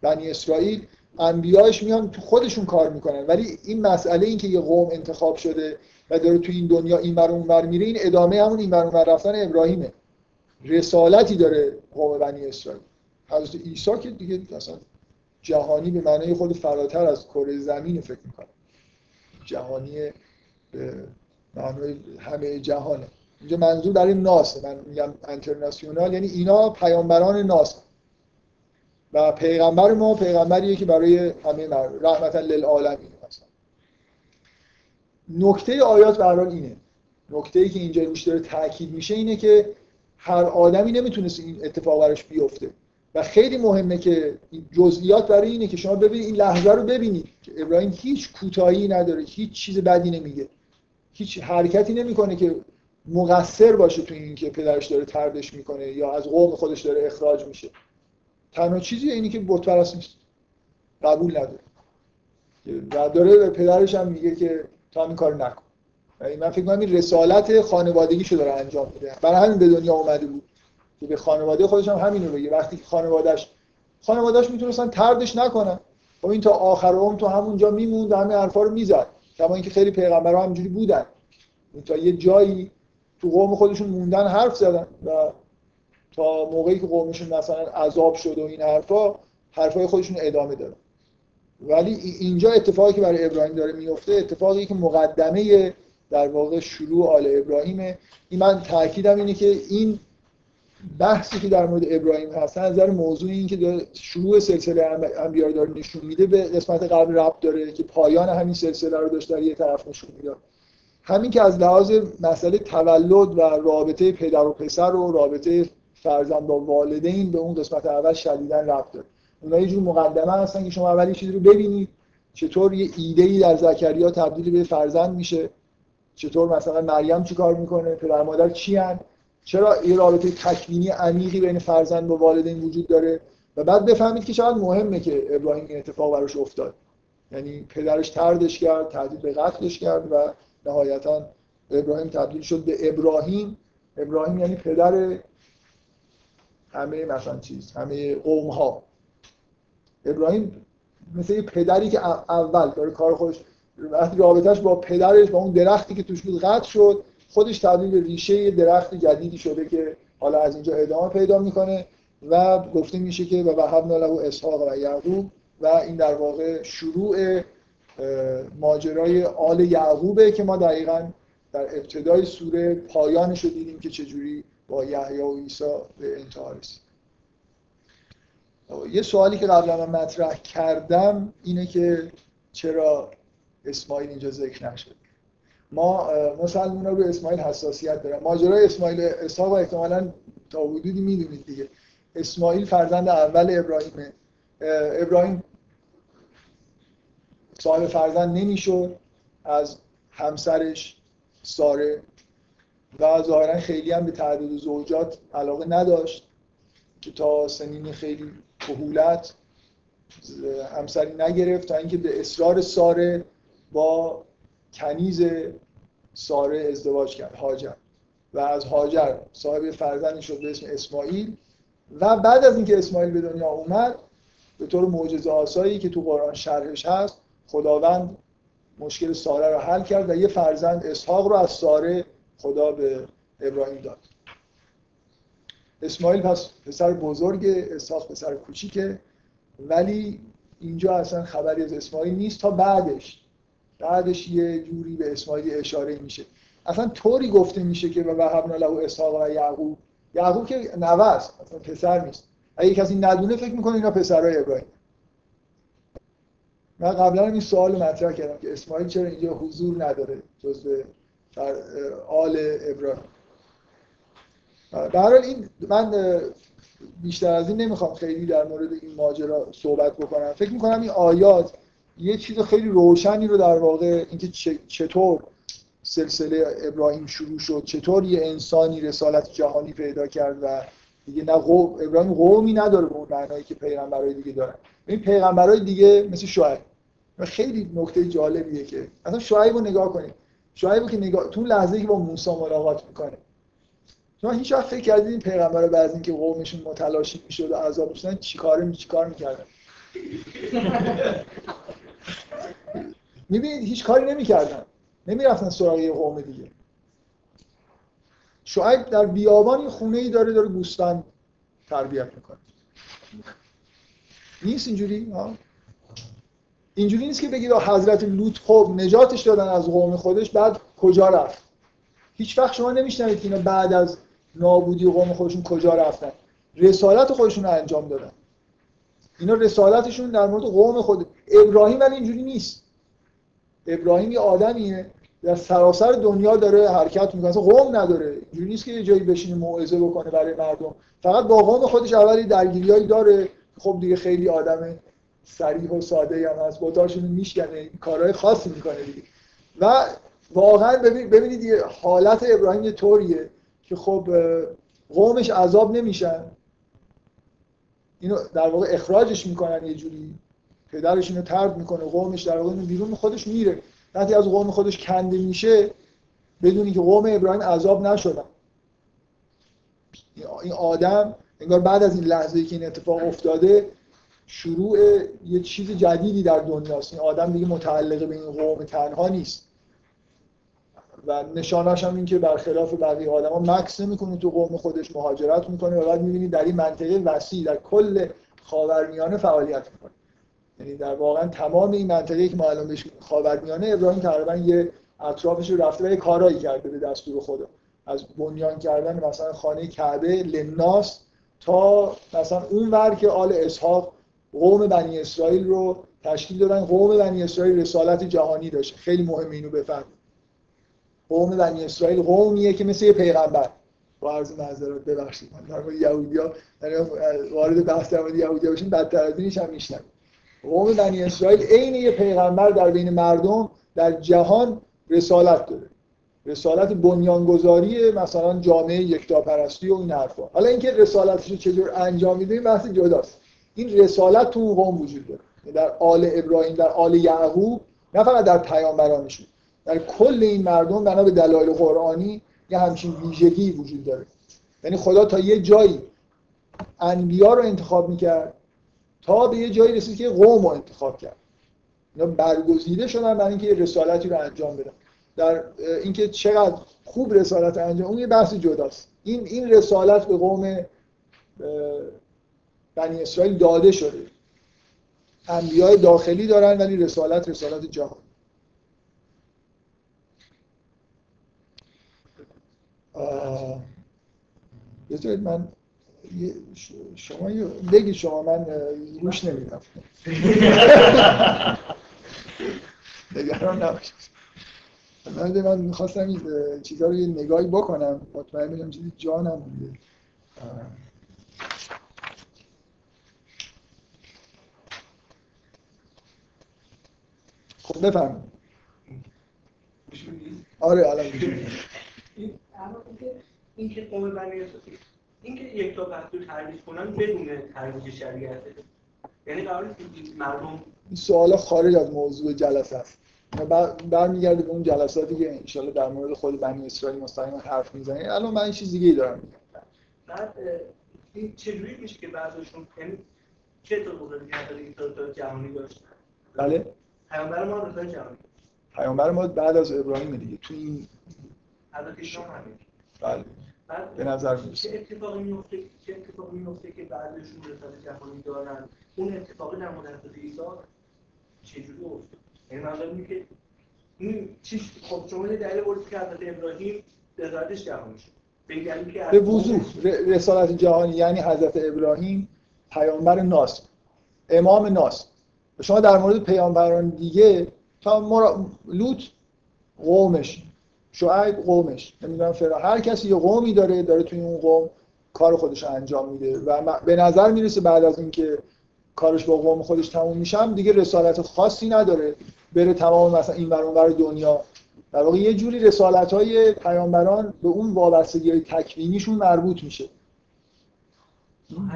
بنی اسرائیل انبیاش میان تو خودشون کار می‌کنن. ولی این مسئله این که یه قوم انتخاب شده و داره تو این دنیا این بر اون میره این ادامه همون این بر اون رفتن ابراهیمه. رسالتی داره قوم بنی اسرائیل. حضرت عیسی که دیگه اصلا جهانی به معنای خود فراتر از کره زمین فکر می‌کنه. جهانی به معنای همه جهانه. اینجا منظور برای ناسه. من میگم انترناسیونال یعنی اینا پیامبران ناس و پیغمبر ما پیغمبریه که برای همه رحمتا للعالمین مثلا نکته آیات به اینه. نکته ای که اینجا روش داره تاکید میشه اینه که هر آدمی نمی‌تونست این اتفاق براش بیفته. و خیلی مهمه که این جزئیات برای اینه که شما ببینید این لحظه رو ببینید که ابراهیم هیچ کوتاهی نداره هیچ چیز بدی نمیگه. هیچ حرکتی نمی‌کنه که مقصر باشه تو این که پدرش داره تردش می‌کنه یا از قوم خودش داره اخراج میشه. تنها چیزی اینی که بت پرست نیست قبول نداره و داره به پدرش هم میگه که تا این کار نکن. من فکر کنم این رسالت خانوادگیشو داره انجام میده. برای همین به دنیا اومده بود که به خانواده خودش هم همین رو بگه. وقتی که خانوادهش خانوادهش می‌تونستن تردش نکنن. و خب این تا آخر عمر تو همونجا میموند همه حرفا رو می‌زد. کما اینکه خیلی پیغمبرها همینجوری بودن. تا یه جایی تو قوم خودشون موندن حرف زدن و تا موقعی که قومشون مثلا عذاب شد و این حرفا حرفای خودشون ادامه دادن. ولی اینجا اتفاقی که برای ابراهیم داره میفته اتفاقی که مقدمه در واقع شروع آل ابراهیمه. این من تاکیدم اینه که این بحثی که در مورد ابراهیم هست از نظر موضوع این که شروع سلسله انبیا داره نشون میده به قسمت قبل ربط داره که پایان همین سلسله رو داشت در یه طرف نشون میده همین که از لحاظ مسئله تولد و رابطه پدر و پسر و رابطه فرزند با والدین به اون قسمت اول شدیدن ربط داره. اونها یه جور مقدمه هستن که شما اولی چیزی رو ببینید چطور یه ایده ای در زکریا تبدیل به فرزند میشه چطور مثلا مریم چیکار می‌کنه پدر مادر چی هن؟ چرا یه رابطه تکوینی عمیقی بین فرزند و والدین وجود داره؟ و بعد بفهمید که چقدر مهمه که ابراهیم این اتفاق براش افتاد. یعنی پدرش تردش کرد تهدید به قتلش کرد و نهایتا ابراهیم تبدیل شد به ابراهیم. ابراهیم یعنی پدر همه مثلا چیز همه قوم ها ابراهیم مثل یه پدری که اول داره کار خودش وقتی رابطهش با پدرش با اون درختی که توش بود قطع شد خودش تبدیل به ریشه درخت جدیدی شده که حالا از اینجا ادامه پیدا می‌کنه و گفته میشه که و وهبنا له اسحاق و یعقوب و این در واقع شروع ماجرای آل یعقوبه که ما دقیقا در ابتدای سوره پایانش رو دیدیم که چجوری با یحیی و عیسی به انتها رسید. یه سوالی که قبلا من مطرح کردم اینه که چرا اسماعیل اینجا ذکر نشد. ما مسلمان رو اسماعیل حساسیت دارن. ماجرای اسماعیل اسحاق احتمالا تا حدودی می‌دونید دیگه. اسماعیل فرزند اول ابراهیمه ابراهیم صاحب فرزند نمی‌شد. از همسرش ساره و ظاهرا خیلی هم به تعداد زوجات علاقه نداشت که تا سنین خیلی کهولت همسری نگرفت تا اینکه به اصرار ساره با کنیز ساره ازدواج کرد هاجر. و از هاجر صاحب فرزندی شد به اسم اسماعیل و بعد از اینکه اسماعیل به دنیا اومد به طور معجزه آسایی که تو قرآن شرحش هست خداوند مشکل ساره رو حل کرد و یه فرزند اسحاق رو از ساره خدا به ابراهیم داد. اسماعیل پس پسر بزرگ اسحاق پسر کوچیکه. ولی اینجا اصلا خبری از اسماعیل نیست تا بعدش. بعدش یه جوری به اسماعیل اشاره میشه. اصلا طوری گفته میشه که به وهبنا له اسحاق و یعقوب. یعقوب که است اصلا پسر نیست. اگه کسی ندونه فکر می‌کنه اینا پسرای ابراهیم. من قبلا این سوال مطرح کردم که اسماعیل چرا اینجا حضور نداره جزء آل ابراهیم در این من بیشتر از این نمی‌خوام خیلی در مورد این ماجرا صحبت بکنم. فکر می‌کنم این آیات یه چیز خیلی روشنی رو در واقع اینکه چطور سلسله ابراهیم شروع شد چطور یه انسانی رسالت جهانی پیدا کرد و دیگه نه قوم ابراهیم قومی نداره به اون معنایی که پیغمبرای دیگه دارن. این پیغمبرای دیگه مثل شعیب. خیلی نکته جالبیه که اصلا شعیب رو نگاه کنید. شعیب که نگاه تو لحظه که با موسی ملاقات می‌کنه. شما هیچ وقت فکر کردید این پیغمبر بعد از اینکه قومشون متلاشی می‌شد و عذاب می‌شدن چیکاره می چیکار می‌کردن؟ می‌بینید هیچ کاری نمی‌کردن. نمی‌رفتن سراغ یه قوم دیگه. شعیب در بیابان خونه ای داره داره گوسفند تربیت می‌کنه. نیست اینجوری؟ ها اینجوری نیست که بگید حضرت لوط خب نجاتش دادن از قوم خودش بعد کجا رفت؟ هیچ وقت شما نمیشنوید که اینا بعد از نابودی قوم خودشون کجا رفتن. رسالت خودشون رو انجام دادن. اینا رسالتشون در مورد قوم خود. ابراهیم ولی اینجوری نیست. ابراهیم یه آدمیه در سراسر دنیا داره حرکت می‌کنه. قوم نداره. اینجوری نیست که یه جایی بشینه موعظه بکنه برای مردم. فقط با قوم خودش اولی درگیریایی داره. خب دیگه خیلی آدم سریح و ساده هم هست. بوتاشون میشکنه. کارهای خاصی می‌کنه دیگه. و واقعا ببینید حالت ابراهیم یه طوریه که خب قومش عذاب نمیشن. اینو در واقع اخراجش می‌کنن یه جوری. پدرش اینو ترد می‌کنه. قومش در واقع بیرون خودش میره. وقتی از قوم خودش کنده میشه بدونی که قوم ابراهیم عذاب نشدن. این آدم انگار بعد از این لحظه که این اتفاق افتاده شروع یه چیز جدیدی در دنیاست. این آدم دیگه متعلق به این قوم تنها نیست. و نشانش هم این که برخلاف بقیه آدما مکس نمی‌کنه تو قوم خودش مهاجرت می‌کنه و بعد می‌بینید در این منطقه وسیع در کل خاورمیانه فعالیت می‌کنه. یعنی در واقعا تمام این منطقه که ما الان بهش خاورمیانه ابراهیم تقریبا یه اطرافش رو رفته و یه کارایی کرده به دستور خدا. از بنیان کردن مثلا خانه کعبه لناس تا مثلا اون ور که آل اسحاق قوم بنی اسرائیل رو تشکیل دادن. قوم بنی اسرائیل رسالت جهانی داشت. خیلی مهم اینو بفهمید. قوم بنی اسرائیل قومیه که مثل یه پیغمبر. با عرض معذرت ببخشید. من در یهودیا وارد بحث در مورد یهودیا بشیم بدتر از اینش هم قوم بنی اسرائیل عین یه پیغمبر در بین مردم در جهان رسالت داره. رسالت بنیانگذاری مثلا جامعه یکتاپرستی و این حرفا. حالا اینکه رسالتش رو چجور انجام میده بحث جداست. این رسالت تو قوم وجود داره. در آل ابراهیم در آل یعقوب نه فقط در پیامبرانشون. در کل این مردم بنا به دلایل قرآنی یه همچین ویژگی وجود داره. یعنی خدا تا یه جایی انبیا رو انتخاب می‌کرد تا به یه جایی رسید که قوم رو انتخاب کرد. اینا برگزیده شدن برای اینکه یه رسالتی رو انجام بدن. در اینکه چقدر خوب رسالت انجام اون یه بحث جداست. این این رسالت به قوم بنی اسرائیل داده شده. انبیاء داخلی دارن ولی رسالت رسالت جهان. بذارید من شما بگید شما من روش نمیدم. نگران نباشید. من می‌خواستم این چیزها رو یه نگاهی بکنم. مطمئن بگم چیزی جانم بوده. خب بفرمایید. آره الان اینکه قوم بنی اسرائیل اینکه یک تا بحث رو تعریف کنن بدون ترویج شریعته یعنی قرار نیست مردم این سوال خارج از موضوع جلسه است. بر- برمیگرده به اون جلساتی که انشالله در مورد خود بنی اسرائیل مستقیما حرف می‌زنیم الان من این چیز دیگه ای دارم میگم. بعد این چجوری میشه که بعضشون یعنی چه افتاده که حتی این رسالت جهانی داشتن؟ بله. پیامبر ما رسالت جهانی پیامبر ما بعد از ابراهیم دیگه تو این هم همین. بله. به نظر چه می‌رسه اتفاقی میفته چه اتفاقی میفته که بعضشون رسالت جهانی دارن؟ اون اتفاقی در حضرت عیسی چجوری افتاد؟ یعنی منظورم که این چیش خب شما دلیل بردید که حضرت ابراهیم رسالتش جهانی شد. به وضوح. رسالت جهانی یعنی حضرت ابراهیم پیامبر ناس. امام ناس. شما در مورد پیامبران دیگه تا مرا... لوط قومش شعیب قومش نمی‌دونم فرا هر کسی یه قومی داره داره توی اون قوم کار خودش انجام میده و به نظر می‌رسه بعد از اینکه کارش با قوم خودش تموم میشم دیگه رسالت خاصی نداره بره تمام مثلا این ور ور دنیا. در واقع یه جوری رسالت های پیامبران به اون وابستگی های تکوینیشون مربوط میشه.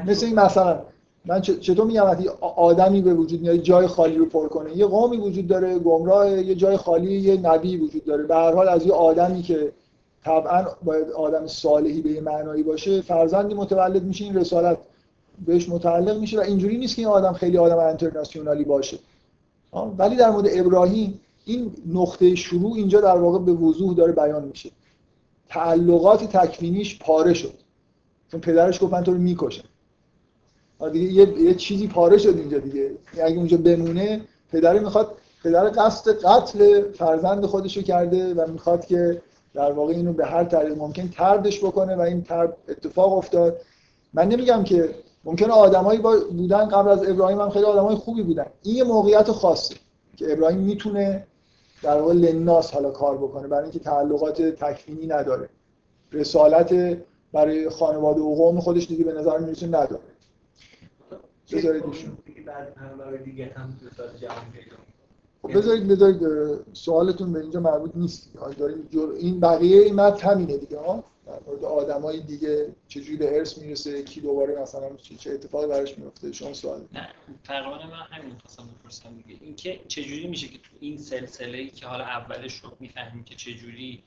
مثل این مثلا من چطور میگم وقتی آدمی به وجود میاد جای خالی رو پر کنه یه قومی وجود داره گمراه یه جای خالی یه نبی وجود داره. به هر حال از یه آدمی که طبعا باید آدم صالحی به یه معنایی باشه فرزندی متولد میشه این رسالت بهش متعلق میشه و اینجوری نیست که این آدم خیلی آدم انترناسیونالی باشه. ولی در مورد ابراهیم این نقطه شروع اینجا در واقع به وضوح داره بیان میشه. تعلقات تکوینیش پاره شد. چون پدرش گفت من تو رو می‌کشم. دیگه یه, یه چیزی پاره شد اینجا دیگه. یعنی اگه اونجا بمونه پدر می‌خواد پدر قصد قتل فرزند خودشو کرده و می‌خواد که در واقع اینو به هر طریق ممکن تردش بکنه و این ترد اتفاق افتاد. من نمیگم که ممکنه آدمایی بودن قبل از ابراهیم هم خیلی آدمای خوبی بودن. این موقعیت خاصه که ابراهیم می‌تونه در واقع لناس حالا کار بکنه برای اینکه تعلقات تکوینی نداره. رسالت برای خانواده و قوم خودش دیگه به نظر می‌رسه نداره. بذارید ایشون. دیگه هم؟ خب بذارید بذارید سوالتون به اینجا مربوط نیست داریم جر... این بقیه این متن همینه دیگه ها؟ در مورد آدمای دیگه چجوری به ارث می‌رسه؟ کی دوباره مثلا چه چه اتفاقی براش میفته شما سوال نه تقریبا من همین خواستم بپرسم دیگه. اینکه چجوری میشه که تو این سلسله ای که حالا اولش رو می‌فهمیم که چجوری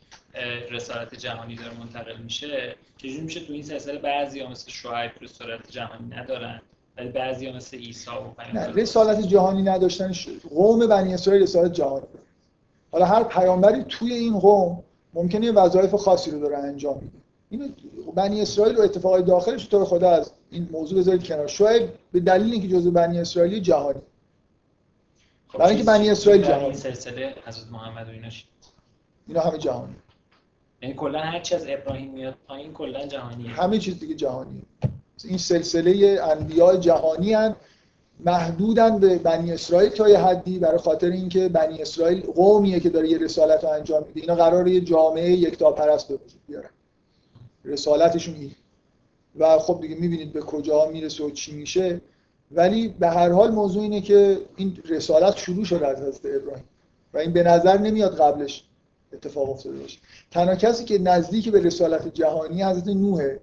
رسالت جهانی داره منتقل میشه چجوری میشه تو این سلسله بعضی ها مثل شعیب رسالت جهانی ندارن؟ ولی بعضی ها مثل عیسی و نه رسالت جهانی نداشتنش قوم بنی اسرائیل رسالت جهانی. حالا هر پیامبری توی این قوم ممکنه یه وظایف خاصی رو داره انجام میده اینو بنی اسرائیل و اتفاقای داخلش تو خدا از این موضوع بذارید کنار. شاید به دلیل اینکه جزء بنی اسرائیلی جهانی. خب برای اینکه بنی اسرائیل جهانی. این سلسله حضرت محمد و ایناش اینا همه جهانی. یعنی کلا هر چی از ابراهیم میاد پایین کلا جهانیه. همه چیز دیگه جهانیه. این سلسله انبیاء جهانی هن محدودن به بنی اسرائیل تا یه حدی برای خاطر اینکه بنی اسرائیل قومیه که داره یه رسالت رو انجام میده. اینا قراره یه جامعه یکتاپرست به وجود بیارن. رسالتشون این. و خب دیگه می‌بینید به کجا می‌رسه و چی میشه. ولی به هر حال موضوع اینه که این رسالت شروع شده از حضرت ابراهیم. و این به نظر نمیاد قبلش اتفاق افتاده باشه. تنها کسی که نزدیک به رسالت جهانی حضرت نوحه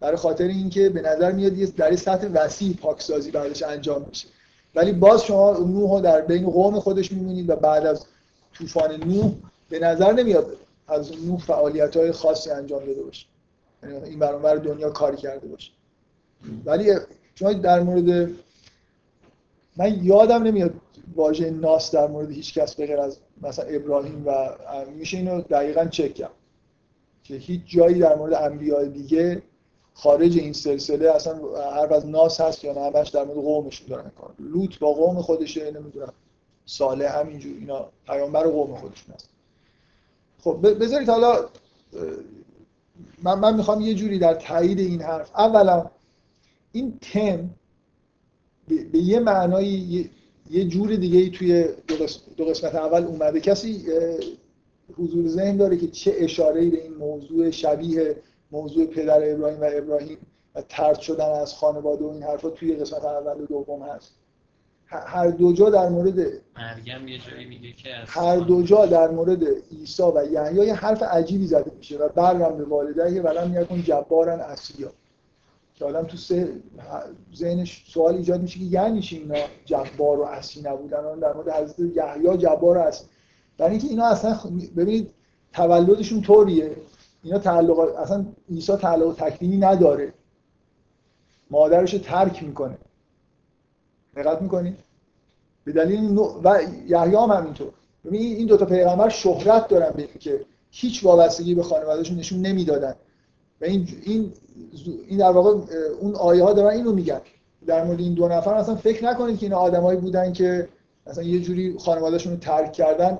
برای خاطر اینکه به نظر میاد یه در سطح وسیع پاکسازی بعدش انجام میشه. ولی باز شما نوح در بین قوم خودش می‌بینید و بعد از طوفان نوح به نظر نمیاد از نوح فعالیت های خاصی انجام داده باشه. یعنی این برانور دنیا کاری کرده باشه. ولی شما در مورد من یادم نمیاد واژه ناس در مورد هیچ کس به غیر از مثلا ابراهیم و میشه اینو دقیقا چک کرد. که هیچ جایی در مورد انبیاء دیگه خارج این سلسله اصلا حرف از ناس هست یا نه همش در مورد قومشون دارن کار. لوط با قوم خودشه نمی‌دونم. صالح همینجور اینا پیامبر قوم خودشون هست. خب بذارید حالا من, من می‌خوام یه جوری در تایید این حرف اولا این تم به, یه معنایی یه, جور دیگه ای توی دو قسمت, اول اومده. کسی حضور ذهن داره که چه اشاره‌ای به این موضوع شبیه موضوع پدر ابراهیم و ابراهیم و ترد شدن از خانواده و این حرفا توی قسمت اول و دوم هست. هر دو جا در مورد مریم یه جایی میگه که هر دو جا در مورد عیسی و یحیی یه حرف عجیبی زده میشه و برم به والدین ولم یکن جبارن اصلیا که آدم تو سه ذهنش سوال ایجاد میشه که یعنی چی اینا جبار و اصلی نبودن؟ در مورد حضرت یحیی جبار و اصلی برای اینکه اینا اصلا ببینید تولدشون طوریه. اینا تعلق اصلا عیسی تعلق تکوینی نداره. مادرش ترک می‌کنه. دقت می‌کنید به دلیل نوع و یحیی هم همینطور. ببین این دو تا پیغمبر شهرت دارن به که هیچ وابستگی به خانوادهشون نشون نمی‌دادن. و این این این در واقع اون آیه ها دارن اینو میگن. در مورد این دو نفر اصلا فکر نکنید که اینا آدمایی بودن که مثلا یه جوری خانوادهشون رو ترک کردن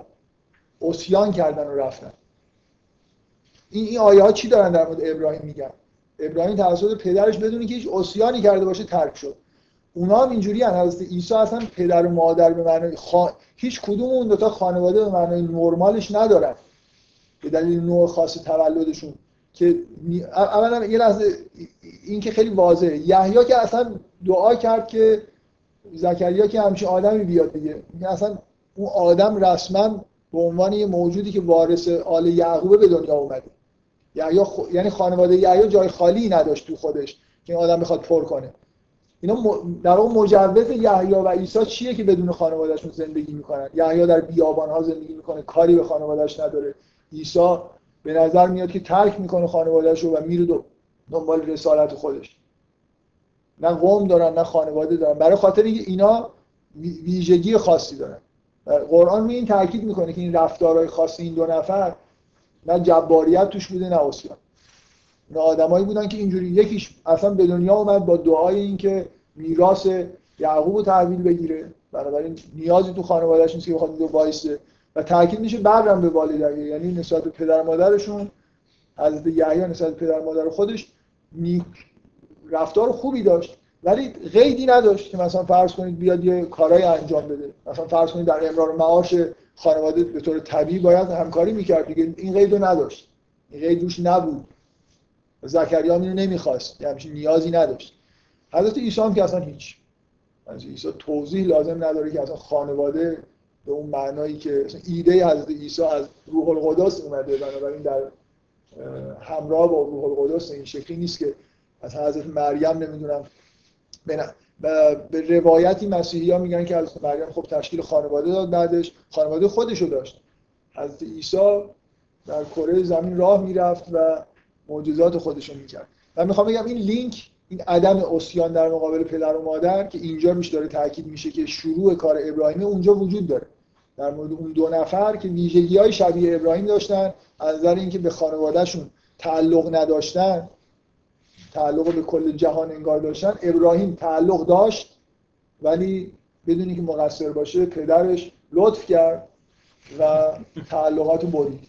اسیان کردن و رفتن. این این آیه ها چی دارن در مورد ابراهیم میگن؟ ابراهیم توسط پدرش بدونی که هیچ اسیانی کرده باشه ترک شد. اونا هم اینجوری هن. حضرت عیسی اصلا پدر و مادر به معنای خا... هیچ کدوم اون دوتا خانواده به معنای نرمالش ندارن. به دلیل نوع خاص تولدشون. که اولا یه لحظه این که خیلی واضحه. یحیی که اصلا دعا کرد که زکریا که همچین آدمی بیاد دیگه. میگه اصلا اون آدم رسما به عنوان یه موجودی که وارث آل یعقوب به دنیا اومده. یحیی خ... یعنی خانواده یحیی جای خالی نداشت تو خودش که این آدم بخواد پر کنه. اینا م- در واقع مجوز یحیی و عیسی چیه که بدون خانوادهشون زندگی می‌کنن؟ یحیی در بیابان ها زندگی می‌کنه کاری به خانوادهش نداره. عیسی به نظر میاد که ترک می‌کنه خانوادهش رو و میره دنبال رسالت خودش. نه قوم دارن نه خانواده دارن. برای خاطر اینا وی- ویژگی خاصی دارن. قرآن می این تاکید می‌کنه که این رفتارهای خاص این دو نفر نه جباریت توش بوده نه عصیان. اینا آدمایی بودن که اینجوری یکیش اصلا به دنیا اومد با دعای اینکه میراث یعقوب رو تحویل بگیره. بنابراین نیازی تو خانوادهش نیست که بخواد دو وایسه. و تاکید میشه برم به والدین یعنی نسبت پدر مادرشون حضرت یحیی نسبت به پدر مادر خودش نیک رفتار خوبی داشت. ولی قیدی نداشت که مثلا فرض کنید بیاد یه کارای انجام بده. مثلا فرض کنید در امرار معاش خانواده به طور طبیعی باید همکاری می‌کرد دیگه. این قید رو نداشت. این قید روش نبود. زکریا هم اینو نمی‌خواست. همچین نیازی نداشت. حضرت عیسی هم که اصلا هیچ. از عیسی توضیح لازم نداره که اصلا خانواده به اون معنایی که ایده حضرت عیسی از روح القدس اومده بنابراین در اه، همراه با روح القدس این شکلی نیست که از حضرت مریم نمی‌دونم به روایتی مسیحی ها میگن که حضرت مریم خب تشکیل خانواده داد بعدش خانواده خودشو داشت. حضرت عیسی در کره زمین راه می‌رفت و معجزات خودشو می‌کرد. و می‌خوام بگم این لینک این عدم اسیان در مقابل پدر و مادر که اینجا روش داره تاکید میشه که شروع کار ابراهیم اونجا وجود داره. در مورد اون دو نفر که ویژگی های شبیه ابراهیم داشتن از نظر اینکه به خانوادهشون تعلق نداشتن تعلق به کل جهان انگار داشتن. ابراهیم تعلق داشت ولی بدونی که مقصر باشه پدرش لطف کرد و تعلقات برید.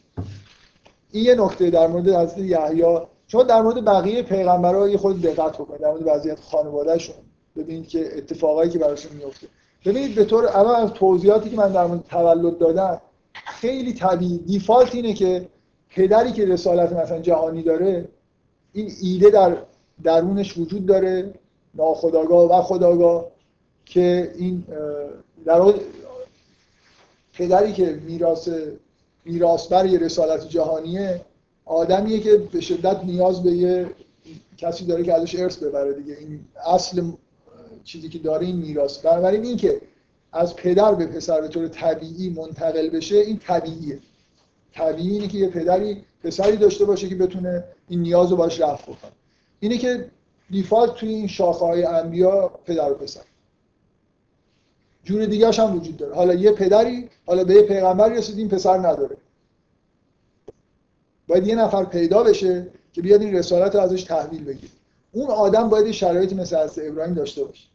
این یه نکته در مورد حضرت یحیی. چون در مورد بقیه پیغمبرها یه خود دقت بکنید. در مورد وضعیت خانوادهشون. ببینید که اتفاقایی که براشون میفته ببینید به طور اول از توضیحاتی که من در مورد تولد دادم خیلی طبیعی. دیفالت اینه که پدری که رسالت مثلا جهانی داره این ایده در درونش وجود داره ناخداگاه و خداگاه که این در پدری که میراث میراثبر یه رسالت جهانیه آدمیه که به شدت نیاز به یه کسی داره که ازش ارث ببره دیگه. این اصل چیزی که داره این میراث. بنابراین این که از پدر به پسر به طور طبیعی منتقل بشه این طبیعیه. طبیعی اینه که یه پدری پسری داشته باشه که بتونه این نیاز رو باش رفع بکنه. اینه که دیفالت توی این شاخه های انبیا پدر و پسر. جور دیگه هم وجود داره. حالا یه پدری حالا به یه پیغمبری رسید این پسر نداره. باید یه نفر پیدا بشه که بیاد این رسالت رو ازش تحویل بگیره. اون آدم باید یه شرایطی مثل حضرت ابراهیم داشته باشه.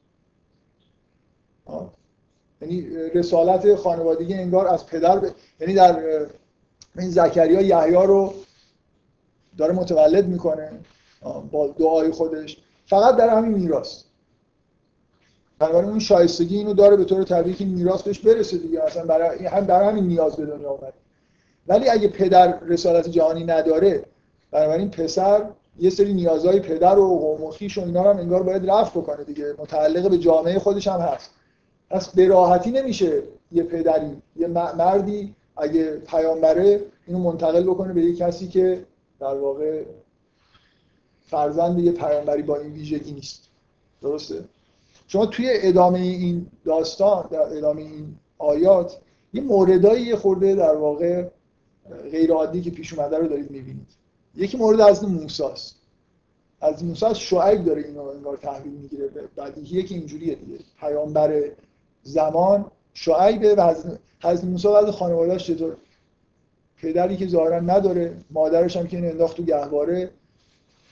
یعنی رسالت خانوادگی انگار از پدر ب... یعنی در این زکریا یحیی رو داره متولد می‌کنه. با دعای خودش. فقط در همین میراث. بنابراین اون شایستگی اینو داره به طور طبیعی که میراث برسه دیگه. اصلا برای هم برای همین نیاز به دنیا اومد ولی اگه پدر رسالت جهانی نداره بنابراین پسر یه سری نیازهای پدر و قوم و خویش و اینا هم انگار باید رفع بکنه دیگه. متعلق به جامعه خودش هم هست. پس به راحتی نمیشه یه پدری یه مردی اگه پیامبره اینو منتقل بکنه به یه کسی که در واقع فرزند یه پیامبری با این ویژگی نیست. درسته؟ شما توی ادامه این داستان در ادامه این آیات یه موردایی یه خورده در واقع غیر عادی که پیش اومده رو دارید می‌بینید. یکی مورد از موسی است از موسی شعیب داره اینو انگار تحویل می‌گیره بعدیه که اینجوریه دیگه. پیامبر زمان شعیب و حضرت موسی از خانواده‌اش چطور؟ پدری که ظاهرا نداره مادرش هم که این انداخت تو گهواره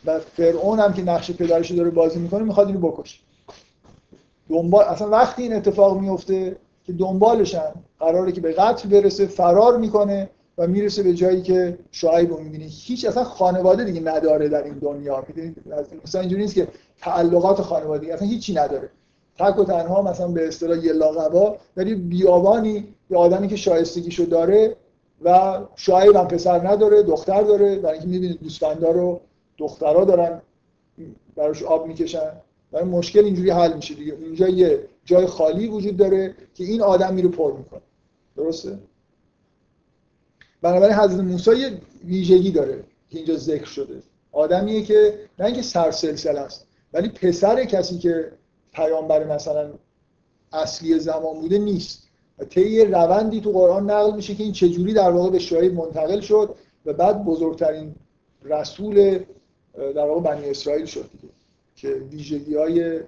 و فرعون هم که نقش پدرش داره بازی می‌کنه می‌خواد اینو بکشه. دنبال اصلا وقتی این اتفاق میفته که دنبالشن قراره که به قتل برسه فرار می‌کنه و می‌رسه به جایی که شعیب رو می‌بینی هیچ اصلا خانواده دیگه نداره در این دنیا. می‌دونید؟ مثلا اینجوری نیست که تعلقات خانوادگی اصلا هیچی نداره. تک و تنها مثلا به اصطلاح یه لاغبا ولی بیابانی یه آدمی که شایستگیشو داره و شعیب هم پسر نداره دختر داره برای اینکه می‌بینید دوستاندا رو دخترها دارن براش آب می‌کشن و مشکل اینجوری حل میشه دیگه. اونجا یه جای خالی وجود داره که این آدم میره پر می‌کنه. درسته؟ بنابراین حضرت موسی یه ویژگی داره که اینجا ذکر شده. آدمیه که نه اینکه سرسلسله است ولی پسر کسی که پیامبر مثلا اصلی زمان بوده نیست. و طی روندی تو قرآن نقل میشه که این چجوری در واقع به شعیب منتقل شد و بعد بزرگترین رسول در واقع بنی اسرائیل شد دیگه که ویژگی های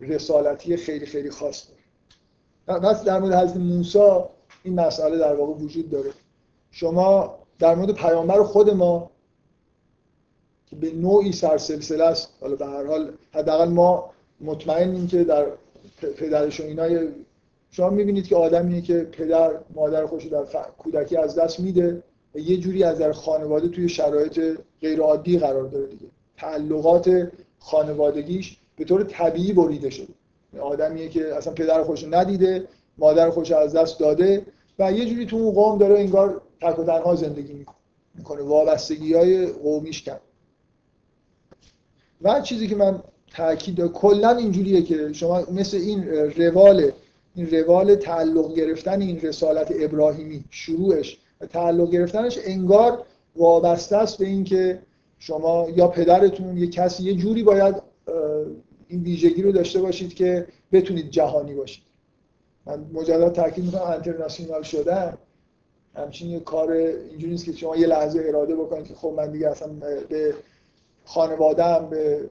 رسالتی خیلی خیلی خاص داره. پس در مورد حضرت موسی این مسئله در واقع وجود داره. شما در مورد پیامبر خود ما که به نوعی سرسلسله است حالا به هر حال حداقل ما مطمئنیم که در پدرش و اینای شما می‌بینید که آدمیه که پدر مادر خوش در کودکی از دست میده و یه جوری از در خانواده توی شرایط غیر عادی قرار داره دیگه. تعلقات خانوادگیش به طور طبیعی بریده شده. آدمیه که اصلا پدر خوش ندیده مادر خوش از دست داده و یه جوری تو اون قوم داره انگار تک و تنها زندگی می‌کنه وابستگی های قومیش کم و چیزی که من تاکید کلا اینجوریه که شما مثل این روال این روال تعلق گرفتن این رسالت ابراهیمی شروعش و تعلق گرفتنش انگار وابسته است به اینکه شما یا پدرتون یه کسی یه جوری باید این ویژگی رو داشته باشید که بتونید جهانی باشید. من مجدد تاکید می‌کنم انترناسیونال شدن همچین یه کار اینجوری نیست که شما یه لحظه اراده بکنید که خب من دیگه اصلا به خانوادم به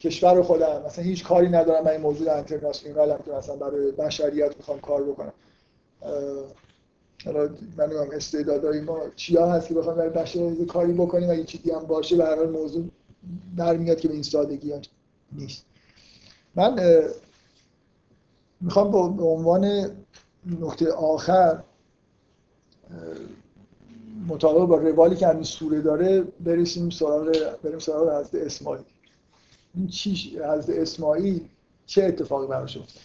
کشور خودم مثلا هیچ کاری ندارم. من این موجود انترناسیونالم که مثلا برای بشریت می‌خوام کار بکنم. حالا من نمی‌دونم استعدادهای ما چیا هست که بخوام برای بشریت کاری بکنیم اگه چیزی هم باشه به هر حال موضوع برمیاد که به این سادگی ها نیست. من می‌خوام به عنوان نکته آخر مطابق با روالی که همین سوره داره برسیم سراغ بریم سراغ حضرت اسماعیل. این چی حضرت اسماعیل چه اتفاقی براش افتاد؟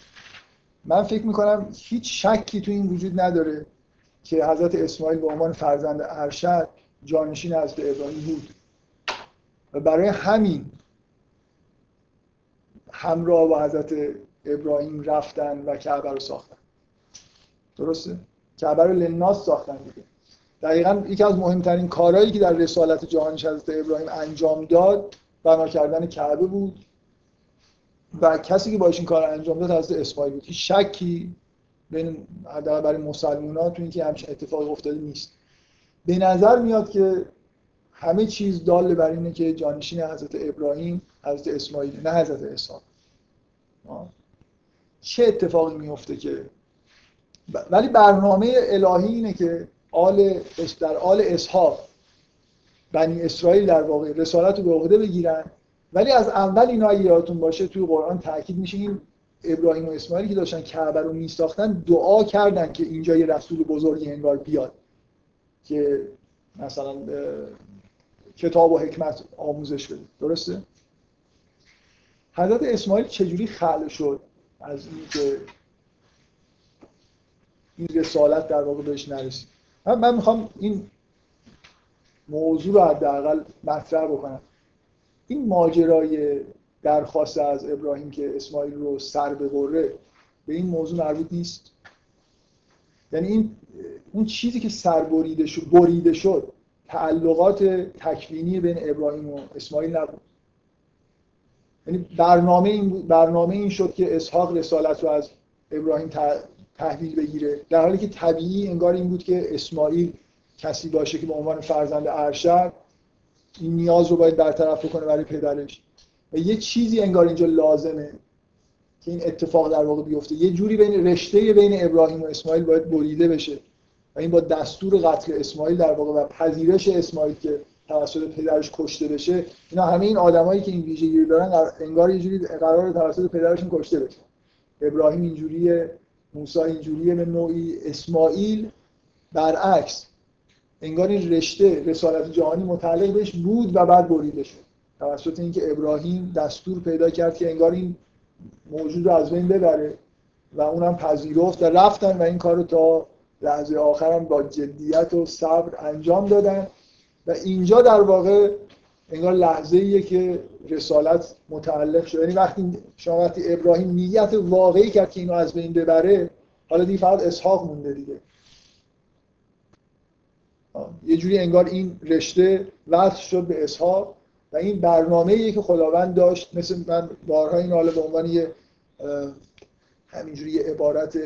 من فکر می‌کنم هیچ شکی تو این وجود نداره. که حضرت اسماعیل به عنوان فرزند ارشد جانشین حضرت ابراهیم بود. و برای همین همراه با حضرت ابراهیم رفتن و کعبه رو ساختن. درسته؟ کعبه رو لناس ساختن دیگه. دقیقا یکی از مهمترین کارهایی که در رسالت جهانیش حضرت ابراهیم انجام داد بنا کردن کعبه بود. و کسی که باش این کار انجام داد حضرت اسماعیل بود. هیچ شکی بین برای مسلمان ها تو اینکه همچین اتفاقی افتاده نیست. به نظر میاد که همه چیز دال بر اینه که جانشین حضرت ابراهیم حضرت اسماعیل نه حضرت اسحاق چه اتفاقی میفته که؟ ولی برنامه الهی اینه که آل در آل اسحاق بنی اسرائیل در واقع رسالت رو به عهده بگیرن. ولی از اول اینا یادتون باشه توی قرآن تاکید میشه این ابراهیم و اسماعیل که داشتن کعبه رو میساختن دعا کردن که اینجا یه رسول بزرگی انگار بیاد. که مثلا کتاب و حکمت آموزش بده. درسته؟ حضرت اسماعیل چجوری خلق شد از اینکه این رسالت در واقع بهش نرسید؟ من می‌خوام این موضوع رو حداقل مطرح بکنم. این ماجرای درخواست از ابراهیم که اسماعیل رو سر به قره به این موضوع مربوط نیست. یعنی این اون چیزی که سربریده شد بریده شد تعلقات تکوینی بین ابراهیم و اسماعیل نبود. یعنی برنامه این, برنامه این شد که اسحاق رسالت رو از ابراهیم تحویل بگیره. در حالی که طبیعی انگار این بود که اسماعیل کسی باشه که به عنوان فرزند ارشد این نیاز رو باید برطرف کنه برای پدرش. یه چیزی انگار اینجا لازمه که این اتفاق در واقع بیفته. یه جوری بین رشته بین ابراهیم و اسماعیل باید بریده بشه و این با دستور قتل اسماعیل در واقع و پذیرش اسماعیل که توسط پدرش کشته بشه اینا همه این آدمایی که این ویژگی دارن انگار یه جوری قرار توسط پدرشون کشته بشه. ابراهیم اینجوریه موسی اینجوریه به نوعی اسماعیل برعکس. انگار این رشته رسالت جهانی متعلق بهش بود و بعد بریده شد. توسط اینکه ابراهیم دستور پیدا کرد که انگار این موجود رو از بین ببره و اونم پذیرفت و رفتن و این کار رو تا لحظه آخرم با جدیت و صبر انجام دادن. و اینجا در واقع انگار لحظه ایه که رسالت متعلق شد. یعنی وقتی شما وقتی ابراهیم نیت واقعی کرد که اینو از بین ببره حالا دیگه فقط اسحاق مونده دیگه. یه جوری انگار این رشته وصل شد به اسحاق. این برنامه که خداوند داشت مثل من بارها این حالا به عنوان یه همینجوری یه عبارت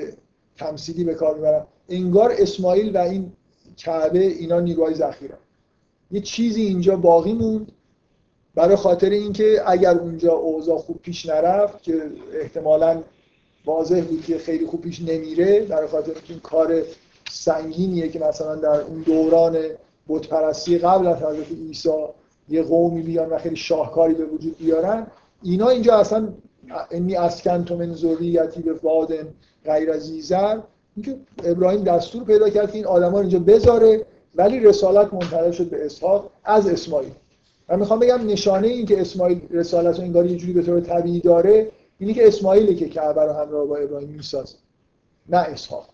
تمثیلی به کار می‌برم. انگار اسماعیل و این کعبه اینا نیروهای ذخیره. یه چیزی اینجا باقی موند برای خاطر اینکه اگر اونجا اوضاع خوب پیش نرفت که احتمالا واضح بود که خیلی خوب پیش نمیره برای خاطر این کار سنگینیه که مثلا در اون دوران بتپرستی قبل از حضرت عیسی یه قومی بیان و خیلی شاهکاری به وجود بیارن. اینا اینجا اصلا انی اسکن من ذریتی به وادن غیر زیزر اینکه ابراهیم دستور پیدا کرد که این آدما اینجا بذاره ولی رسالت منتقل شد به اسحاق از اسماعیل. من می‌خوام بگم نشانه این که اسماعیل رسالت رو انگار یه جوری به طور طبیعی داره اینی که اسماعیلی که کعبه رو همراه با ابراهیم می‌سازه نه اسحاق.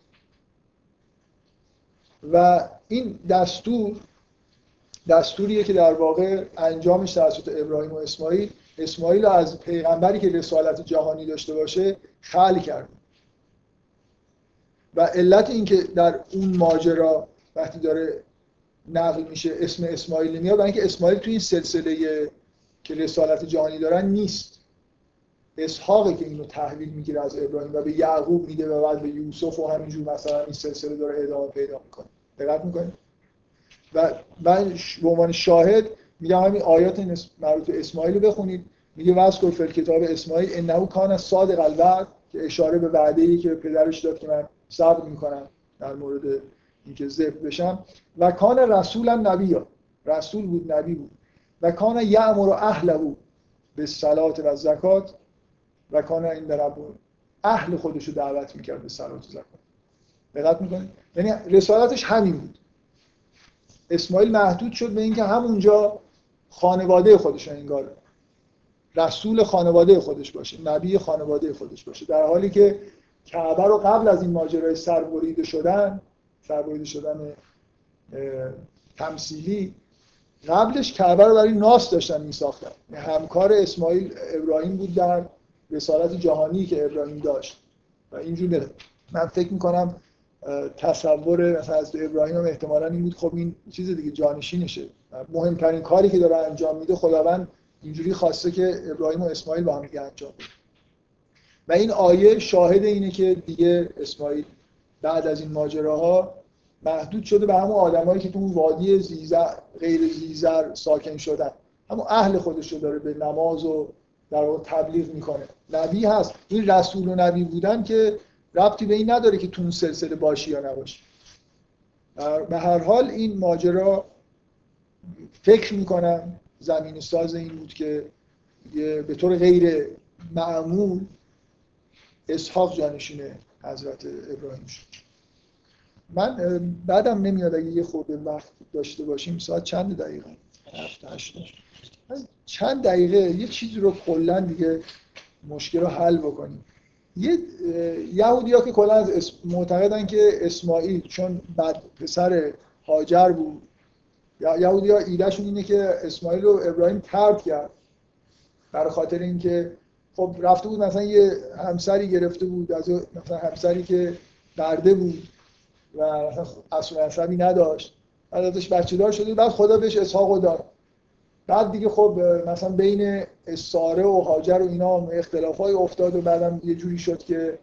و این دستور دستوریه که در واقع انجامش توسط ابراهیم و اسماعیل اسماعیل از پیغمبری که رسالت جهانی داشته باشه خل کرد. و علت اینکه در اون ماجرا وقتی داره نقل میشه اسم اسماعیل نمیاد برای اینکه اسماعیل توی این سلسله که رسالت جهانی دارن نیست. اسحاقه که اینو تحویل می‌گیره از ابراهیم و به یعقوب میده و بعد به یوسف و همینجور مثلا این سلسله داره ادامه پیدا می‌کنه. دقت می‌کنه و من به عنوان شاهد میگم همین آیات مربوط به اسماعیل رو بخونید. میگه واسکر فل کتاب اسماعیل انه کان صادق الوعد که اشاره به وعده ای که پدرش داد که من صبر می‌کنم در مورد اینکه ذبح بشم. و کان رسولا نبی رسول بود نبی بود. و کان یعمر اهله به صلات و زکات و کان این رب اهل خودش رو دعوت می‌کرد به صلات و زکات. دقت می‌کنید؟ یعنی رسالتش همین بود. اسماعیل محدود شد به اینکه همونجا خانواده خودش انگار رسول خانواده خودش باشه نبی خانواده خودش باشه. در حالی که کعبه رو قبل از این ماجرای سربریده شدن سربریده شدن تمثیلی قبلش کعبه رو برای ناس داشتن می ساختن همکار اسماعیل ابراهیم بود در رسالت جهانی که ابراهیم داشت. و اینجور من فکر می‌کنم تصور مثلا از ابراهیم هم احتمالا این بود خب این چیز دیگه جانشینشه. مهمترین کاری که داره انجام میده خداوند اینجوری خواسته که ابراهیم و اسماعیل با هم دیگه انجام بده. و این آیه شاهد اینه که دیگه اسماعیل بعد از این ماجراها محدود شده به همون آدمایی که تو اون وادی زیزر غیر زیزر ساکن شدن. همون اهل خودش رو داره به نماز و در تبلیغ می‌کنه. نبی هست. این رسول و نبی بودن که ربطی به این نداره که تو اون سلسله باشی یا نباشی. به هر حال این ماجرا فکر می‌کنم زمین ساز این بود که به طور غیر معمول اسحاق جانشین حضرت ابراهیم شد. من بعدم نمیاد اگه یه خورده وقت داشته باشیم ساعت چند دقیقه؟ هفت چند دقیقه یه چیزی رو کلا دیگه مشکل رو حل بکنیم. یه یهودی ها که کلا معتقدن که اسماعیل چون بعد پسر هاجر بود یهودی ها ایدهشون اینه که اسماعیل رو ابراهیم ترد کرد برای خاطر اینکه خب رفته بود مثلا یه همسری گرفته بود از مثلا همسری که برده بود و مثلا اصل عصبی نداشت. بعد ازش بچه دار شده بعد خدا بهش اسحاق داد. بعد دیگه خب مثلا بین ساره و هاجر و اینا اختلاف های افتاد و بعدم یه جوری شد که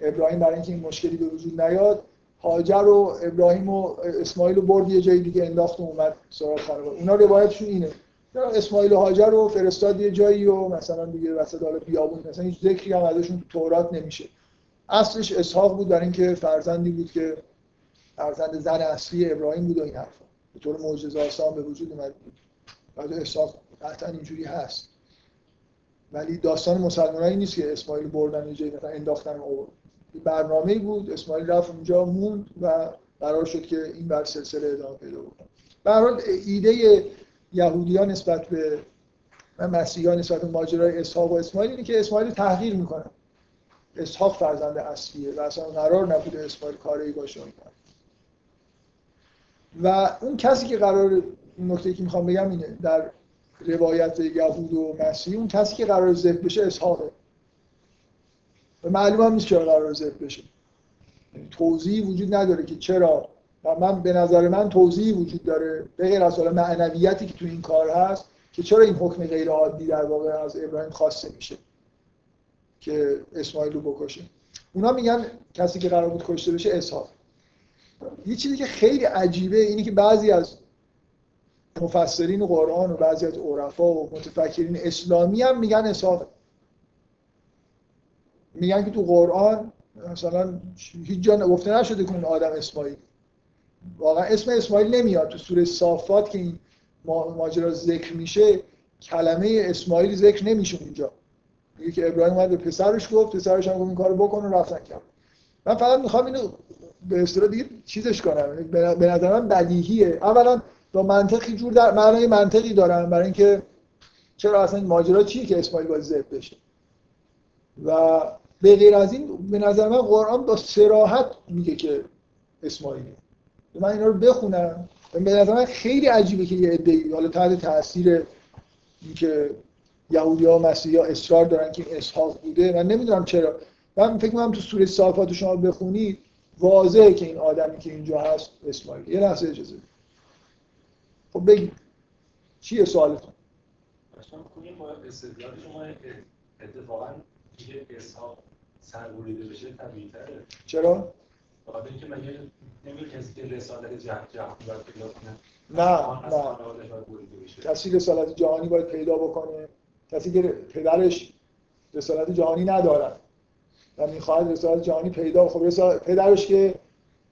ابراهیم برای اینکه این مشکلی به وجود نیاد هاجر و ابراهیم و اسماعیل رو برد یه جایی دیگه انداخت و اومد سراغ خانواده. اونا روایتشون اینه. اسماعیل و هاجر رو فرستاد یه جایی و مثلا دیگه وسط حال بیابون مثلا هیچ ذکری هم ازشون تو تورات نمیشه. اصلش اسحاق بود برای اینکه فرزندی بود که فرزند زن اصلی ابراهیم بود و این حرفا. به طور معجزه آسان به وجود اومد. بود بعد اسحاق قطعا اینجوری هست. ولی داستان مسلمانایی نیست که اسماعیل بردن یه جایی مثلا انداختن و برنامه بود. اسماعیل رفت اونجا موند و قرار شد که این بر سلسله ادامه پیدا بکنه. به هر ایده یهودی ها نسبت به و مسیحی ها نسبت به ماجرای اسحاق و اسماعیل اینه که اسماعیل تحقیر می‌کنن. اسحاق فرزند اصلیه و اصلا قرار نبوده اسماعیل کاری باشه و اون کسی که قرار این نکته که می‌خوام بگم اینه در روایت یهود و مسیحی اون کسی که قرار ذبح بشه اسحاقه. و معلوم هم نیست چرا قرار ذبح بشه. یعنی توضیحی وجود نداره که چرا. و من به نظر من توضیحی وجود داره به غیر از معنویتی که تو این کار هست که چرا این حکم غیر عادی در واقع از ابراهیم خواسته میشه که اسماعیل رو بکشه. اونا میگن کسی که قرار بود کشته بشه اسحاق. یه چیزی که خیلی عجیبه اینه که بعضی از مفسرین قرآن و بعضی از عرفا و متفکرین اسلامی هم میگن اسحاق میگن که تو قرآن مثلا هیچ جا گفته نشده که اون آدم اسماعیل. واقعا اسم اسماعیل نمیاد. تو سوره صافات که این ماجرا ذکر میشه کلمه اسماعیل ذکر نمیشه اونجا. میگه که ابراهیم اومد به پسرش گفت پسرش هم گفت این کارو بکن و رفتن کرد من فقط می‌خوام اینو به اصطلاح دیگه چیزش کنم. به نظر من بدیهیه. اولا با منطقی جور در معنای منطقی دارم برای اینکه چرا اصلا ماجرا چیه که اسماعیل باید ذبح بشه؟ و به غیر از این به نظر من قرآن با سراحت میگه که اسماعیله من اینا رو بخونم به نظر من خیلی عجیبه که یه عده‌ای حالا تحت تاثیر اینکه یهودی ها مسیحی ها اصرار دارن که اسحاق بوده. من نمی‌دونم چرا. من فکر می‌کنم تو سوره صافات شما بخونید واضحه که این آدمی که اینجا هست اسماعیل یه لحظه اجازه خب بگید. چیه سوالتون؟ اتفاقا دیگه اسحاق سربریده بشه طبیعی تره چرا؟ بخاطر اینکه مگه نمیگه کسی که رسالت جهانی باید پیدا کنه؟ نه نه. کسی رسالت جهانی باید پیدا بکنه. کسی که پدرش رسالت جهانی ندارن. و می‌خواهد رسالت جهانی پیدا خب رسالت... پدرش که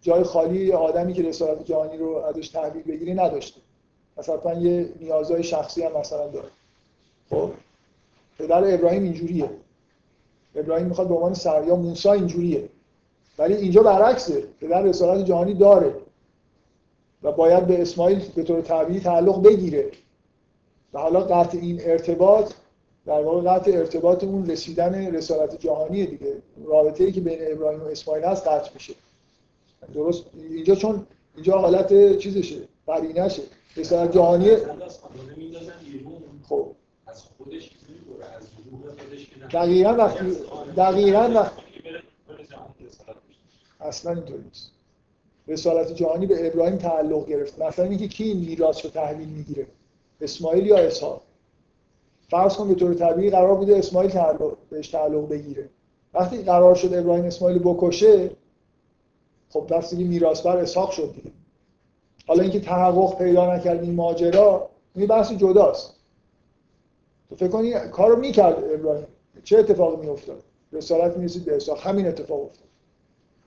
جای خالی آدمی که رسالت جهانی رو ازش تحویل بگیره نداشته. مثلا یه نیازهای شخصی هم مثلا داره. خب؟ پدر ابراهیم اینجوریه. ابراهیم می‌خواد به عنوان سر یا اینجوریه. ولی اینجا برعکسه. پدر رسالت جهانی داره. و باید به اسماعیل به طور طبیعی تعلق بگیره. و حالا قطع این ارتباط در واقع قطع ارتباط اون رسیدن رسالت جهانی دیگه. رابطه ای که بین ابراهیم و اسماعیل هست قطع میشه. درست؟ اینجا چون اینجا حالت چیزشه قرینشه رسالت جهانی خب. از خودش دقیقا وقتی دقیقا وقتی اصلا اینطور نیست. رسالت جهانی به ابراهیم تعلق گرفت. مثلا اینکه کی این میراث رو تحویل می‌گیره. اسماعیل یا اسحاق؟ فرض کن به طور طبیعی قرار بوده اسماعیل تعلق بهش تعلق بگیره. وقتی قرار شد ابراهیم اسماعیل بکشه خب دست میراث بر اسحاق شد دیگه. حالا اینکه تحقق پیدا نکرد این ماجرا این بحث جداست. تو فکر کنی کارو می‌کرد ابراهیم. چه اتفاقی میافتاد؟ رسالت می‌رسید به اسحاق همین اتفاق افتاد.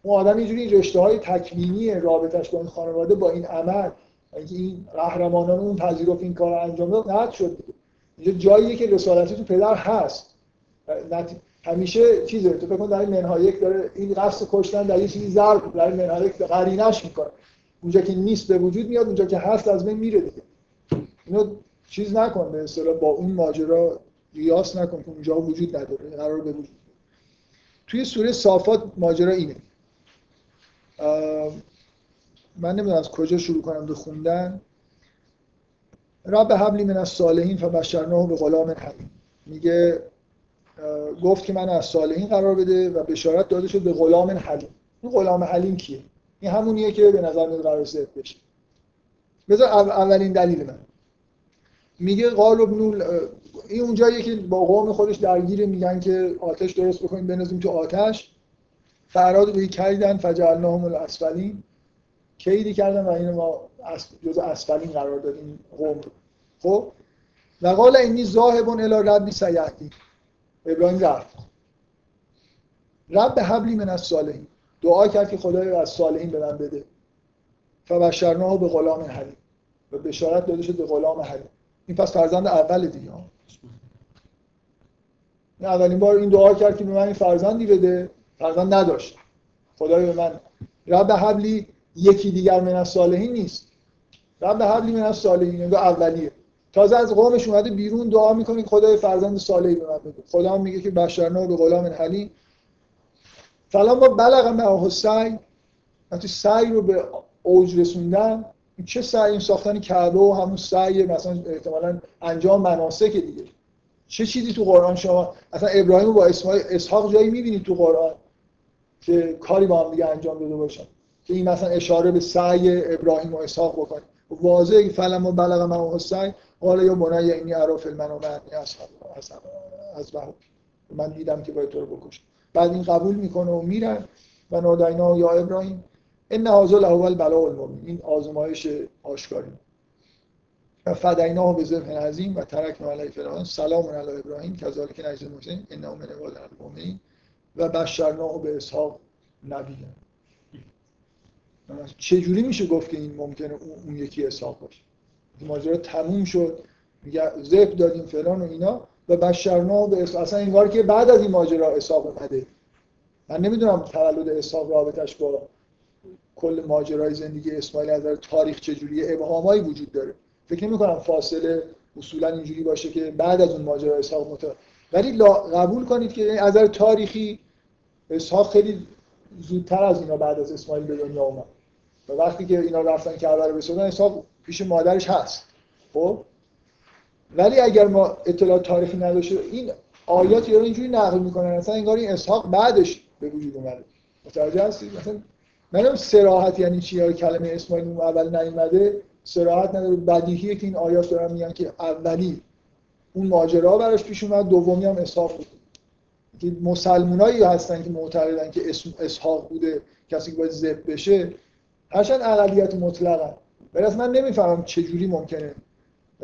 اون آدم اینجوری رشته های تکوینی رابطش با این خانواده با این عمل اینکه این قهرمانان اون پذیرفت این کار انجام داد نهاد شد اینجا جاییه که رسالتی تو پدر هست. همیشه چیزه تو فکر کن در این منهایک داره این قصد کشتن در یه چیزی ضرب در این منهایک قرینش می‌کنه. اونجا که نیست به وجود میاد اونجا که هست از بین میره دیگه. اینو چیز نکن به اصطلاح با اون ماجرا قیاس نکن که اونجا وجود نداره قرار به وجود توی سوره صافات ماجرا اینه. من نمی‌دونم از کجا شروع کنم به خوندن. رب حبلی من از صالحین فبشرناه به غلام حلیم. میگه گفت که من از صالحین قرار بده و بشارت داده شد به غلام حلیم. این غلام حلیم کیه؟ این همونیه که به نظر میاد قرار ذبح بشه. بذار اول- اولین دلیل من. میگه قال ابن این اونجاییه که با قوم خودش درگیره میگن که آتش درست بکنیم بنازیم تو آتش. فراد به کیدن فجعلناهم الاسفلین. کیدی کردن و اینو ما جز اسفلین قرار دادیم قوم رو. خب؟ و قال اینی ذاهب الی ربی سیهدی. ابراهیم رفت. رب حبلی من از صالحین دعا کرد که خدای از صالحین به من بده. فبشرناه به غلام حلیم. و بشارت داده شد به غلام حلیم. این پس فرزند اول دیگه. این اولین بار این دعا کرد که به من این فرزندی بده. فرزند نداشت. خدای به من. رب حبلی یکی دیگر من از صالحین نیست. رب حبلی من از صالحین انگار اولیه. تازه از قومش اومده بیرون دعا می‌کنه خدای فرزند صالحی به من بده. خدا میگه که بشرنا به غلام حلیم. فلا ما بلغ معه سعی. وقتی سعی رو به اوج رسوندن این چه سعی؟ این ساختن کعبه و همون سعی مثلا احتمالا انجام مناسک دیگه. چه چیزی تو قرآن شما؟ اصلا ابراهیم با اسماعیل اسحاق جایی می‌بینید تو قرآن که کاری با هم دیگه انجام داده باشن که این مثلا اشاره به سعی ابراهیم و اسحاق بکنه. واضحه فلم و بلغ معه سعی. قال یا بنی اینی ارا فی المنام انی اصحاب از من دیدم که باید تو رو بکشم. بعد این قبول می‌کنه و میرن و نادینا یا ابراهیم ان هذا الاول بلاء المبین. این آزمایش آشکاری. و فدیناه به عظیم و ترکنا علیه فی الآخرین سلام علی ابراهیم. کذالک نجزی المحسنین. انه من عبادنا المؤمنین. و بشرناه به اسحاق نبی چجوری میشه گفت که این ممکنه اون یکی اسحاق باشه؟ ماجرا تموم شد. میگه ذبح دادیم فلان و اینا. و بشرنا به اصلا انگار که بعد از این ماجرا اسحاق اومده. من نمی‌دونم تولد اسحاق رابطش با کل ماجرای زندگی اسماعیل از تاریخ چجوریه ابهامایی وجود داره. فکر نمی کنم فاصله اصولا اینجوری باشه که بعد از اون ماجرا اسحاق مت ولی لا قبول کنید که از نظر تاریخی اسحاق خیلی زودتر از اینا بعد از اسماعیل به دنیا اومد. و وقتی که اینا رفتن کعبه رو بسازن اسحاق پیش مادرش هست. خب؟ ولی اگر ما اطلاع تاریخی نداشته این آیات یا اینجوری نقل می‌کنن اصلا انگار این اسحاق بعدش به وجود اومده. متوجه هستید؟ مثلا منم سراحت یعنی چی یا کلمه اسماعیل اون اول نیومده سراحت نداره. بدیهیه که این آیات دارن میگن که اولی اون ماجرا براش پیش اومد دومی هم اسحاق بود. که مسلمونایی هستن که معتقدن که اسم اسحاق بوده کسی که باید ذبح بشه هرچند اقلیت مطلقن. ولی از من نمی‌فهمم چه جوری ممکنه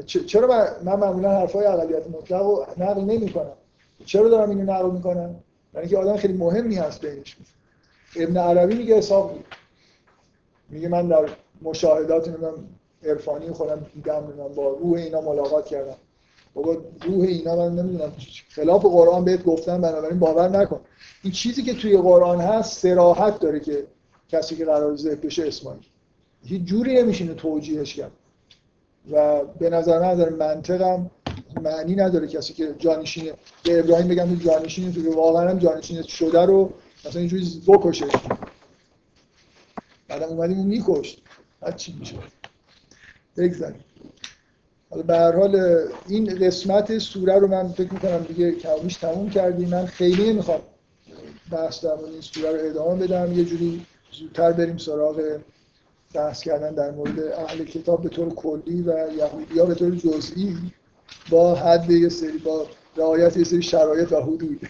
چرا من, من معمولا حرفای اقلیت مطلق رو نقل نمی‌کنم. چرا دارم اینو نقل می‌کنم؟ برای اینکه آدم خیلی مهمی هست بینش. ابن عربی میگه حساب میگه من در مشاهدات نمی‌دونم عرفانی خودم دیدم نمی‌دونم با روح اینا ملاقات کردم. بابا روح اینا من نمی‌دونم. خلاف قرآن بهت گفتم بنابراین باور نکن. این چیزی که توی قرآن هست سراحت داره که کسی که قرار ذبح بشه اسماعیل. هیچ جوری نمیشینه توجیهش کرد. و به نظر من نظر منطقم معنی نداره کسی که جانشینه به ابراهیم بگم تو جانشینه تو واقعا هم جانشینه شده رو مثلا اینجوری بکشه. بعدم اومدیم اون میکشت. بعد چی میشه بگذاریم. حالا به هر حال این قسمت سوره رو من فکر می‌کنم دیگه کمیش تموم کردیم. من خیلی نمی‌خوام بحث در این سوره رو ادامه بدم. یه جوری زودتر بریم سراغ بحث کردن در مورد اهل کتاب به طور کلی و یهودی ها به طور جزئی با حد یه سری با رعایت یه سری شرایط و حدود.